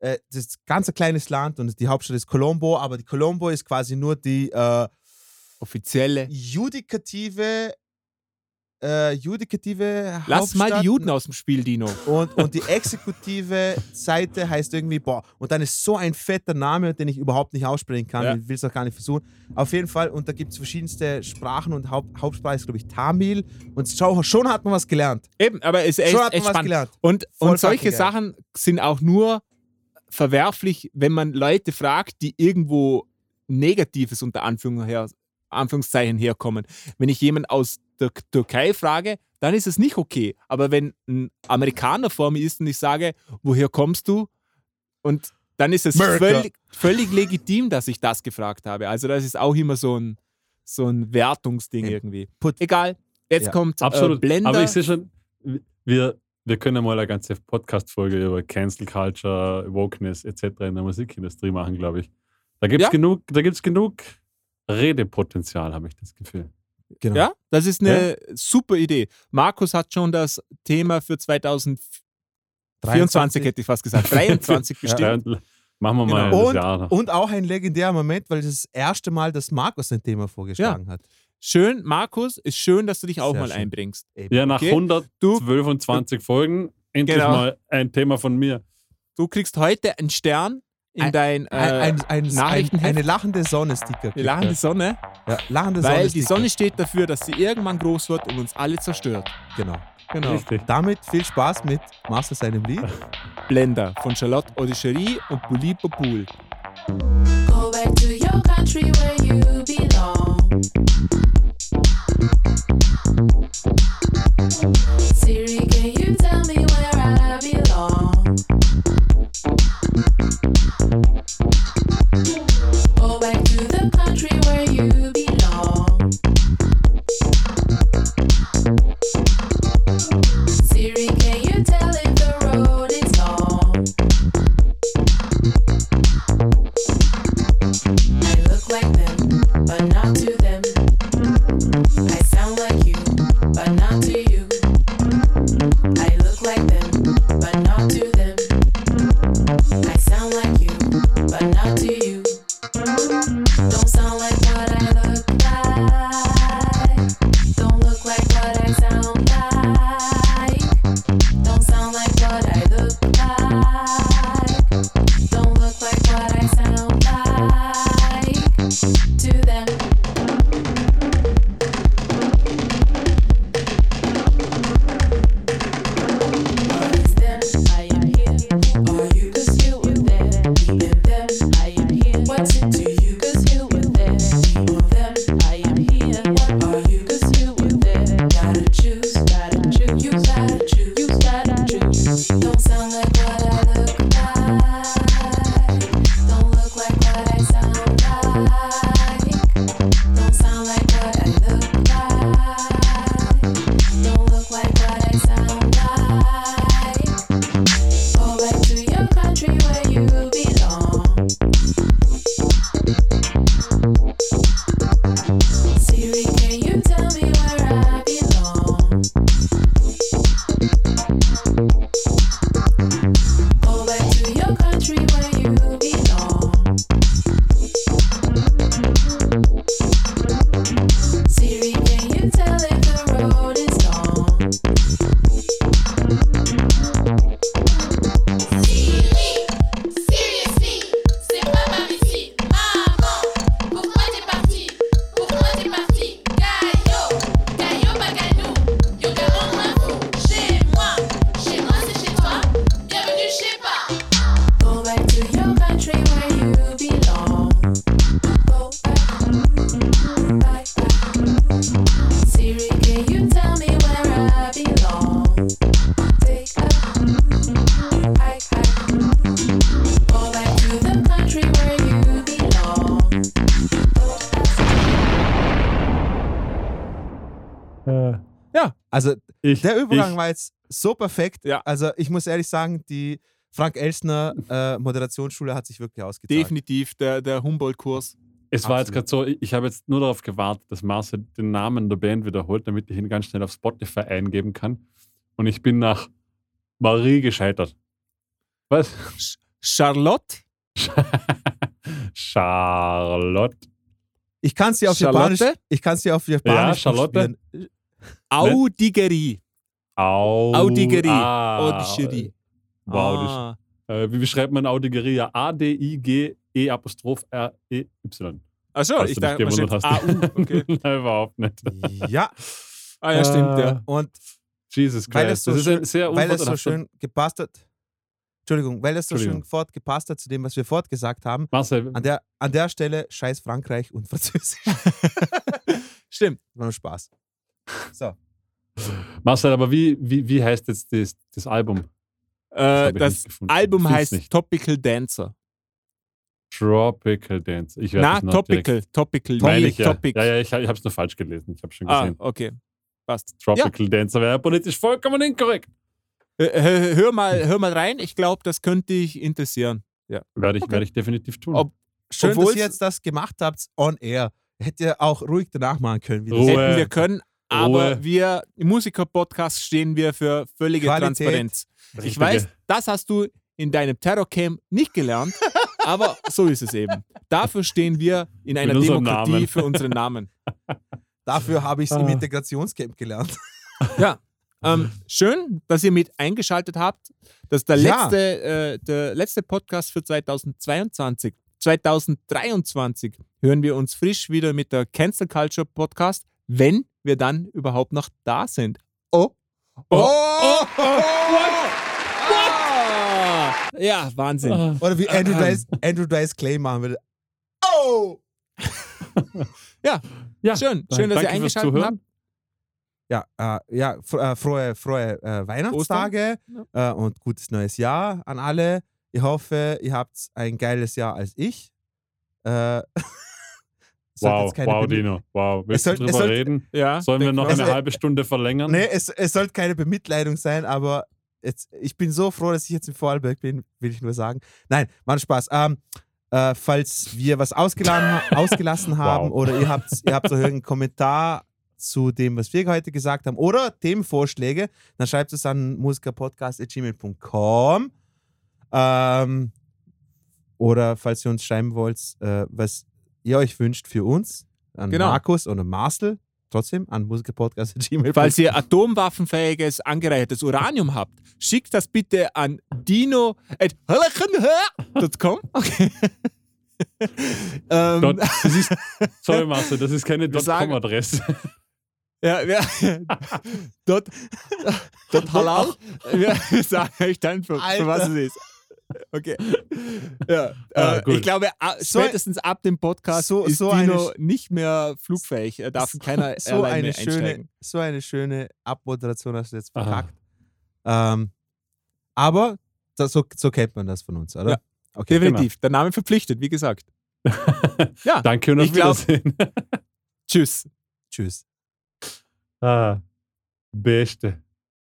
äh, das ist ein ganz ein kleines Land und die Hauptstadt ist Colombo, aber die Colombo ist quasi nur die äh, Offizielle. judikative, äh, judikative Lass mal Hauptstadt. die Juden aus dem Spiel, Dino. Und, und die exekutive Seite heißt irgendwie, boah, und dann ist so ein fetter Name, den ich überhaupt nicht aussprechen kann. Ja. Ich will es auch gar nicht versuchen. Auf jeden Fall, und da gibt es verschiedenste Sprachen und Haupt, Hauptsprache ist, glaube ich, Tamil. Und schon, schon hat man was gelernt. Eben, aber es ist echt, schon hat man echt was spannend. gelernt. Und, Voll und solche. Sachen sind auch nur verwerflich, wenn man Leute fragt, die irgendwo Negatives unter her, Anführungszeichen herkommen. Wenn ich jemanden aus der Türkei frage, dann ist es nicht okay. Aber wenn ein Amerikaner vor mir ist und ich sage, woher kommst du? Und dann ist es völlig, völlig legitim, dass ich das gefragt habe. Also das ist auch immer so ein, so ein Wertungsding irgendwie. Egal, jetzt Ja. kommt Absolut. Äh, Blender. Aber ich sehe schon, wir, wir können mal eine ganze Podcast-Folge über Cancel Culture, Wokeness etc. in der Musikindustrie machen, glaube ich. Da gibt es Ja. genug, da gibt's genug Redepotenzial, habe ich das Gefühl. Genau. Ja, das ist eine super Idee. Markus hat schon das Thema für 2024, hätte ich fast gesagt, 23 bestimmt. Ja, machen wir mal Genau. das Jahr noch. Und auch ein legendärer Moment, weil das ist das erste Mal, dass Markus ein Thema vorgeschlagen hat. Schön, Markus, ist schön, dass du dich auch Sehr mal schön. einbringst. Ja, nach Okay. 122 Folgen endlich Genau. mal ein Thema von mir. Du kriegst heute einen Stern in Ein- dein äh, Ein, ein, Nachrichtenheft. eine lachende Sonne-Sticker. die lachende Sonne, Ja, lachende weil Sonne die Sonne steht dafür, dass sie irgendwann groß wird und uns alle zerstört. Genau. Genau. Richtig. Damit viel Spaß mit Master seinem Lied. Blender von Charlotte Audicherie und Bully Popul. Go back to your country where you Siri, Ich, der Übergang ich, war jetzt so perfekt. Ja. Also ich muss ehrlich sagen, die Frank Elsner äh, Moderationsschule hat sich wirklich ausgezahlt. Definitiv der, der Humboldt-Kurs. es war jetzt absolut. gerade so, ich, habe jetzt nur darauf gewartet, dass Marcel den Namen der Band wiederholt, damit ich ihn ganz schnell auf Spotify eingeben kann. Und ich bin nach Marie gescheitert. Was? Charlotte? Charlotte. Ich kann sie auf Charlotte? Japanisch. Ich kann sie auf Japanisch. Charlotte. spielen. Audigerie. Au, Audigerie. Ah, Audigerie. Wow, Ah. das, äh, wie beschreibt man Audigerie? Ja, A-D-I-G-E Apostroph R-E-Y. Achso, ich dachte, man schreibt. AU. Okay. Nein, überhaupt nicht. Ja, Ah ja, stimmt, Äh, ja. und Jesus weil Christ. es so das ist schön, ein sehr weil es so schön gepasst hat. Entschuldigung, weil es so schön fortgepasst hat zu dem, was wir fortgesagt haben. Marcel, An der, an der Stelle scheiß Frankreich und Französisch. Stimmt. War nur Spaß. So. Marcel, aber wie, wie, wie heißt jetzt das, das Album? Äh, das. Album heißt nicht. Topical Dancer. Tropical Dance. Ich Na, Topical. Topical. Meine ich, ja. Topic. ja, ja, ich, ich habe es nur falsch gelesen. Ich habe schon Ah, gesehen. okay. Passt. Tropical Dancer wäre politisch vollkommen inkorrekt. Äh, hör, hör, mal, hör mal rein. Ich glaube, das könnte dich interessieren. Werde ich, Okay. werde ich definitiv tun. Ob- Schön, Obwohl's- dass ihr jetzt das gemacht habt on air. Hättet ihr auch ruhig danach machen können. Wie das Ruhe. Hätten wir können, aber Ruhe. wir im Musiker-Podcast stehen wir für völlige Qualität. Transparenz. Ich weiß, das hast du in deinem Terrorcamp nicht gelernt, aber so ist es eben. Dafür stehen wir in einer unserem Demokratie Namen. für unseren Namen. Dafür habe ich es im Ah. Integrationscamp gelernt. Ja. Ähm, schön, dass ihr mit eingeschaltet habt. Das ist der Ja. letzte, äh, der letzte Podcast für 2022. 2023 hören wir uns frisch wieder mit der Cancel Culture Podcast, wenn wir dann überhaupt noch da sind. Oh. Oh. oh, Ah. Ja, Wahnsinn. Ah. Oder wie Andrew Dice, Andrew Dice Clay machen würde. Oh! Ja, Schön, schön, dass danke ihr eingeschaltet habt. Ja, äh, ja fr äh, frohe, frohe äh, Weihnachtstage äh, und gutes neues Jahr an alle. Ich hoffe, ihr habt ein geiles Jahr als ich. Äh, Wow, wow, Dino. Wow. Willst soll- du drüber soll- reden? Ja, Sollen wir noch. Also, eine äh, halbe Stunde verlängern? Nee, es, es sollte keine Bemitleidung sein, aber jetzt, ich bin so froh, dass ich jetzt in Vorarlberg bin, will ich nur sagen. Nein, war ein Spaß. Ähm, äh, falls wir was ausgeladen, ausgelassen haben Wow. oder ihr habt, ihr habt so irgendeinen Kommentar zu dem, was wir heute gesagt haben oder Themenvorschläge, dann schreibt es an musikerpodcast.gmail.com. Ähm, oder falls ihr uns schreiben wollt, äh, was ihr euch wünscht für uns, an Genau. Markus oder Marcel, trotzdem an musikerpodcast.gmail.com. Falls ihr atomwaffenfähiges, angereichertes Uranium habt, schickt das bitte an dino.com. Okay. ähm, Dort, das ist, sorry, Marcel, das ist keine .com-Adresse. ja, wir, dort, dort halal. Wir, wir sagen euch dann, für, für was es ist. Okay. Ja, Ah, äh, gut. ich glaube, a- So- spätestens ab dem Podcast so- ist so eine Dino Sch- nicht mehr flugfähig. Er darf in keiner so eine mehr schöne, einsteigen. so eine schöne Abmoderation hast du jetzt verkackt. Ähm, aber das, so, so kennt man das von uns, oder? Ja. Okay. Definitiv. Der Name verpflichtet, wie gesagt. Ja, Danke und auf Ich glaub- Wiedersehen. tschüss. Tschüss. ah, Beste.